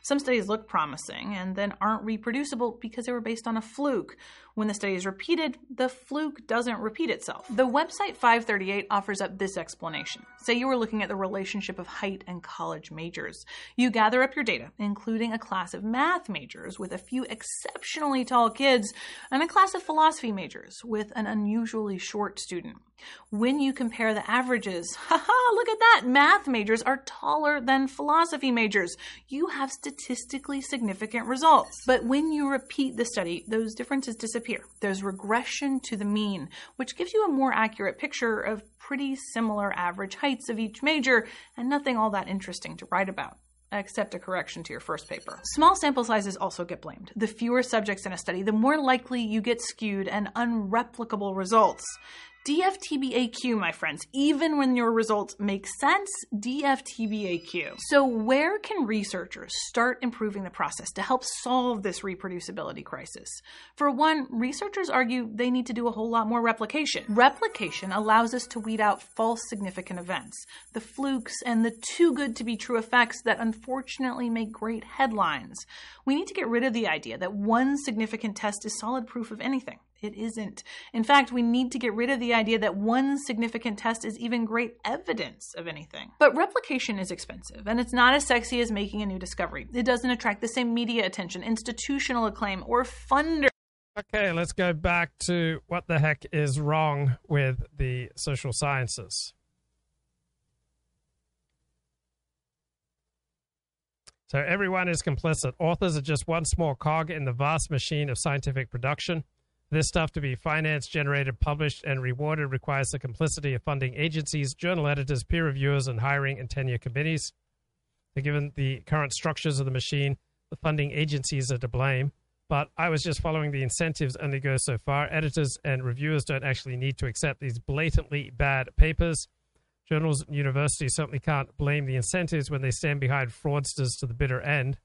Some studies look promising and then aren't reproducible because they were based on a fluke. When the study is repeated, the fluke doesn't repeat itself. The website 538 offers up this explanation. Say you were looking at the relationship of height and college majors. You gather up your data, including a class of math majors with a few exceptionally tall kids and a class of philosophy majors with an unusually short student. When you compare the averages, [laughs] haha, look at that! Math majors are taller than philosophy majors. You have statistically significant results. But when you repeat the study, those differences disappear. There's regression to the mean, which gives you a more accurate picture of pretty similar average heights of each major and nothing all that interesting to write about except a correction to your first paper. Small sample sizes also get blamed. The fewer subjects in a study, the more likely you get skewed and unreplicable results. DFTBAQ, my friends. Even when your results make sense, DFTBAQ. So, where can researchers start improving the process to help solve this reproducibility crisis? For one, researchers argue they need to do a whole lot more replication. Replication allows us to weed out false significant events, the flukes and the too good to be true effects that unfortunately make great headlines. We need to get rid of the idea that one significant test is solid proof of anything. It isn't. In fact, we need to get rid of the idea that one significant test is even great evidence of anything. But replication is expensive, and it's not as sexy as making a new discovery. It doesn't attract the same media attention, institutional acclaim, or funder. Okay, let's go back to what the heck is wrong with the social sciences. So everyone is complicit. Authors are just one small cog in the vast machine of scientific production. This stuff to be financed, generated, published, and rewarded requires the complicity of funding agencies, journal editors, peer reviewers, and hiring and tenure committees. So given the current structures of the machine, the funding agencies are to blame. But I was just following the incentives only go so far. Editors and reviewers don't actually need to accept these blatantly bad papers. Journals and universities certainly can't blame the incentives when they stand behind fraudsters to the bitter end.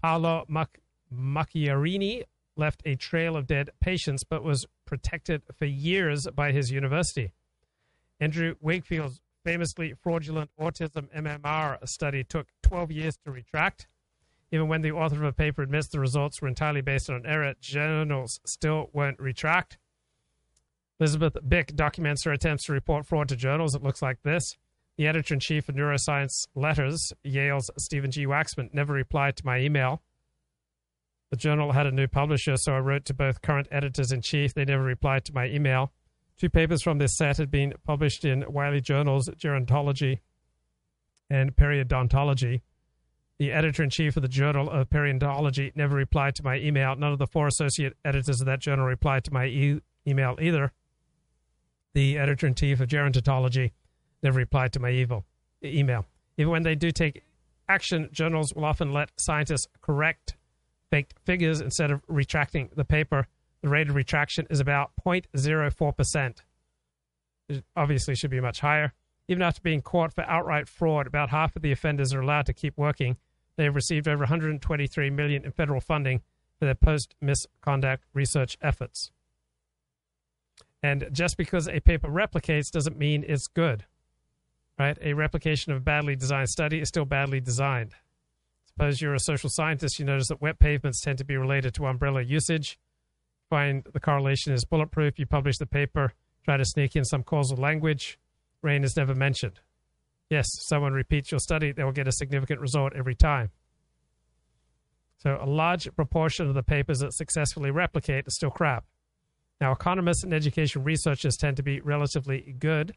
Paolo Mac- Macchiarini left a trail of dead patients but was protected for years by his university. Andrew Wakefield's famously fraudulent autism MMR study took 12 years to retract. Even when the author of a paper admits the results were entirely based on error, journals still won't retract. Elisabeth Bik documents her attempts to report fraud to journals. It looks like this. The editor in chief of Neuroscience Letters, Yale's Stephen G. Waxman, never replied to my email. The journal had a new publisher, so I wrote to both current editors in chief. They never replied to my email. Two papers from this set had been published in Wiley journals, Gerodontology and Periodontology. The editor in chief of the Journal of Periodontology never replied to my email. None of the four associate editors of that journal replied to my e- email either. The editor in chief of Gerodontology never replied to my evil, email. Even when they do take action, journals will often let scientists correct faked figures instead of retracting the paper. The rate of retraction is about 0.04%. It obviously should be much higher. Even after being caught for outright fraud, about half of the offenders are allowed to keep working. They have received over 123 million in federal funding for their post misconduct research efforts. And just because a paper replicates doesn't mean it's good. Right? A replication of a badly designed study is still badly designed. Suppose you're a social scientist, you notice that wet pavements tend to be related to umbrella usage. Find the correlation is bulletproof. You publish the paper, try to sneak in some causal language. Rain is never mentioned. Yes, someone repeats your study, they will get a significant result every time. So, a large proportion of the papers that successfully replicate are still crap. Now, economists and education researchers tend to be relatively good.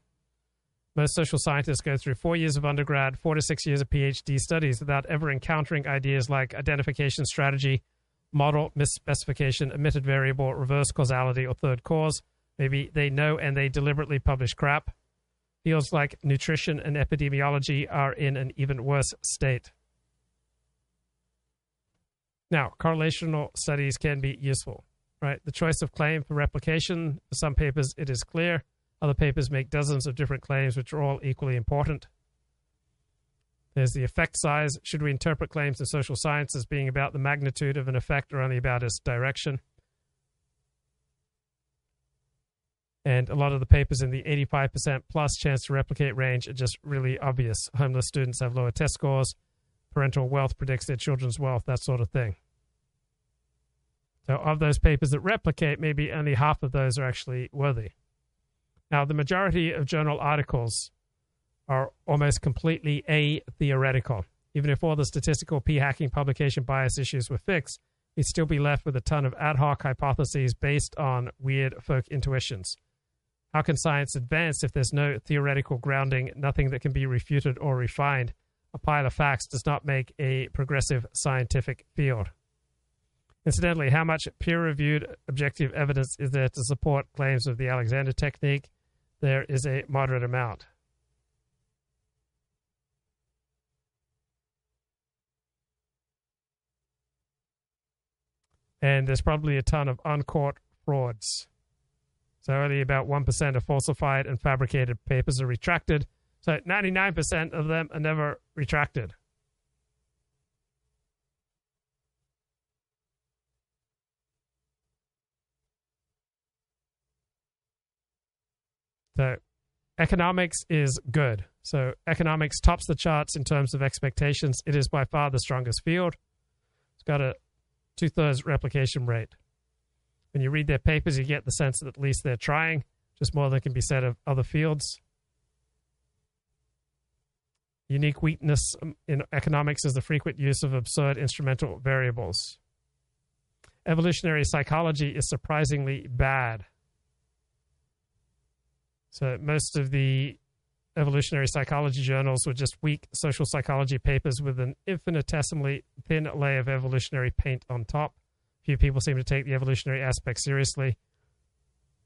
Most social scientists go through four years of undergrad, four to six years of PhD studies without ever encountering ideas like identification strategy, model misspecification, omitted variable, reverse causality, or third cause. Maybe they know and they deliberately publish crap. Fields like nutrition and epidemiology are in an even worse state. Now, correlational studies can be useful, right? The choice of claim for replication, for some papers, it is clear. Other papers make dozens of different claims, which are all equally important. There's the effect size. Should we interpret claims in social science as being about the magnitude of an effect or only about its direction? And a lot of the papers in the 85% plus chance to replicate range are just really obvious. Homeless students have lower test scores. Parental wealth predicts their children's wealth, that sort of thing. So, of those papers that replicate, maybe only half of those are actually worthy. Now, the majority of journal articles are almost completely a theoretical. Even if all the statistical p hacking publication bias issues were fixed, we'd still be left with a ton of ad hoc hypotheses based on weird folk intuitions. How can science advance if there's no theoretical grounding, nothing that can be refuted or refined? A pile of facts does not make a progressive scientific field. Incidentally, how much peer reviewed objective evidence is there to support claims of the Alexander technique? There is a moderate amount. And there's probably a ton of uncaught frauds. So only about 1% of falsified and fabricated papers are retracted. So 99% of them are never retracted. So economics is good. So economics tops the charts in terms of expectations. It is by far the strongest field. It's got a two thirds replication rate. When you read their papers, you get the sense that at least they're trying, just more than can be said of other fields. Unique weakness um, in economics is the frequent use of absurd instrumental variables. Evolutionary psychology is surprisingly bad. So most of the evolutionary psychology journals were just weak social psychology papers with an infinitesimally thin layer of evolutionary paint on top. Few people seem to take the evolutionary aspect seriously.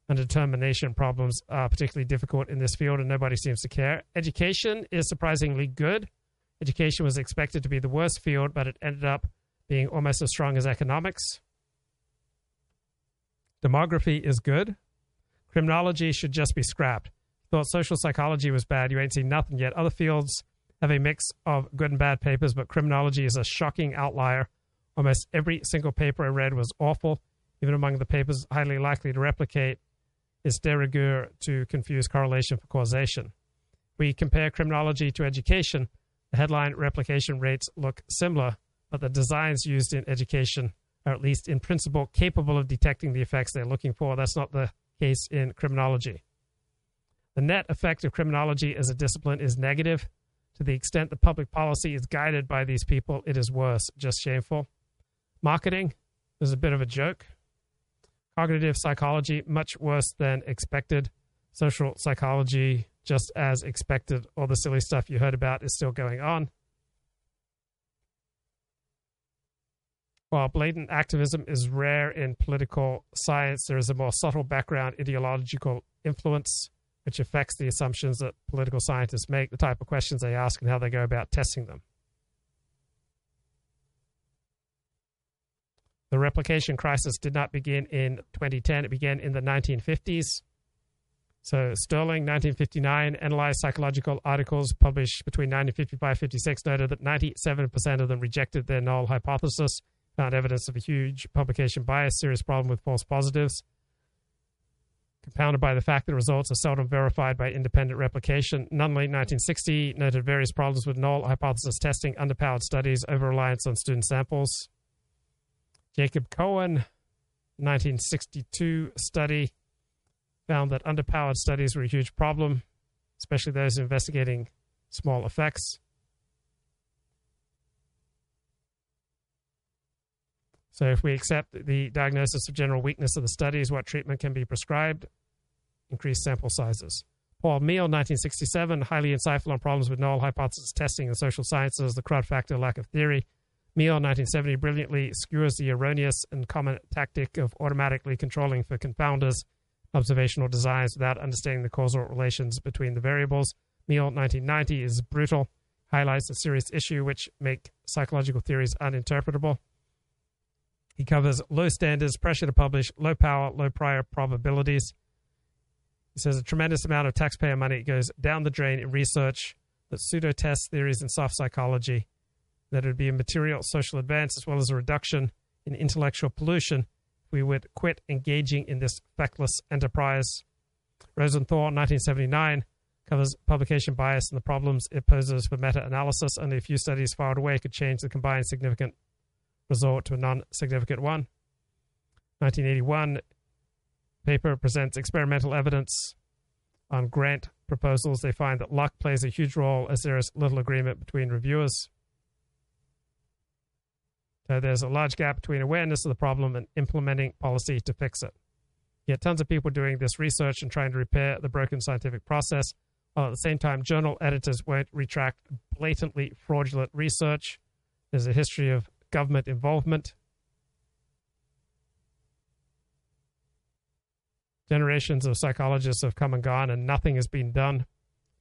And determination problems are particularly difficult in this field, and nobody seems to care. Education is surprisingly good. Education was expected to be the worst field, but it ended up being almost as strong as economics. Demography is good. Criminology should just be scrapped. Thought social psychology was bad. You ain't seen nothing yet. Other fields have a mix of good and bad papers, but criminology is a shocking outlier. Almost every single paper I read was awful. Even among the papers highly likely to replicate, it's de rigueur to confuse correlation for causation. We compare criminology to education. The headline replication rates look similar, but the designs used in education are at least in principle capable of detecting the effects they're looking for. That's not the case in criminology. The net effect of criminology as a discipline is negative. To the extent the public policy is guided by these people, it is worse, just shameful. Marketing is a bit of a joke. Cognitive psychology, much worse than expected. Social psychology, just as expected. All the silly stuff you heard about is still going on. While blatant activism is rare in political science, there is a more subtle background ideological influence which affects the assumptions that political scientists make, the type of questions they ask, and how they go about testing them. The replication crisis did not begin in 2010, it began in the 1950s. So, Sterling, 1959, analyzed psychological articles published between 1955 56, noted that 97% of them rejected their null hypothesis found evidence of a huge publication bias, serious problem with false positives, compounded by the fact that results are seldom verified by independent replication. Nunnally, 1960, noted various problems with null hypothesis testing, underpowered studies, over reliance on student samples. Jacob Cohen, 1962 study, found that underpowered studies were a huge problem, especially those investigating small effects. So, if we accept the diagnosis of general weakness of the studies, what treatment can be prescribed? Increased sample sizes. Paul Meehl, 1967, highly insightful on problems with null hypothesis testing in social sciences, the crud factor, lack of theory. Meehl, 1970, brilliantly skewers the erroneous and common tactic of automatically controlling for confounders observational designs without understanding the causal relations between the variables. Meehl, 1990, is brutal, highlights a serious issue which make psychological theories uninterpretable. He covers low standards, pressure to publish, low power, low prior probabilities. He says a tremendous amount of taxpayer money goes down the drain in research that pseudo test theories in soft psychology, that it would be a material social advance as well as a reduction in intellectual pollution we would quit engaging in this feckless enterprise. Rosenthal, 1979, covers publication bias and the problems it poses for meta analysis. Only a few studies filed away could change the combined significant result to a non significant one. 1981 paper presents experimental evidence on grant proposals. They find that luck plays a huge role as there is little agreement between reviewers. So there's a large gap between awareness of the problem and implementing policy to fix it. Yet tons of people doing this research and trying to repair the broken scientific process, while at the same time journal editors won't retract blatantly fraudulent research. There's a history of government involvement. Generations of psychologists have come and gone, and nothing has been done.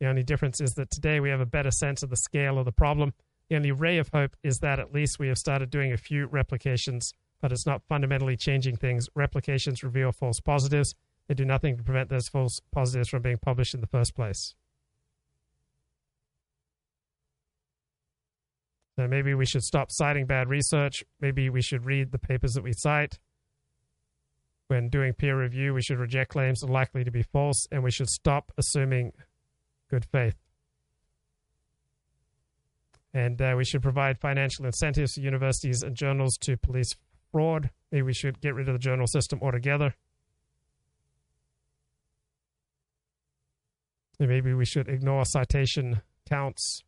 The only difference is that today we have a better sense of the scale of the problem. The only ray of hope is that at least we have started doing a few replications, but it's not fundamentally changing things. Replications reveal false positives. They do nothing to prevent those false positives from being published in the first place. So maybe we should stop citing bad research. Maybe we should read the papers that we cite. When doing peer review, we should reject claims that are likely to be false, and we should stop assuming good faith. And uh, we should provide financial incentives to universities and journals to police fraud. Maybe we should get rid of the journal system altogether. And maybe we should ignore citation counts.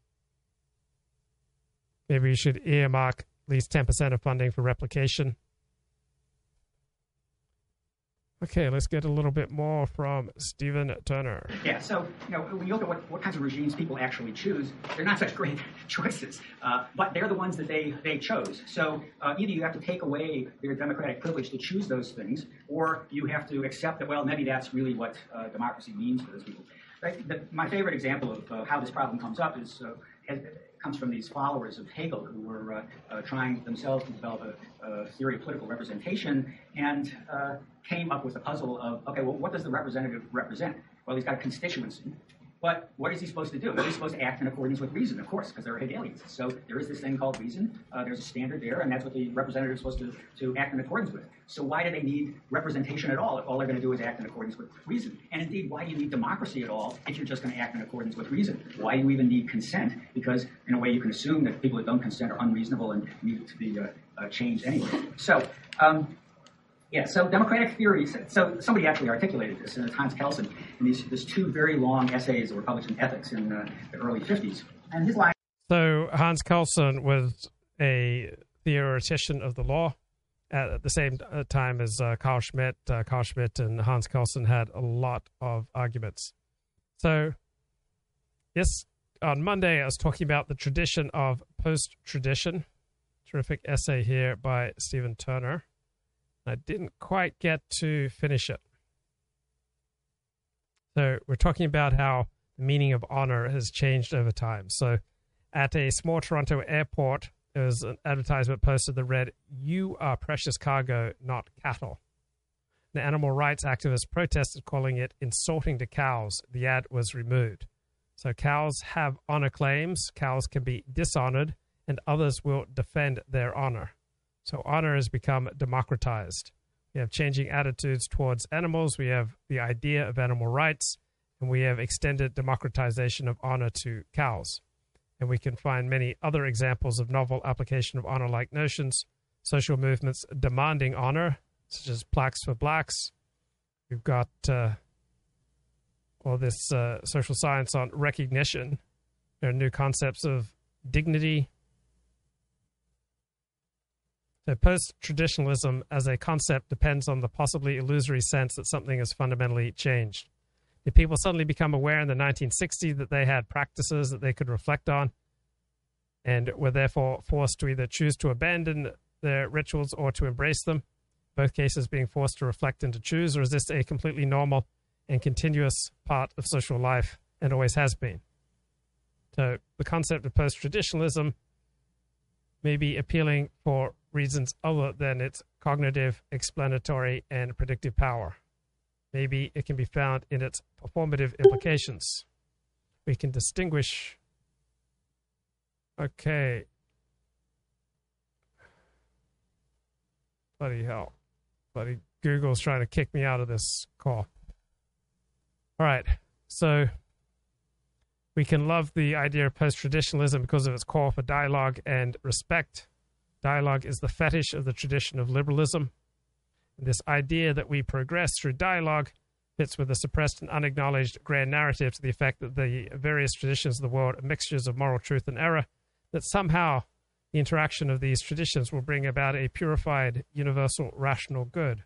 Maybe you should earmark at least 10% of funding for replication. Okay, let's get a little bit more from Stephen Turner. Yeah, so you know, when you look at what, what kinds of regimes people actually choose, they're not such great [laughs] choices, uh, but they're the ones that they, they chose. So uh, either you have to take away their democratic privilege to choose those things, or you have to accept that, well, maybe that's really what uh, democracy means for those people. Right? The, my favorite example of how this problem comes up is uh, has, comes from these followers of Hegel who were uh, uh, trying themselves to develop a, a, theory of political representation and uh, came up with the puzzle of okay, well, what does the representative represent? Well, he's got a constituency. But what is he supposed to do? He's supposed to act in accordance with reason, of course, because they're Hegelians. So there is this thing called reason. Uh, there's a standard there, and that's what the representative is supposed to, to act in accordance with. So why do they need representation at all if all they're going to do is act in accordance with reason? And indeed, why do you need democracy at all if you're just going to act in accordance with reason? Why do you even need consent? Because in a way, you can assume that people that don't consent are unreasonable and need to be uh, uh, changed anyway. So. Um, yeah, so democratic theory. So somebody actually articulated this, and Hans Kelsen, in these, these two very long essays that were published in Ethics in uh, the early 50s. And his line. So Hans Kelsen was a theoretician of the law at the same uh, time as uh, Carl Schmitt. Uh, Carl Schmitt and Hans Kelsen had a lot of arguments. So, yes, on Monday I was talking about the tradition of post tradition. Terrific essay here by Stephen Turner. I didn't quite get to finish it. So, we're talking about how the meaning of honor has changed over time. So, at a small Toronto airport, there was an advertisement posted that read, You are precious cargo, not cattle. The animal rights activists protested, calling it insulting to cows. The ad was removed. So, cows have honor claims, cows can be dishonored, and others will defend their honor. So honor has become democratized. We have changing attitudes towards animals. We have the idea of animal rights, and we have extended democratization of honor to cows. And we can find many other examples of novel application of honor like notions, social movements demanding honor, such as plaques for blacks. We've got uh, all this uh, social science on recognition There are new concepts of dignity. So, post traditionalism as a concept depends on the possibly illusory sense that something has fundamentally changed. Did people suddenly become aware in the 1960s that they had practices that they could reflect on and were therefore forced to either choose to abandon their rituals or to embrace them? Both cases being forced to reflect and to choose, or is this a completely normal and continuous part of social life and always has been? So the concept of post traditionalism may be appealing for reasons other than its cognitive, explanatory, and predictive power. Maybe it can be found in its performative implications. We can distinguish. Okay. Bloody hell. Bloody Google's trying to kick me out of this call. All right. So we can love the idea of post traditionalism because of its call for dialogue and respect. Dialogue is the fetish of the tradition of liberalism. This idea that we progress through dialogue fits with the suppressed and unacknowledged grand narrative to the effect that the various traditions of the world are mixtures of moral truth and error, that somehow the interaction of these traditions will bring about a purified, universal, rational good.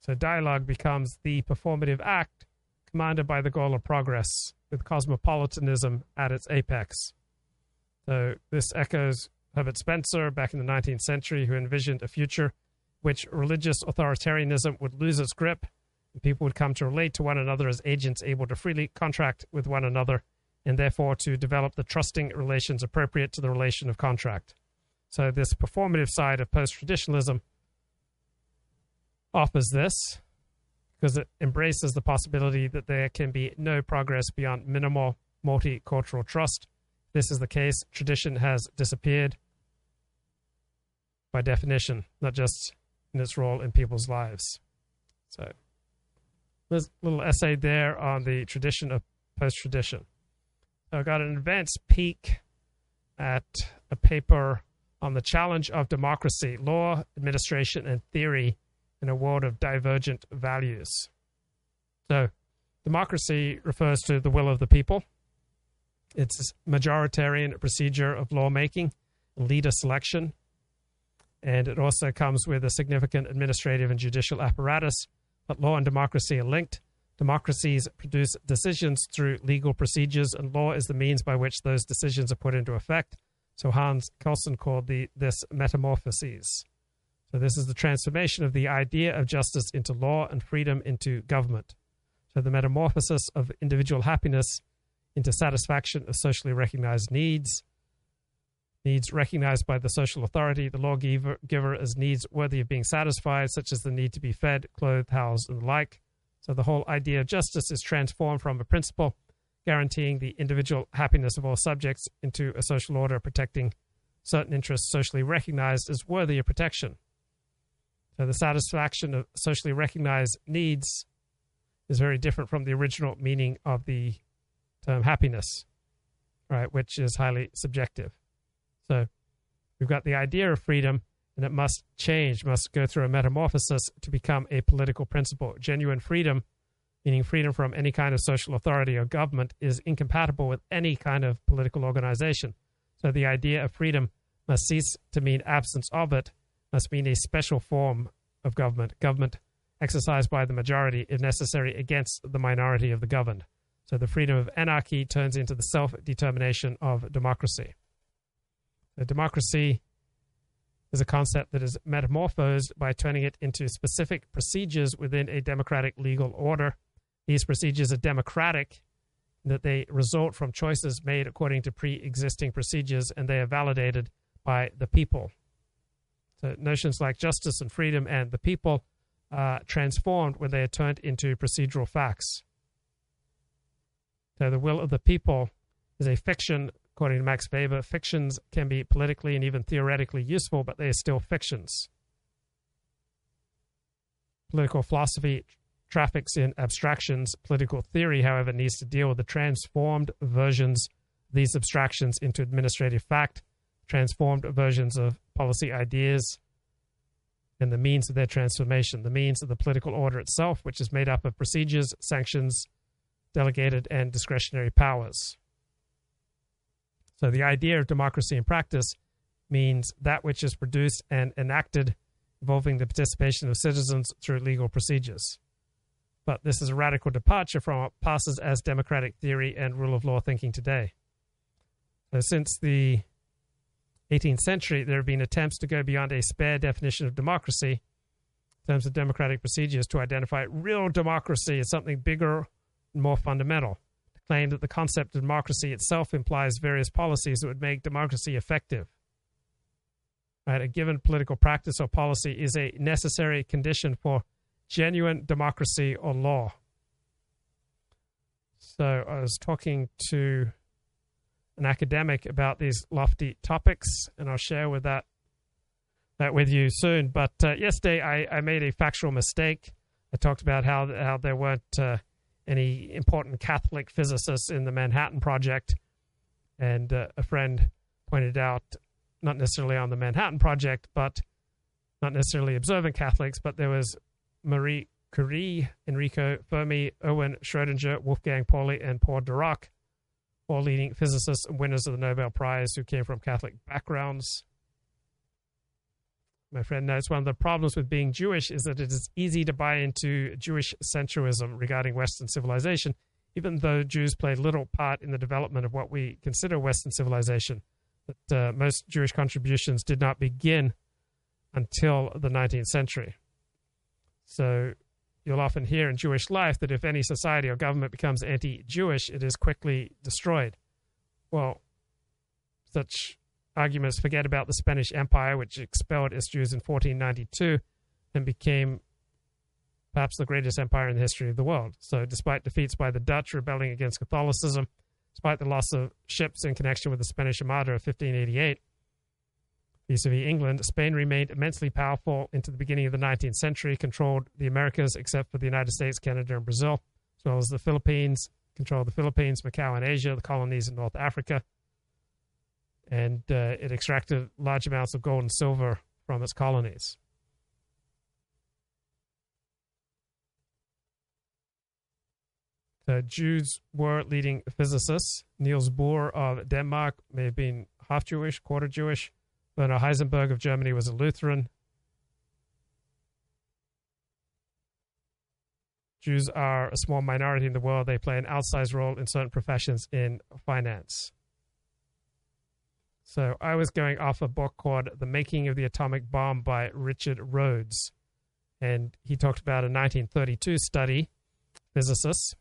So dialogue becomes the performative act commanded by the goal of progress, with cosmopolitanism at its apex. So this echoes Herbert Spencer back in the 19th century, who envisioned a future which religious authoritarianism would lose its grip, and people would come to relate to one another as agents able to freely contract with one another, and therefore to develop the trusting relations appropriate to the relation of contract. So this performative side of post-traditionalism offers this, because it embraces the possibility that there can be no progress beyond minimal multicultural trust. This is the case. Tradition has disappeared by definition, not just in its role in people's lives. So, there's a little essay there on the tradition of post tradition. I got an advanced peek at a paper on the challenge of democracy, law, administration, and theory in a world of divergent values. So, democracy refers to the will of the people. It's majoritarian procedure of lawmaking, leader selection, and it also comes with a significant administrative and judicial apparatus. But law and democracy are linked. Democracies produce decisions through legal procedures, and law is the means by which those decisions are put into effect. So Hans Kelsen called the, this metamorphoses. So this is the transformation of the idea of justice into law and freedom into government. So the metamorphosis of individual happiness into satisfaction of socially recognized needs, needs recognized by the social authority, the lawgiver giver as needs worthy of being satisfied, such as the need to be fed, clothed, housed, and the like. So the whole idea of justice is transformed from a principle guaranteeing the individual happiness of all subjects into a social order protecting certain interests socially recognized as worthy of protection. So the satisfaction of socially recognized needs is very different from the original meaning of the term happiness, right, which is highly subjective. So we've got the idea of freedom, and it must change, must go through a metamorphosis to become a political principle. Genuine freedom, meaning freedom from any kind of social authority or government, is incompatible with any kind of political organization. So the idea of freedom must cease to mean absence of it must mean a special form of government, government exercised by the majority, if necessary, against the minority of the governed. So the freedom of anarchy turns into the self determination of democracy. The democracy is a concept that is metamorphosed by turning it into specific procedures within a democratic legal order. These procedures are democratic in that they result from choices made according to pre existing procedures and they are validated by the people. So notions like justice and freedom and the people are transformed when they are turned into procedural facts. So the will of the people is a fiction, according to Max Weber. Fictions can be politically and even theoretically useful, but they are still fictions. Political philosophy traffics in abstractions. Political theory, however, needs to deal with the transformed versions of these abstractions into administrative fact transformed versions of policy ideas and the means of their transformation, the means of the political order itself, which is made up of procedures, sanctions, delegated and discretionary powers. So the idea of democracy in practice means that which is produced and enacted involving the participation of citizens through legal procedures. But this is a radical departure from what passes as democratic theory and rule of law thinking today. So since the 18th century, there have been attempts to go beyond a spare definition of democracy in terms of democratic procedures to identify real democracy as something bigger more fundamental. To claim that the concept of democracy itself implies various policies that would make democracy effective. Right, a given political practice or policy is a necessary condition for genuine democracy or law. So I was talking to an academic about these lofty topics, and I'll share with that that with you soon. But uh, yesterday, I, I made a factual mistake. I talked about how how there weren't uh, any important Catholic physicists in the Manhattan Project, and uh, a friend pointed out, not necessarily on the Manhattan Project, but not necessarily observant Catholics, but there was Marie Curie, Enrico Fermi, Erwin Schrödinger, Wolfgang Pauli, and Paul Dirac, all leading physicists and winners of the Nobel Prize who came from Catholic backgrounds. My friend notes one of the problems with being Jewish is that it is easy to buy into Jewish centrism regarding Western civilization, even though Jews played little part in the development of what we consider Western civilization. That uh, most Jewish contributions did not begin until the 19th century. So you'll often hear in Jewish life that if any society or government becomes anti Jewish, it is quickly destroyed. Well, such arguments forget about the Spanish Empire, which expelled its Jews in 1492 and became perhaps the greatest empire in the history of the world. So, despite defeats by the Dutch rebelling against Catholicism, despite the loss of ships in connection with the Spanish Armada of 1588, vis-a-vis England, Spain remained immensely powerful into the beginning of the 19th century, controlled the Americas except for the United States, Canada, and Brazil, as well as the Philippines, controlled the Philippines, Macau, and Asia, the colonies in North Africa, and uh, it extracted large amounts of gold and silver from its colonies. The Jews were leading physicists. Niels Bohr of Denmark may have been half Jewish, quarter Jewish. Werner Heisenberg of Germany was a Lutheran. Jews are a small minority in the world. They play an outsized role in certain professions in finance. So I was going off a book called The Making of the Atomic Bomb by Richard Rhodes. And he talked about a 1932 study, physicists,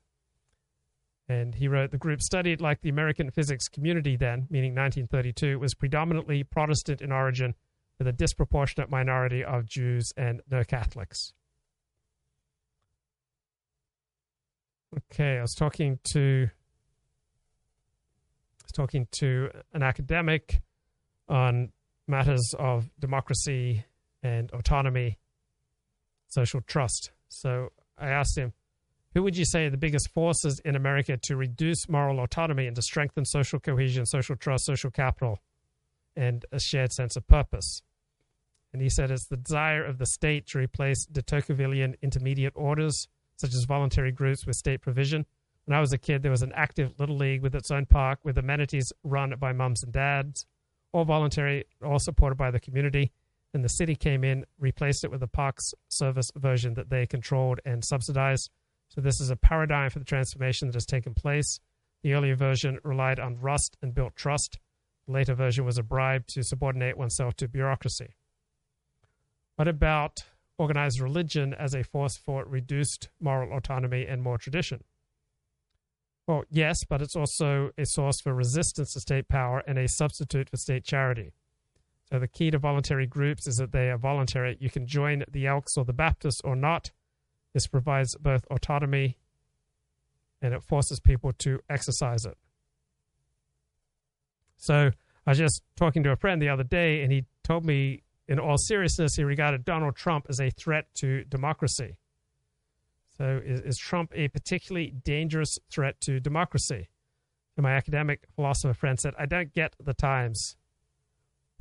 and he wrote, The group studied like the American physics community then, meaning 1932, was predominantly Protestant in origin, with a disproportionate minority of Jews and no Catholics. Okay, I was talking to talking to an academic on matters of democracy and autonomy, social trust. So I asked him, who would you say are the biggest forces in America to reduce moral autonomy and to strengthen social cohesion, social trust, social capital, and a shared sense of purpose? And he said it's the desire of the state to replace de Tocquevillian intermediate orders, such as voluntary groups, with state provision. When I was a kid, there was an active little league with its own park, with amenities run by mums and dads, all voluntary, all supported by the community. And the city came in, replaced it with a parks service version that they controlled and subsidized so this is a paradigm for the transformation that has taken place. The earlier version relied on rust and built trust. The later version was a bribe to subordinate oneself to bureaucracy. What about organized religion as a force for reduced moral autonomy and more tradition? Well, yes, but it's also a source for resistance to state power and a substitute for state charity. So the key to voluntary groups is that they are voluntary. You can join the Elks or the Baptists or not. This provides both autonomy and it forces people to exercise it. So I was just talking to a friend the other day, and he told me, in all seriousness, he regarded Donald Trump as a threat to democracy. So is, is Trump a particularly dangerous threat to democracy? And my academic philosopher friend said, I don't get the times.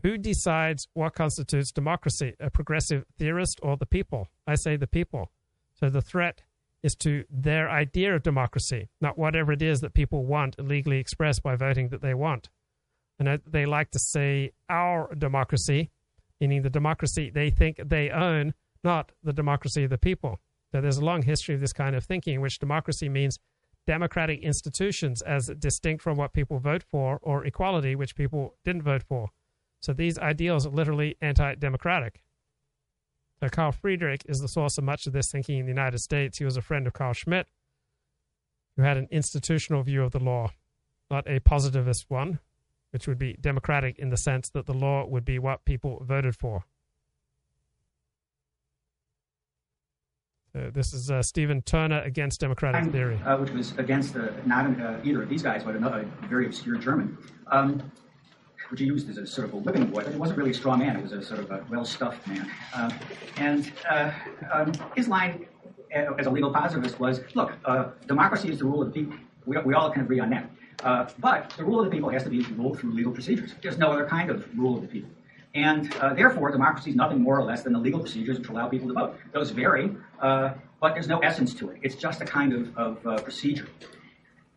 Who decides what constitutes democracy, a progressive theorist or the people? I say the people. So the threat is to their idea of democracy, not whatever it is that people want legally expressed by voting that they want. And they like to say our democracy, meaning the democracy they think they own, not the democracy of the people. So there's a long history of this kind of thinking, in which democracy means democratic institutions as distinct from what people vote for, or equality, which people didn't vote for. So these ideals are literally anti democratic. So Carl Friedrich is the source of much of this thinking in the United States. He was a friend of Carl Schmitt, who had an institutional view of the law, not a positivist one, which would be democratic in the sense that the law would be what people voted for. Uh, this is uh, Stephen Turner against democratic theory, uh, which was against not uh, either of these guys, but another very obscure German, um, which he used as a sort of a whipping boy. But he wasn't really a straw man; it was a sort of a well-stuffed man. And uh, um, his line as a legal positivist was, "Look, democracy is the rule of the people. We, we all can agree on that. but the rule of the people has to be ruled through legal procedures. There's no other kind of rule of the people." And uh, therefore, democracy is nothing more or less than the legal procedures which allow people to vote. Those vary, uh, but there's no essence to it. It's just a kind of, of uh, procedure.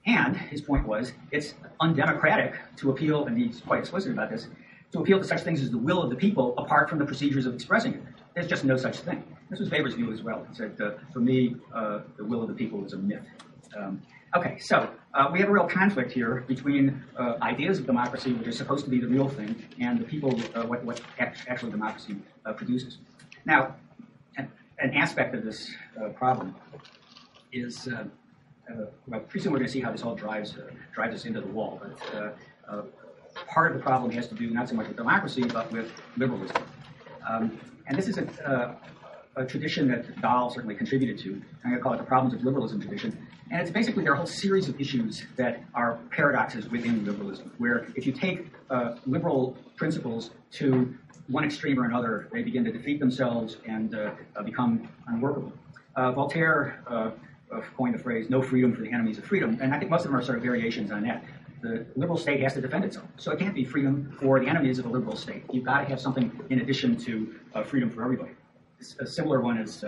And his point was, it's undemocratic to appeal, and he's quite explicit about this, to appeal to such things as the will of the people apart from the procedures of expressing it. There's just no such thing. This was Weber's view as well. He said, uh, for me, uh, the will of the people is a myth. Um, Okay, so uh, we have a real conflict here between uh, ideas of democracy, which is supposed to be the real thing, and the people, uh, what, what actually democracy uh, produces. Now, an, an, aspect of this uh, problem is, uh, well, pretty soon we're going to see how this all drives, drives us into the wall, but part of the problem has to do not so much with democracy, but with liberalism. Um, and this is a, a tradition that Dahl certainly contributed to. I'm going to call it the problems of liberalism tradition. And it's basically there are a whole series of issues that are paradoxes within liberalism, where if you take uh, liberal principles to one extreme or another, they begin to defeat themselves and uh, uh, become unworkable. Uh, Voltaire uh, coined the phrase, no freedom for the enemies of freedom, and I think most of them are sort of variations on that. The liberal state has to defend itself. So it can't be freedom for the enemies of a liberal state. You've got to have something in addition to freedom for everybody. A similar one is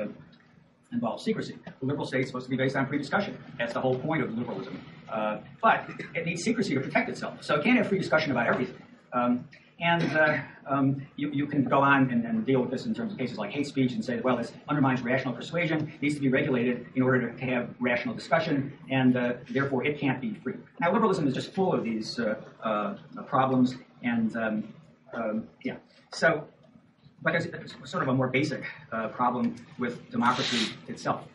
involves secrecy. The liberal state is supposed to be based on free discussion. That's the whole point of liberalism. Uh, but it needs secrecy to protect itself. So it can't have free discussion about everything. Um, and uh, um, you, you, can go on and, and, deal with this in terms of cases like hate speech and say, well, this undermines rational persuasion, needs to be regulated in order to have rational discussion, and uh, therefore it can't be free. Now, liberalism is just full of these uh, uh problems, and um, um, yeah. So but there's sort of a more basic uh, problem with democracy itself.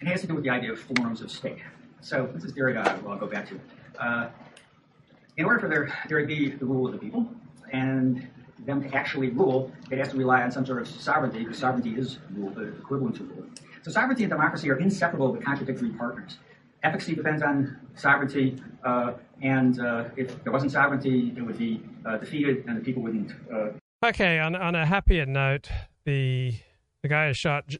And It has to do with the idea of forms of state. So this is Derrida, who I'll go back to. Uh, in order for there, there to be the rule of the people and them to actually rule, it has to rely on some sort of sovereignty, because sovereignty is rule, the equivalent to rule. So sovereignty and democracy are inseparable but contradictory partners. Efficacy depends on sovereignty, uh, and uh, if there wasn't sovereignty, it would be uh, defeated, and the people wouldn't uh, Okay, on on a happier note, the the guy who shot J-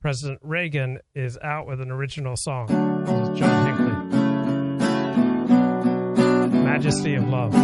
President Reagan is out with an original song. John Hinckley. Majesty of Love.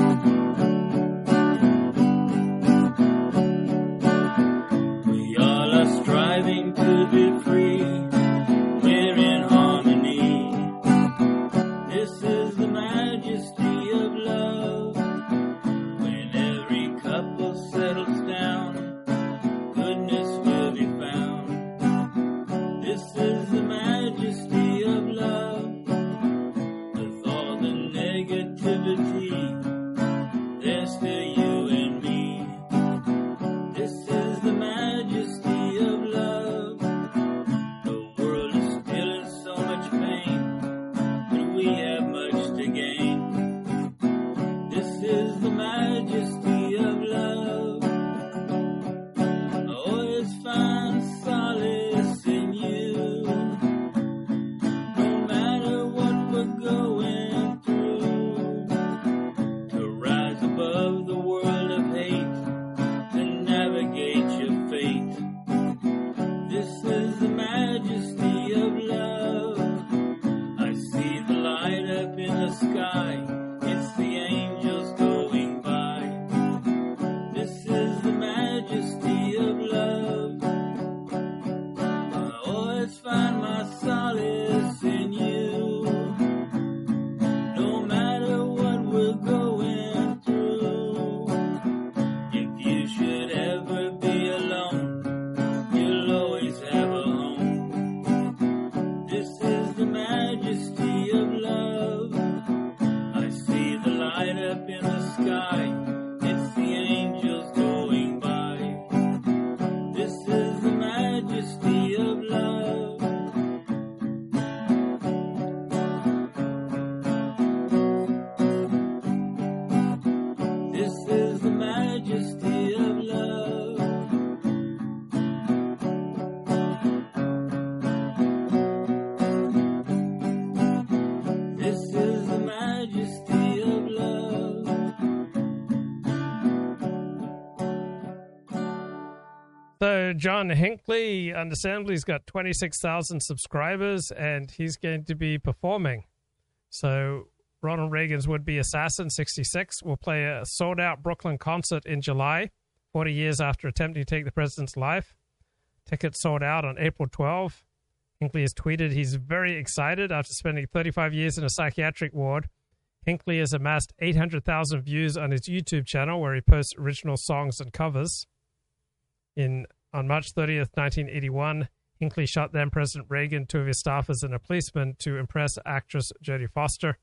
John Hinckley, understandably, has got 26,000 subscribers, and he's going to be performing. So Ronald Reagan's would-be assassin, 66, will play a sold-out Brooklyn concert in July, 40 years after attempting to take the president's life. Tickets sold out on April 12. Hinckley has tweeted he's very excited after spending 35 years in a psychiatric ward. Hinckley has amassed 800,000 views on his YouTube channel, where he posts original songs and covers. In on March 30th, 1981, Hinckley shot then President Reagan, two of his staffers, and a policeman to impress actress Jodie Foster.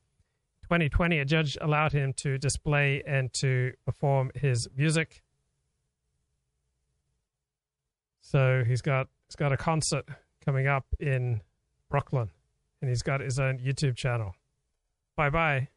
2020, a judge allowed him to display and to perform his music. So he's got he's got a concert coming up in Brooklyn, and he's got his own YouTube channel. Bye bye.